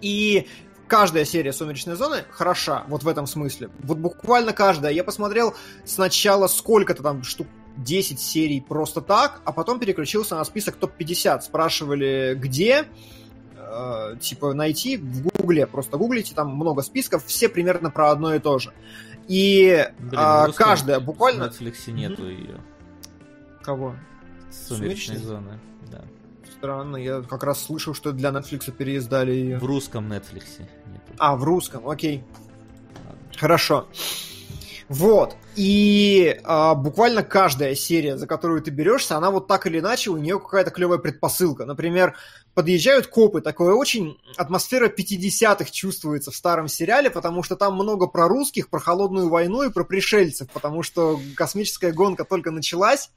И каждая серия «Сумеречной зоны» хороша, вот в этом смысле. Вот буквально каждая. Я посмотрел сначала сколько-то там штук 10 серий просто так, а потом переключился на список топ-50. Спрашивали, где, э, типа найти в Гугле, просто гуглите, там много списков, все примерно про одно и то же. И Блин, э, каждая буквально... В Netflix нету mm-hmm. ее. Кого? Сумеречной зоны, да. Странно, я как раз слышал, что для Netflix переиздали ее. В русском Netflix нету. А, в русском, окей. Ладно. Хорошо. Вот. И а, буквально каждая серия, за которую ты берешься, она вот так или иначе, у нее какая-то клевая предпосылка. Например, подъезжают копы, такое очень атмосфера 50-х чувствуется в старом сериале, потому что там много про русских, про холодную войну и про пришельцев, потому что космическая гонка только началась,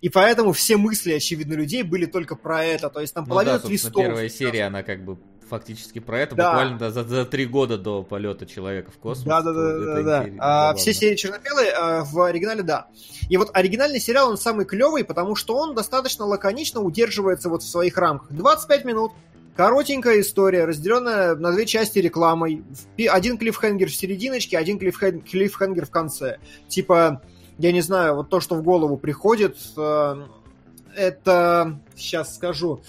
и поэтому все мысли, очевидно, людей были только про это. То есть там ну половина да, листов. Первая серия, она как бы фактически про это, да. буквально за, за три года до полета человека в космос. Да, да, да, да, да. А, все серии черно-белые а, в оригинале, да. И вот оригинальный сериал, он самый клевый, потому что он достаточно лаконично удерживается вот в своих рамках. 25 минут, Коротенькая история, разделенная на две части рекламой. Один клиффхенгер в серединочке, один клиффхенгер в конце. Типа, я не знаю, вот то, что в голову приходит, э, это... Сейчас скажу.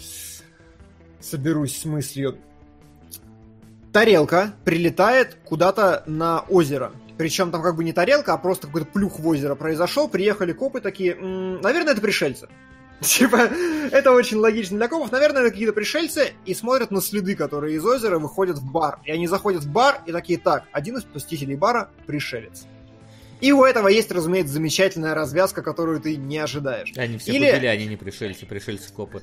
Соберусь с мыслью тарелка прилетает куда-то на озеро. Причем там как бы не тарелка, а просто какой-то плюх в озеро произошел. Приехали копы такие, м-м, наверное, это пришельцы. Типа, это очень логично для копов. Наверное, это какие-то пришельцы и смотрят на следы, которые из озера выходят в бар. И они заходят в бар и такие, так, один из посетителей бара – пришелец. И у этого есть, разумеется, замечательная развязка, которую ты не ожидаешь. Они все Или... купили, они не пришельцы, пришельцы-копы.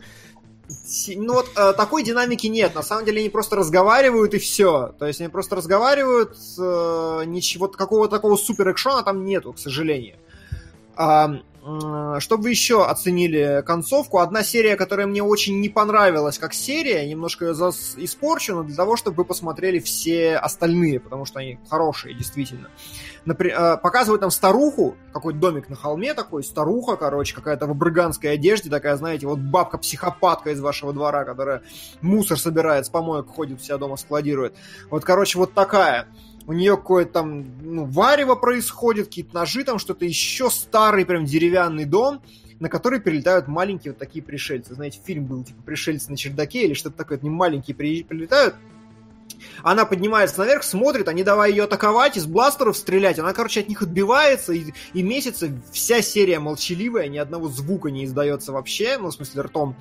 Ну вот э, такой динамики нет. На самом деле они просто разговаривают и все. То есть они просто разговаривают, э, ничего какого-то такого супер экшона там нету, к сожалению. А, чтобы вы еще оценили концовку, одна серия, которая мне очень не понравилась как серия, немножко ее испорчу, но для того, чтобы вы посмотрели все остальные, потому что они хорошие, действительно. Например, э, показывают там старуху, какой-то домик на холме такой, старуха, короче, какая-то в абрыганской одежде, такая, знаете, вот бабка-психопатка из вашего двора, которая мусор собирает, с помоек ходит, вся дома складирует. Вот, короче, вот такая у нее какое-то там ну, варево происходит, какие-то ножи, там что-то еще, старый прям деревянный дом, на который прилетают маленькие вот такие пришельцы. Знаете, фильм был типа «Пришельцы на чердаке» или что-то такое, не маленькие прилетают, она поднимается наверх, смотрит, они давай ее атаковать, из бластеров стрелять. Она, короче, от них отбивается, и, и месяца вся серия молчаливая, ни одного звука не издается вообще, ну, в смысле, ртом.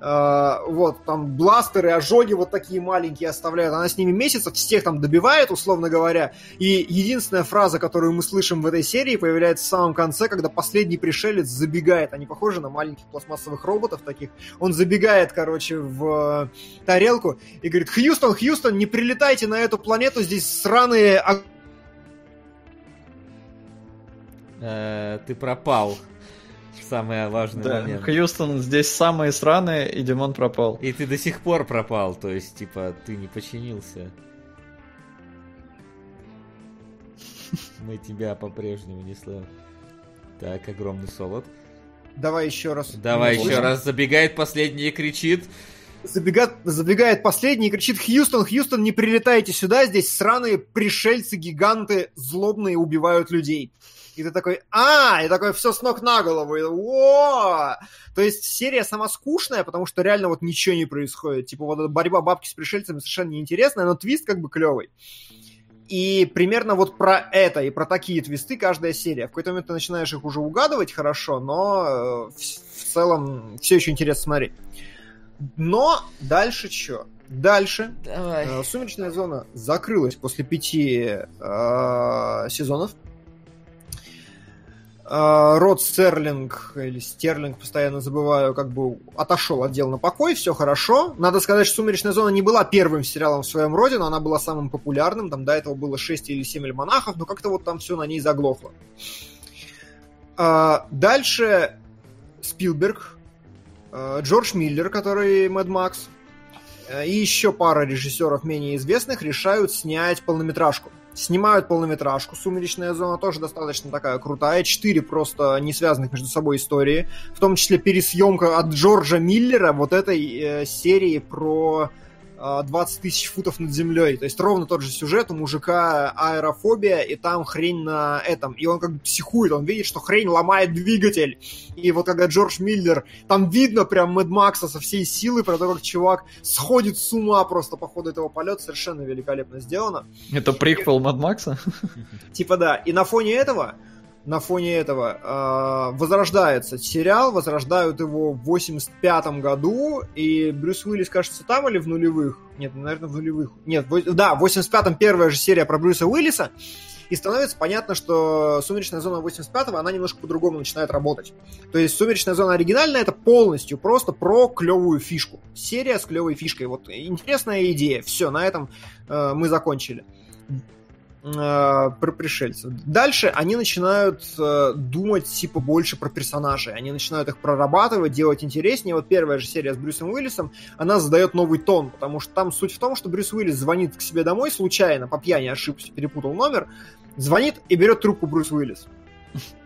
Вот, там бластеры, ожоги вот такие маленькие оставляют. Она с ними месяцев всех там добивает, условно говоря. И единственная фраза, которую мы слышим в этой серии, появляется в самом конце, когда последний пришелец забегает. Они похожи на маленьких пластмассовых роботов таких. Он забегает, короче, в э, тарелку и говорит, Хьюстон, Хьюстон, не прилетайте на эту планету, здесь сраные... Э, ты пропал самый важный да, момент. Хьюстон здесь самые сраные, и Димон пропал. И ты до сих пор пропал, то есть, типа, ты не починился. Мы тебя по-прежнему не слышим. Так, огромный солод. Давай еще раз. Давай еще раз. Забегает последний и кричит. Забегает, забегает последний и кричит Хьюстон, Хьюстон, не прилетайте сюда, здесь сраные пришельцы-гиганты злобные убивают людей. И ты такой, а, и такой, все с ног на голову, и, о! То есть серия сама скучная, потому что реально вот ничего не происходит. Типа вот эта борьба бабки с пришельцами совершенно неинтересная, но твист как бы клевый. И примерно вот про это и про такие твисты каждая серия. В какой-то момент ты начинаешь их уже угадывать хорошо, но в, в целом все еще интересно смотреть. Но дальше что? Дальше Давай. Э, Сумеречная зона закрылась после пяти э, сезонов. Э, Род Стерлинг, или Стерлинг, постоянно забываю, как бы отошел от дел на покой, все хорошо. Надо сказать, что «Сумеречная зона» не была первым сериалом в своем роде, но она была самым популярным, там до этого было 6 или 7 альманахов, но как-то вот там все на ней заглохло. Э, дальше Спилберг, э, Джордж Миллер, который Мэд Макс, и еще пара режиссеров менее известных решают снять полнометражку снимают полнометражку. «Сумеречная зона» тоже достаточно такая крутая. Четыре просто не связанных между собой истории. В том числе пересъемка от Джорджа Миллера вот этой э, серии про 20 а, тысяч футов над землей. То есть ровно тот же сюжет, у мужика аэрофобия, и там хрень на этом. И он как бы психует, он видит, что хрень ломает двигатель. И вот когда Джордж Миллер, там видно прям Мэд Макса со всей силы про то, как чувак сходит с ума просто по ходу этого полета, совершенно великолепно сделано. Это приквел Мэд Макса? Типа да. И на фоне этого на фоне этого э, возрождается сериал, возрождают его в 85 году, и Брюс Уиллис, кажется, там или в нулевых? Нет, наверное, в нулевых. Нет, в, да, в 85-м первая же серия про Брюса Уиллиса, и становится понятно, что «Сумеречная зона» 85-го, она немножко по-другому начинает работать. То есть «Сумеречная зона» оригинальная — это полностью просто про клевую фишку. Серия с клевой фишкой. Вот интересная идея. Все, на этом э, мы закончили. Э, про пришельцев. Дальше они начинают э, думать типа больше про персонажей. Они начинают их прорабатывать, делать интереснее. Вот первая же серия с Брюсом Уиллисом, она задает новый тон, потому что там суть в том, что Брюс Уиллис звонит к себе домой случайно, по пьяни ошибся, перепутал номер, звонит и берет трубку Брюс Уиллис.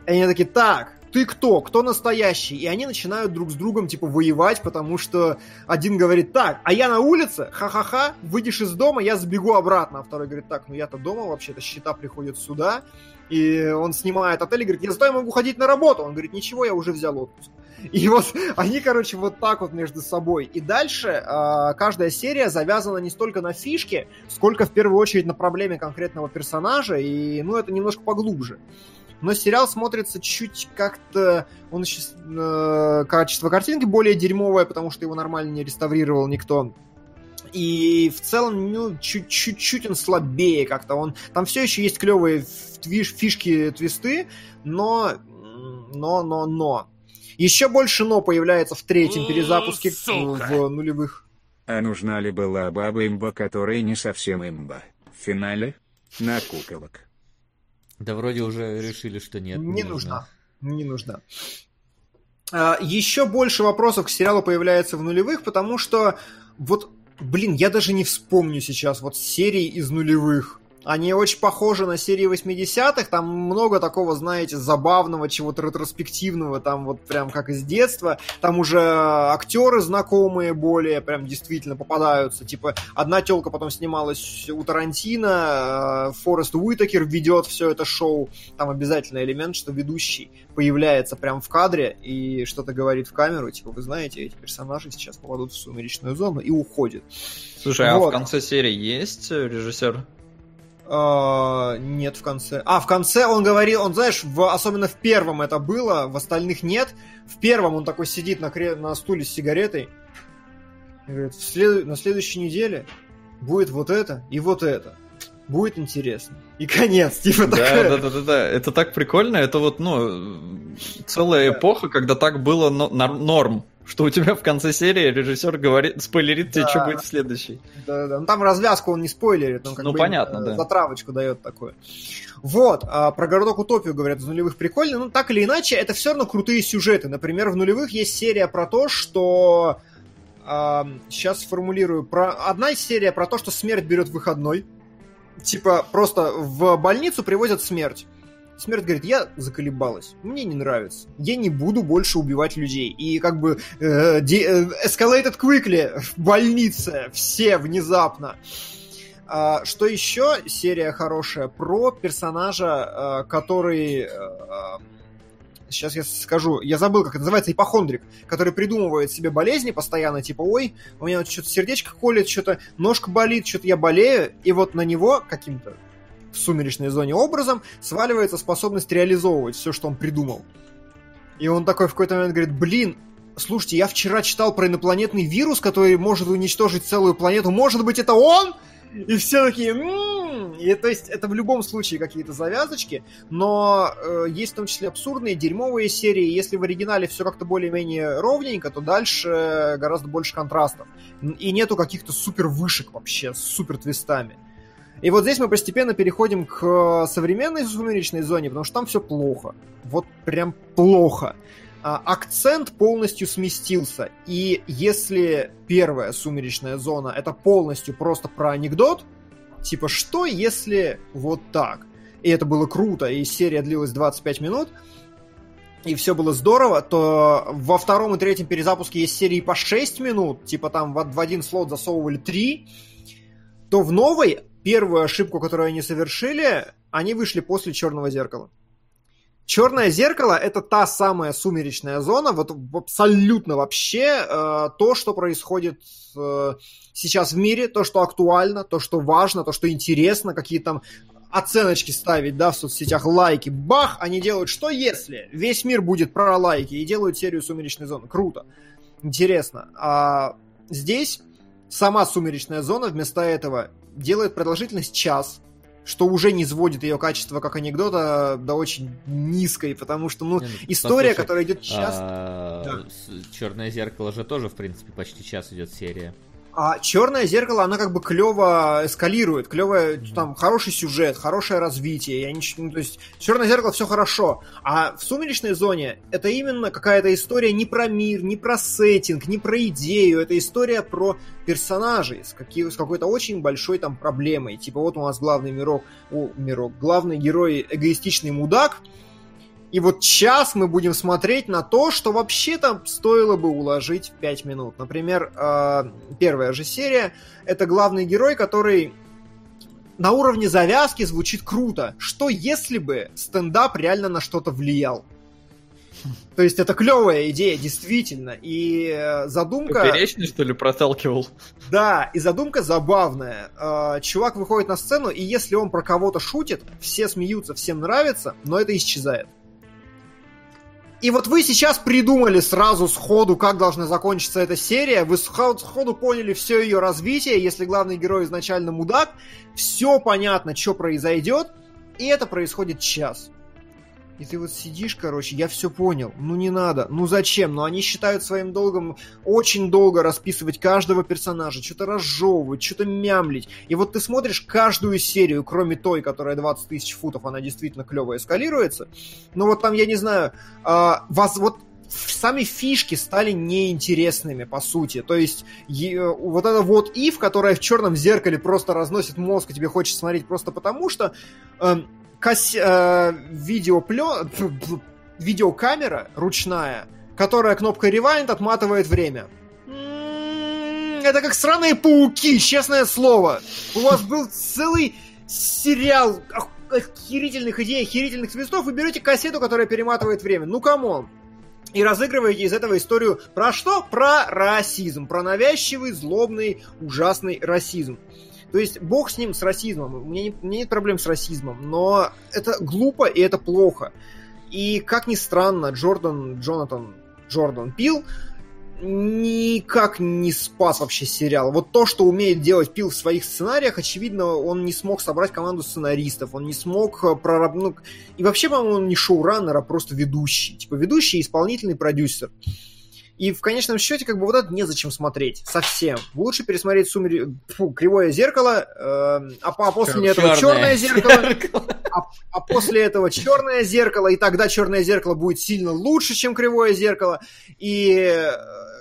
И они такие, так, ты кто? Кто настоящий? И они начинают друг с другом, типа, воевать, потому что один говорит, так, а я на улице, ха-ха-ха, выйдешь из дома, я сбегу обратно. А второй говорит, так, ну я-то дома вообще-то, счета приходят сюда. И он снимает отель и говорит, я зато я могу ходить на работу. Он говорит, ничего, я уже взял отпуск. И вот они, короче, вот так вот между собой. И дальше э, каждая серия завязана не столько на фишке, сколько в первую очередь на проблеме конкретного персонажа. И, ну, это немножко поглубже но сериал смотрится чуть как-то... Он еще... Э, качество картинки более дерьмовое, потому что его нормально не реставрировал никто. И в целом, ну, чуть-чуть он слабее как-то. Он... Там все еще есть клевые твиш, фишки, твисты, но... Но, но, но. Еще больше но появляется в третьем перезапуске Сука. в нулевых. А нужна ли была баба имба, которая не совсем имба? В финале? На куколок. Да вроде уже решили, что нет. Не, не нужна. Не нужна. А, еще больше вопросов к сериалу появляется в нулевых, потому что вот, блин, я даже не вспомню сейчас вот серии из нулевых. Они очень похожи на серии 80-х, там много такого, знаете, забавного, чего-то ретроспективного, там вот прям как из детства. Там уже актеры знакомые более прям действительно попадаются. Типа одна телка потом снималась у Тарантино, э, Форест Уитакер ведет все это шоу. Там обязательный элемент, что ведущий появляется прям в кадре и что-то говорит в камеру, типа, вы знаете, эти персонажи сейчас попадут в сумеречную зону и уходят. Слушай, вот. а в конце серии есть режиссер? Uh, нет в конце. А, в конце он говорил, он, знаешь, в, особенно в первом это было, в остальных нет. В первом он такой сидит на, кре... на стуле с сигаретой и говорит, след... на следующей неделе будет вот это и вот это. Будет интересно. И конец, типа да, такая. Да, да, да, да. Это так прикольно. Это вот, ну, целая эпоха, когда так было норм что у тебя в конце серии режиссер говорит, спойлерит да. тебе, что будет в следующей. Да, да. Ну там развязку он не спойлерит, он как ну, бы понятно, да. затравочку дает такое. Вот, а, про городок Утопию говорят из нулевых прикольно, но так или иначе, это все равно крутые сюжеты. Например, в нулевых есть серия про то, что а, сейчас сформулирую. Про... Одна серия про то, что смерть берет выходной. Типа, просто в больницу привозят смерть. Смерть говорит, я заколебалась, мне не нравится, я не буду больше убивать людей. И как бы э, де, э, escalated quickly в больнице, все внезапно. А, что еще серия хорошая про персонажа, э, который э, сейчас я скажу, я забыл, как это называется, ипохондрик, который придумывает себе болезни постоянно, типа, ой, у меня вот что-то сердечко колет, что-то ножка болит, что-то я болею, и вот на него каким-то в сумеречной зоне образом сваливается способность реализовывать все, что он придумал. И он такой в какой-то момент говорит, блин, слушайте, я вчера читал про инопланетный вирус, который может уничтожить целую планету, может быть, это он? И все такие, м-м-м". и то есть это в любом случае какие-то завязочки, но э, есть в том числе абсурдные, дерьмовые серии. Если в оригинале все как-то более-менее ровненько, то дальше гораздо больше контрастов. И нету каких-то супер вышек вообще, с супер твистами. И вот здесь мы постепенно переходим к современной сумеречной зоне, потому что там все плохо. Вот прям плохо. А, акцент полностью сместился. И если первая сумеречная зона это полностью просто про анекдот, типа что если вот так? И это было круто, и серия длилась 25 минут, и все было здорово, то во втором и третьем перезапуске есть серии по 6 минут, типа там в один слот засовывали 3, то в новой первую ошибку, которую они совершили, они вышли после черного зеркала. Черное зеркало это та самая сумеречная зона, вот абсолютно вообще э, то, что происходит э, сейчас в мире, то, что актуально, то, что важно, то, что интересно, какие там оценочки ставить, да, в соцсетях, лайки, бах, они делают, что если? Весь мир будет про лайки и делают серию сумеречной зоны, круто, интересно. А здесь сама сумеречная зона вместо этого делает продолжительность час, что уже не сводит ее качество как анекдота до очень низкой, потому что, ну, не, ну история, послушай, которая идет час... А, да. Черное зеркало же тоже, в принципе, почти час идет серия. А черное зеркало, она как бы клево эскалирует, клево, mm-hmm. там, хороший сюжет, хорошее развитие. Я не, ну, то есть, черное зеркало все хорошо. А в сумеречной зоне это именно какая-то история не про мир, не про сеттинг, не про идею. Это история про персонажей с, какие, с какой-то очень большой там проблемой. Типа, вот у нас главный мирок, о, мирок, главный герой эгоистичный мудак, и вот час мы будем смотреть на то, что вообще-то стоило бы уложить в 5 минут. Например, э, первая же серия — это главный герой, который на уровне завязки звучит круто. Что если бы стендап реально на что-то влиял? То есть это клевая идея, действительно. И э, задумка... Поперечный, что ли, проталкивал? Да, и задумка забавная. Э, чувак выходит на сцену, и если он про кого-то шутит, все смеются, всем нравится, но это исчезает. И вот вы сейчас придумали сразу сходу, как должна закончиться эта серия, вы сходу поняли все ее развитие, если главный герой изначально мудак, все понятно, что произойдет, и это происходит час. И ты вот сидишь, короче, я все понял. Ну не надо. Ну зачем? Ну они считают своим долгом очень долго расписывать каждого персонажа, что-то разжевывать, что-то мямлить. И вот ты смотришь каждую серию, кроме той, которая 20 тысяч футов, она действительно клево эскалируется. Но вот там, я не знаю, а, вас вот сами фишки стали неинтересными, по сути. То есть, вот это вот if, которая в черном зеркале просто разносит мозг, и тебе хочется смотреть просто потому, что э, касс... э, видеоплё... видеокамера ручная, которая кнопкой Rewind отматывает время. М-м-м, это как сраные пауки, честное слово. У вас был целый сериал охерительных идей, охерительных твистов, вы берете кассету, которая перематывает время. Ну, come on. И разыгрываете из этого историю про что? Про расизм. Про навязчивый, злобный, ужасный расизм. То есть бог с ним, с расизмом. У меня, не, у меня нет проблем с расизмом, но это глупо и это плохо. И как ни странно, Джордан, Джонатан, Джордан Пил никак не спас вообще сериал. Вот то, что умеет делать Пил в своих сценариях, очевидно, он не смог собрать команду сценаристов, он не смог э, прораб... ну, и вообще, по-моему, он не шоураннер, а просто ведущий. Типа ведущий и исполнительный продюсер. И в конечном счете, как бы вот это незачем смотреть совсем. Лучше пересмотреть сумер... Фу, кривое зеркало, э, а, а после Чер- этого черное зеркало, а, а после этого черное зеркало, и тогда черное зеркало будет сильно лучше, чем кривое зеркало. И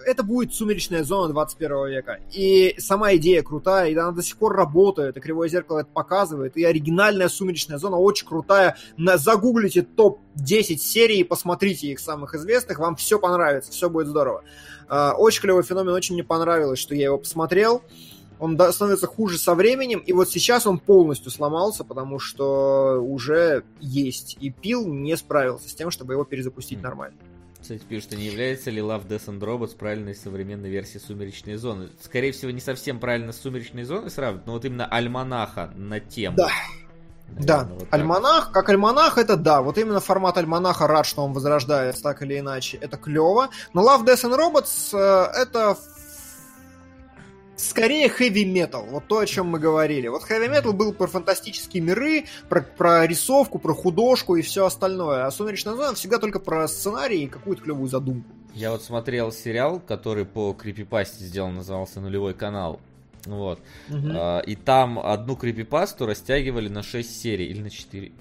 это будет сумеречная зона 21 века. И сама идея крутая, и она до сих пор работает, и Кривое Зеркало это показывает, и оригинальная сумеречная зона очень крутая. На, загуглите топ-10 серий и посмотрите их самых известных, вам все понравится, все будет здорово. А, очень клевый феномен, очень мне понравилось, что я его посмотрел он становится хуже со временем, и вот сейчас он полностью сломался, потому что уже есть, и Пил не справился с тем, чтобы его перезапустить mm. нормально. Кстати, пишут, не является ли Love, Death and Robots правильной современной версией Сумеречной зоны? Скорее всего, не совсем правильно с Сумеречной зоной сравнивать, но вот именно альманаха на тему. Да. Наверное, да, вот альманах, как альманах, это да, вот именно формат альманаха рад, что он возрождается так или иначе, это клево. Но Love, Death and Robots э, это скорее metal, вот то, о чем мы говорили. Вот metal был про фантастические миры, про, про рисовку, про художку и все остальное, а Сумеречная зона всегда только про сценарий и какую-то клевую задумку. Я вот смотрел сериал, который по крипипасте сделан, назывался «Нулевой канал». Вот. Угу. А, и там одну крипипасту растягивали на 6 серий, или на 4,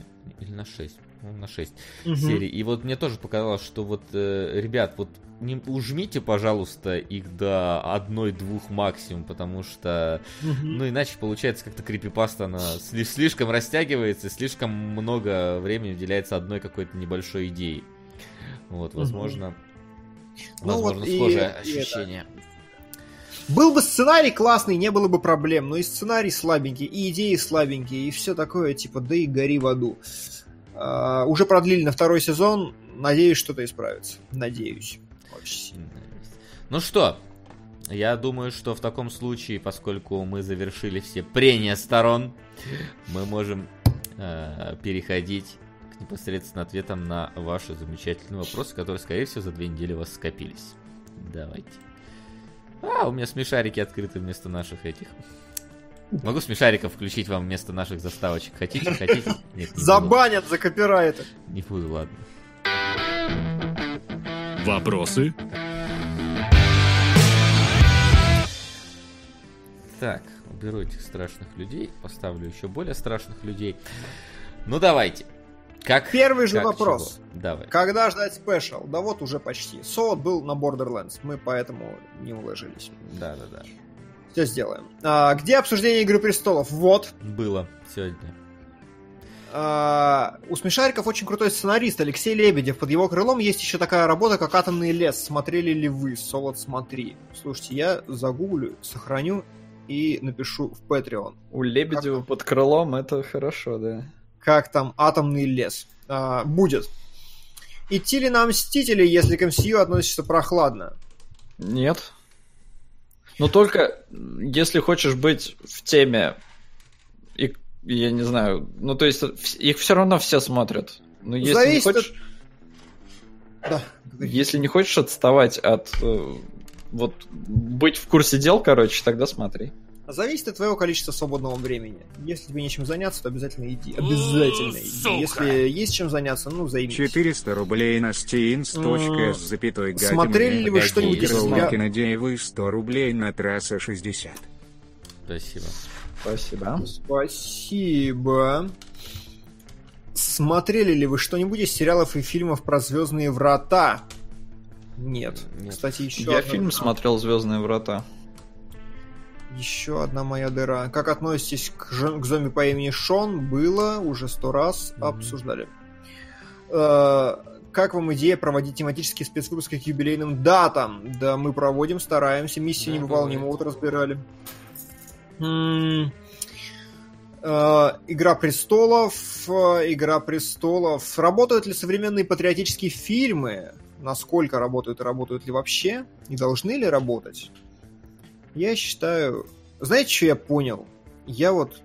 или на 6 на 6 угу. серий. И вот мне тоже показалось, что вот, э, ребят, вот не ужмите, пожалуйста, их до одной-двух максимум, потому что, угу. ну, иначе получается как-то крипипаста, она слишком растягивается, слишком много времени уделяется одной какой-то небольшой идее. Вот, возможно, угу. возможно, ну, вот схожее и, ощущение. И был бы сценарий классный, не было бы проблем, но и сценарий слабенький, и идеи слабенькие, и все такое, типа, да и гори в аду. Uh, уже продлили на второй сезон. Надеюсь, что-то исправится. Надеюсь. Очень сильно. Ну что, я думаю, что в таком случае, поскольку мы завершили все прения сторон, мы можем э, переходить к непосредственно ответам на ваши замечательные вопросы, которые, скорее всего, за две недели у вас скопились. Давайте. А, у меня смешарики открыты вместо наших этих. Могу смешариков включить вам вместо наших заставочек. Хотите? Хотите? Нет, Забанят буду. за копирайты. Не буду, ладно. Вопросы? Так, уберу этих страшных людей, поставлю еще более страшных людей. Ну давайте. Как, Первый же как, вопрос. Чего? Давай. Когда ждать спешл? Да вот уже почти. Соот был на Borderlands, мы поэтому не уложились. Да, да, да. Все сделаем. А, где обсуждение Игры Престолов? Вот. Было сегодня. А, у Смешариков очень крутой сценарист Алексей Лебедев. Под его крылом есть еще такая работа, как «Атомный лес». Смотрели ли вы? Солод, смотри. Слушайте, я загуглю, сохраню и напишу в Patreon. У Лебедева как... под крылом это хорошо, да. Как там «Атомный лес». А, будет. Идти ли нам Мстители, если к MCU относится прохладно? Нет. Но только если хочешь быть в теме, и, я не знаю, ну то есть их все равно все смотрят. Но если Зависит не хочешь... От... Да. Если не хочешь отставать от э, вот быть в курсе дел, короче, тогда смотри. Зависит от твоего количества свободного времени. Если тебе нечем заняться, то обязательно иди. Обязательно иди. Если есть чем заняться, ну, займись. 400 рублей на steins.s запятой Смотрели ли вы что-нибудь из? Кинодеевы 100 рублей на трасса 60. Спасибо. Спасибо. Спасибо. Смотрели ли вы что-нибудь из сериалов и фильмов про Звездные врата? Нет. Нет. Кстати, еще. Я одна... фильм смотрел Звездные врата. Еще одна моя дыра. Как относитесь к, ж... к зомби по имени Шон? Было, уже сто раз mm-hmm. обсуждали. Э, как вам идея проводить тематические спецвыпуски к юбилейным датам? Да, мы проводим, стараемся. Миссии да, невыполнимы, вот разбирали. М-м- Игра престолов. Э, Игра престолов. Работают ли современные патриотические фильмы? Насколько работают и работают ли вообще? И должны ли работать? Я считаю... Знаете, что я понял? Я вот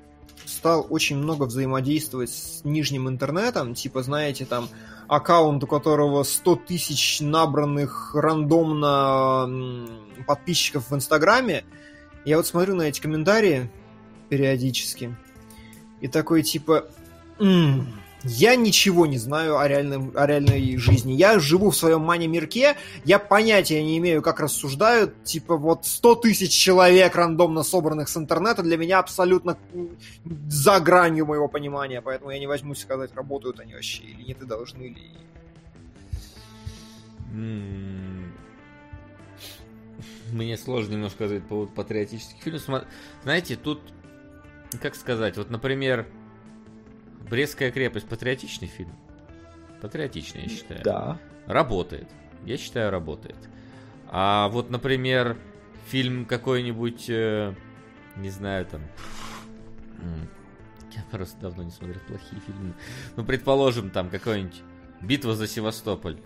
стал очень много взаимодействовать с нижним интернетом, типа, знаете, там, аккаунт, у которого 100 тысяч набранных рандомно подписчиков в Инстаграме. Я вот смотрю на эти комментарии периодически и такой, типа, м-м, я ничего не знаю о, реальном, о реальной жизни. Я живу в своем мане-мирке, я понятия не имею, как рассуждают. Типа вот 100 тысяч человек рандомно собранных с интернета для меня абсолютно за гранью моего понимания. Поэтому я не возьмусь сказать, работают они вообще или нет и должны ли. Мне сложно немножко сказать по поводу патриотических фильмов. Знаете, тут, как сказать, вот, например, Брестская крепость патриотичный фильм? Патриотичный, я считаю. Да. Работает. Я считаю, работает. А вот, например, фильм какой-нибудь, э, не знаю, там... Я просто давно не смотрел плохие фильмы. Ну, предположим, там какой-нибудь «Битва за Севастополь»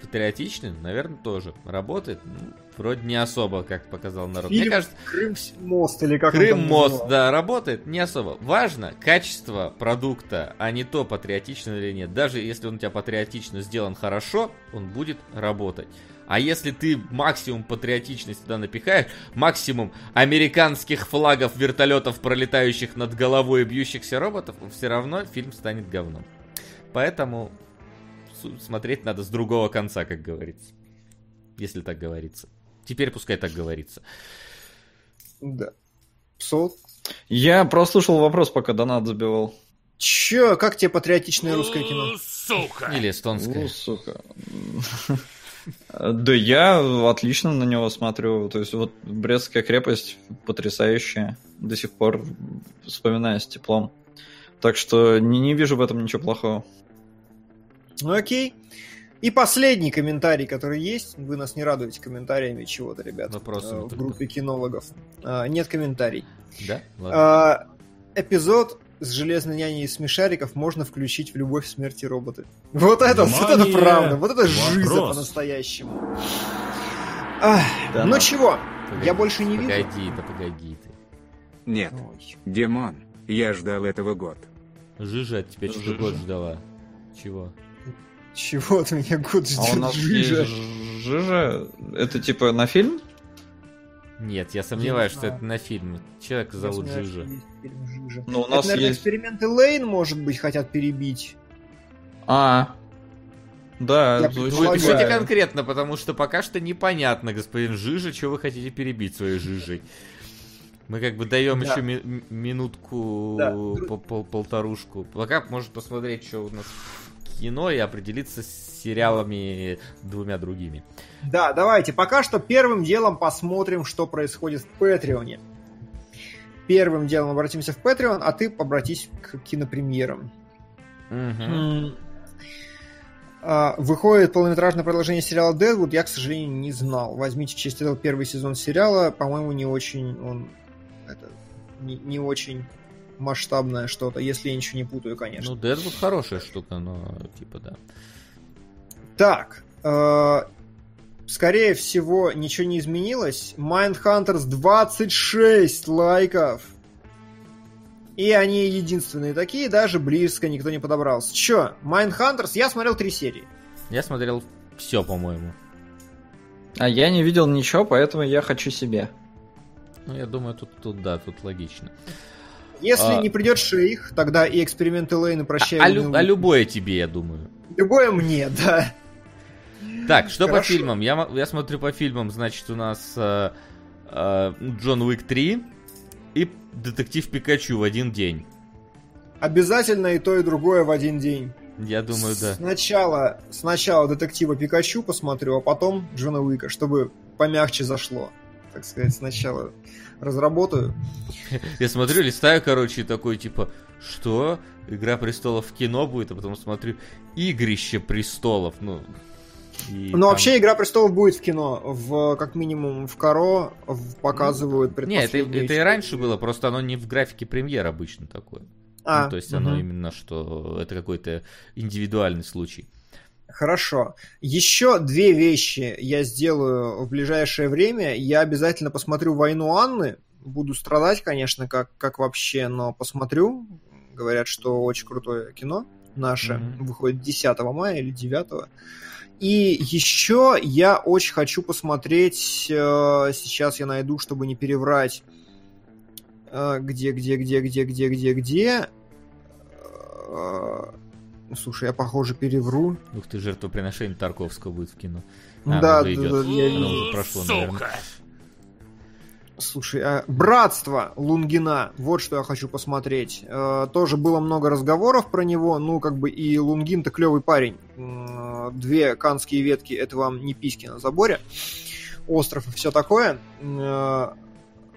патриотичным, наверное, тоже работает. Ну, вроде не особо, как показал народ. Фильм Мне кажется, Крым мост или как Крым мост, да, работает не особо. Важно качество продукта, а не то патриотично или нет. Даже если он у тебя патриотично сделан хорошо, он будет работать. А если ты максимум патриотичности туда напихаешь, максимум американских флагов, вертолетов, пролетающих над головой и бьющихся роботов, все равно фильм станет говном. Поэтому смотреть надо с другого конца, как говорится. Если так говорится. Теперь пускай так говорится. Да. Псол? Я прослушал вопрос, пока донат забивал. Чё, как тебе патриотичное русское кино? Сука! Или эстонское. Ну, сука. Да я отлично на него смотрю. То есть вот Брестская крепость потрясающая. До сих пор вспоминаю с теплом. Так что не, не вижу в этом ничего плохого. Ну окей. И последний комментарий, который есть. Вы нас не радуете комментариями чего-то, ребят. Вопросы. Э, в группе кинологов. А, нет комментарий. Да? Ладно. А, эпизод с железной няней из смешариков можно включить в любовь смерти роботы. Вот это, вот это правда, вот это жизнь по-настоящему. Да, ну чего, погоди, я больше не погоди, вижу. Погоди, да погоди ты. Нет, Ой. Димон, я ждал этого год. Жижа от тебя что год ждала. Чего? Чего ты меня год ждешь? А у нас Жижа. Жижа? Это типа на фильм? Нет, я сомневаюсь, что это на фильм. Человек зовут Жижа. Ну, у нас это, наверное, есть... эксперименты Лейн, может быть, хотят перебить. А, да, я пишите конкретно, потому что пока что непонятно, господин Жижа, что вы хотите перебить своей Жижей. Мы как бы даем да. еще ми- минутку, да. по- пол- полторушку. Пока может посмотреть, что у нас кино и определиться с сериалами двумя другими. Да, давайте. Пока что первым делом посмотрим, что происходит в Патреоне. Первым делом обратимся в Patreon, а ты обратись к кинопремьерам. Угу. Выходит полнометражное продолжение сериала Deadwood, я, к сожалению, не знал. Возьмите в честь этого первый сезон сериала, по-моему, не очень он это, не, не очень масштабное что-то, если я ничего не путаю, конечно. Ну, Deadwood хорошая штука, но типа да. Так, э, скорее всего, ничего не изменилось. Mindhunters 26 лайков. И они единственные такие, даже близко никто не подобрался. Чё, Mindhunters? Я смотрел три серии. Я смотрел все, по-моему. А я не видел ничего, поэтому я хочу себе. Ну, я думаю, тут, тут да, тут логично. Если а... не придет шейх, тогда и эксперименты Лейна прощают. А, а, лю- а любое тебе, я думаю. Любое мне, да. Так, что Хорошо. по фильмам? Я, я смотрю по фильмам, значит, у нас э, э, Джон Уик 3 и Детектив Пикачу в один день. Обязательно и то, и другое в один день. Я думаю, да. Сначала, сначала детектива Пикачу посмотрю, а потом Джона Уика, чтобы помягче зашло. Так сказать, сначала разработаю. Я смотрю, листаю, короче, такой, типа, что? Игра престолов в кино будет, а потом смотрю, Игрище престолов, ну... И Но там... вообще Игра престолов будет в кино, в как минимум в Каро показывают Нет, это, это и раньше было, просто оно не в графике премьер обычно такое. А, ну, то есть угу. оно именно что это какой-то индивидуальный случай. Хорошо. Еще две вещи я сделаю в ближайшее время. Я обязательно посмотрю «Войну Анны». Буду страдать, конечно, как, как вообще, но посмотрю. Говорят, что очень крутое кино наше. Mm-hmm. Выходит 10 мая или 9. И еще я очень хочу посмотреть, э, сейчас я найду, чтобы не переврать, э, где, где, где, где, где, где, где. Э, Слушай, я, похоже, перевру. Ух ты, жертвоприношение Тарковского будет в кино. А, да, да, идет. да, я Оно уже прошло, Сука. наверное. Слушай, а «Братство» Лунгина, вот что я хочу посмотреть. Э, тоже было много разговоров про него, ну, как бы и Лунгин-то клевый парень. Э, две канские ветки, это вам не письки на заборе. остров и все такое.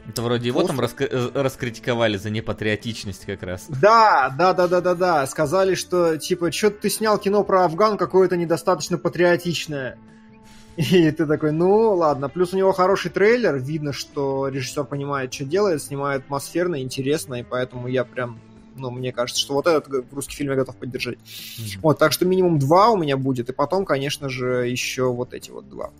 Это вроде его там раск... Э, раскритиковали за непатриотичность как раз. Да, да, да, да, да, да. Сказали, что типа, что ты снял кино про Афган какое-то недостаточно патриотичное. И ты такой, ну ладно. Плюс у него хороший трейлер, видно, что режиссер понимает, что делает, снимает атмосферно, интересно, и поэтому я прям ну, мне кажется, что вот этот русский фильм я готов поддержать. Mm-hmm. Вот, так что минимум два у меня будет, и потом, конечно же, еще вот эти вот два.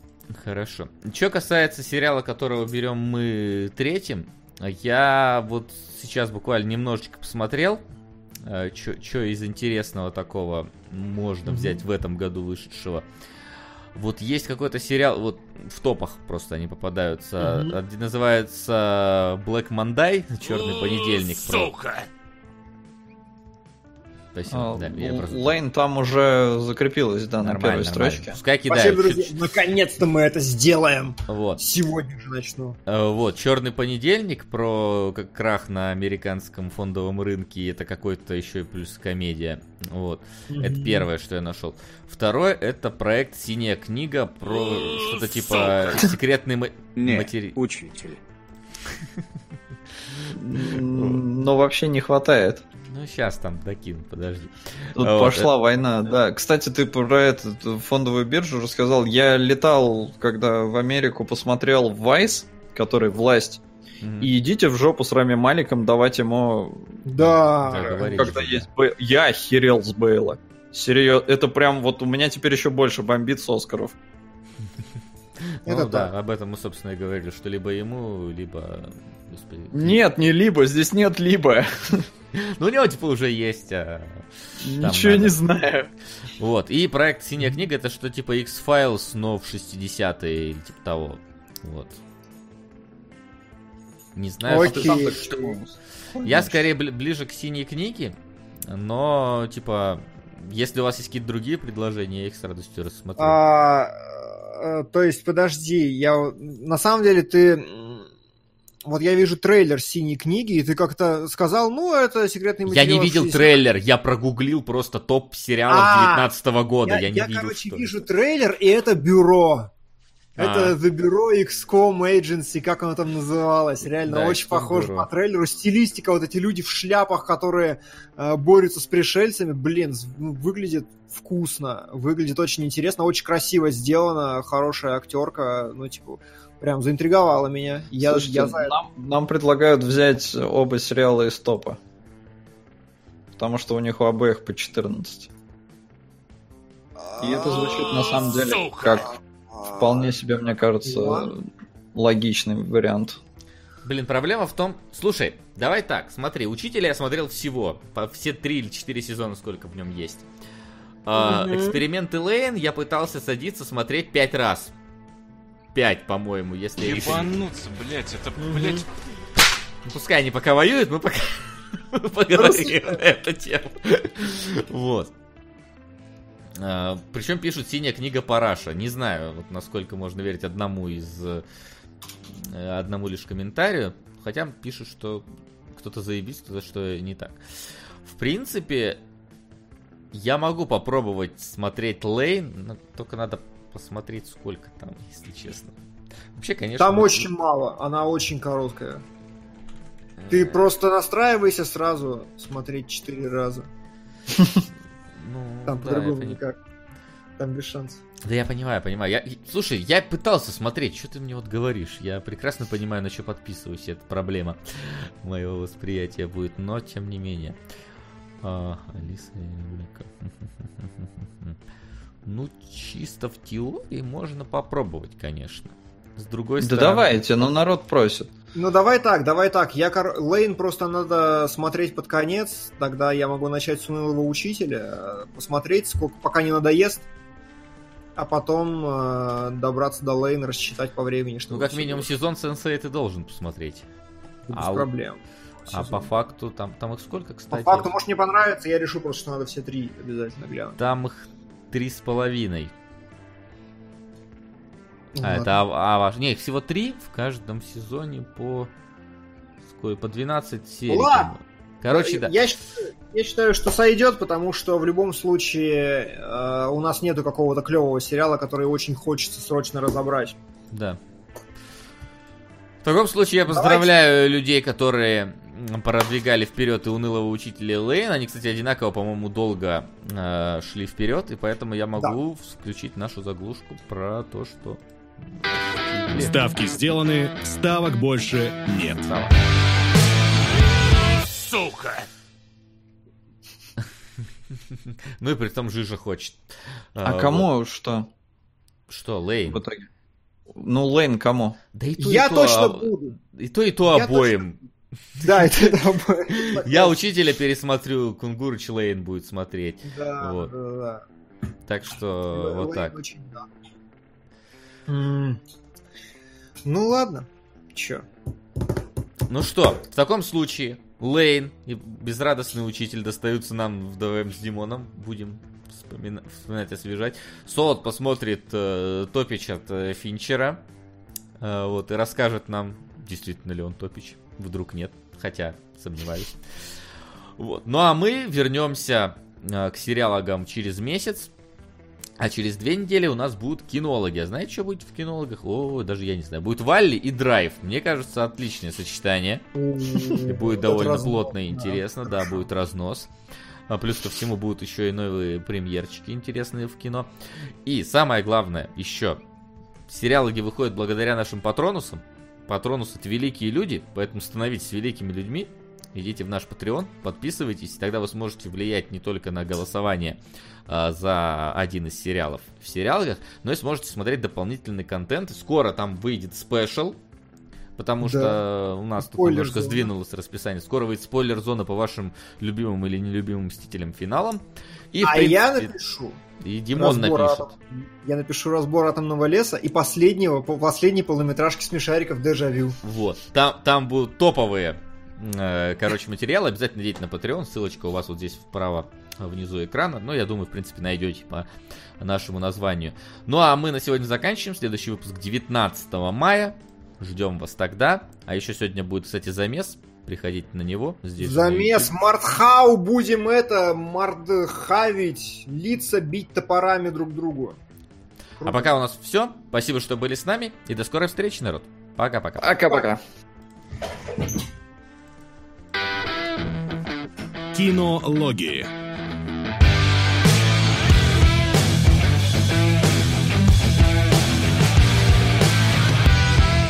Хорошо. Что касается сериала, которого берем мы третьим, я вот сейчас буквально немножечко посмотрел, э, что из интересного такого можно взять в этом году вышедшего. Вот есть какой-то сериал, вот в топах просто они попадаются, mm-hmm. называется Black Monday, Черный понедельник. Сука! Про Спасибо. А, да, я просто... Лейн там уже закрепилась, да, на первой нормально. строчке. Пускай кидают. Спасибо, друзья. Наконец-то мы это сделаем. Вот. Сегодня же начну. А, вот, Черный понедельник про крах на американском фондовом рынке. Это какой-то еще плюс комедия. Вот. Mm-hmm. Это первое, что я нашел. Второе, это проект Синяя книга про что-то типа секретный материал. Учитель. Но вообще не хватает. Ну, сейчас там докину, подожди. Тут вот, пошла это... война, да. Кстати, ты про эту фондовую биржу рассказал. Я летал, когда в Америку посмотрел Vice, который власть. Mm-hmm. И идите в жопу с Рами Маликом давать ему... Да, да когда есть Б... Я охерел с Бейла. Серьезно, это прям вот у меня теперь еще больше бомбит с Оскаров. Это ну, да, об этом мы, собственно, и говорили, что либо ему, либо... Нет, не либо, здесь нет либо. Ну, у него, типа, уже есть... А, Ничего не знаю. Вот, и проект «Синяя книга» это что, типа, X-Files, но в 60-е или типа того. Вот. Не знаю, Окей. что... Я скорее ближе к «Синей книге», но, типа, если у вас есть какие-то другие предложения, я их с радостью рассмотрю. А, то есть, подожди, я... На самом деле, ты вот я вижу трейлер синей книги, и ты как-то сказал, ну, это секретный материал. Я не видел 60... трейлер, я прогуглил просто топ сериалов а, 19 -го года. Я, я не я, видел, короче, что... вижу трейлер, и это бюро. Это а. The Bureau XCOM Agency, как оно там называлось. Реально да, очень похоже по трейлеру. Стилистика, вот эти люди в шляпах, которые э, борются с пришельцами, блин, ну, выглядит вкусно, выглядит очень интересно, очень красиво сделано, хорошая актерка, ну, типа, Прям заинтриговало меня. Я, Слушайте, я нам, нам предлагают взять оба сериала из топа. Потому что у них у обоих по 14. И это звучит на самом деле как вполне себе, мне кажется, логичный вариант. Блин, проблема в том... Слушай, давай так, смотри, Учителя я смотрел всего, по все три или четыре сезона, сколько в нем есть. Mm-hmm. Эксперименты Лейн я пытался садиться смотреть пять раз. 5, по-моему, если... Ебануться, блядь, это, блядь... Пускай они пока воюют, мы пока поговорим на эту тему. Вот. А, причем пишут синяя книга Параша. Не знаю, вот насколько можно верить одному из э, одному лишь комментарию. Хотя пишут, что кто-то заебись, кто-то что не так. В принципе, я могу попробовать смотреть Лейн, но только надо посмотреть, сколько там, если честно. Вообще, конечно... Там очень мало, она очень короткая. Ты просто настраивайся сразу смотреть четыре раза. Ну, там по-другому никак. Там без шансов. Да я понимаю, понимаю. Я, слушай, я пытался смотреть, что ты мне вот говоришь. Я прекрасно понимаю, на что подписываюсь. Это проблема моего восприятия будет, но тем не менее. А, Алиса Ну, чисто в теории можно попробовать, конечно. С другой стороны... Да давайте, но народ просит. Ну давай так, давай так. Я Лейн просто надо смотреть под конец, тогда я могу начать с унылого учителя, посмотреть, сколько пока не надоест, а потом э, добраться до Лейн, рассчитать по времени, что. Ну как минимум сезон Сенсей ты должен посмотреть. Без а проблем. А по факту там, там их сколько, кстати? По факту, может, не понравится, я решу просто, что надо все три обязательно глянуть. Там их три с половиной. Ну, а, это а, а, не, их всего три в каждом сезоне по по 12 серий. Ладно. Короче, я, да. Я считаю, я считаю, что сойдет, потому что в любом случае э, у нас нету какого-то клевого сериала, который очень хочется срочно разобрать. Да. В таком случае я поздравляю Давайте. людей, которые продвигали вперед и унылого учителя Лейн. Они, кстати, одинаково, по-моему, долго э, шли вперед, и поэтому я могу да. включить нашу заглушку про то, что... Ставки сделаны, ставок больше нет. Сука! Ну и при том Жижа хочет. А, кому что? Что, Лейн? Ну, Лейн кому? Да и то, Я и то, точно а... буду. И то, и то Я обоим. Точно... Да, это обоим. Я учителя пересмотрю, Кунгурыч Лейн будет смотреть. Да, вот. да, да. Так что вот так. Ну ладно, чё. Ну что, в таком случае Лейн и безрадостный учитель достаются нам вдвоем с Димоном. Будем вспоминать, вспоминать освежать. Солод посмотрит э, топич от э, Финчера. Э, вот, и расскажет нам, действительно ли он топич. Вдруг нет. Хотя, сомневаюсь. Вот. Ну а мы вернемся э, к сериалогам через месяц. А через две недели у нас будут кинологи. А знаете, что будет в кинологах? О, даже я не знаю. Будет Валли и Драйв. Мне кажется, отличное сочетание. Будет довольно плотно и интересно. Да, будет разнос. А плюс ко всему будут еще и новые премьерчики интересные в кино. И самое главное, еще. Сериалоги выходят благодаря нашим патронусам. Патронус это великие люди, поэтому становитесь великими людьми. Идите в наш Patreon, подписывайтесь, тогда вы сможете влиять не только на голосование а, за один из сериалов в сериалах, но и сможете смотреть дополнительный контент. Скоро там выйдет спешл, потому да. что у нас тут немножко сдвинулось расписание. Скоро выйдет спойлер-зона по вашим любимым или нелюбимым Мстителям финалам. И, а принципе, я напишу. И Димон напишет. Атом... Я напишу разбор атомного леса и последнего, последней полнометражки смешариков Дежавю. Вот. Там, там будут топовые короче, материал. Обязательно идите на Patreon. Ссылочка у вас вот здесь вправо внизу экрана. Но я думаю, в принципе, найдете по нашему названию. Ну а мы на сегодня заканчиваем. Следующий выпуск 19 мая. Ждем вас тогда. А еще сегодня будет, кстати, замес. Приходите на него. Здесь замес. Мартхау будем это, мартхавить. Лица бить топорами друг другу. Круто. А пока у нас все. Спасибо, что были с нами. И до скорой встречи, народ. Пока-пока. Пока-пока. Кинологии.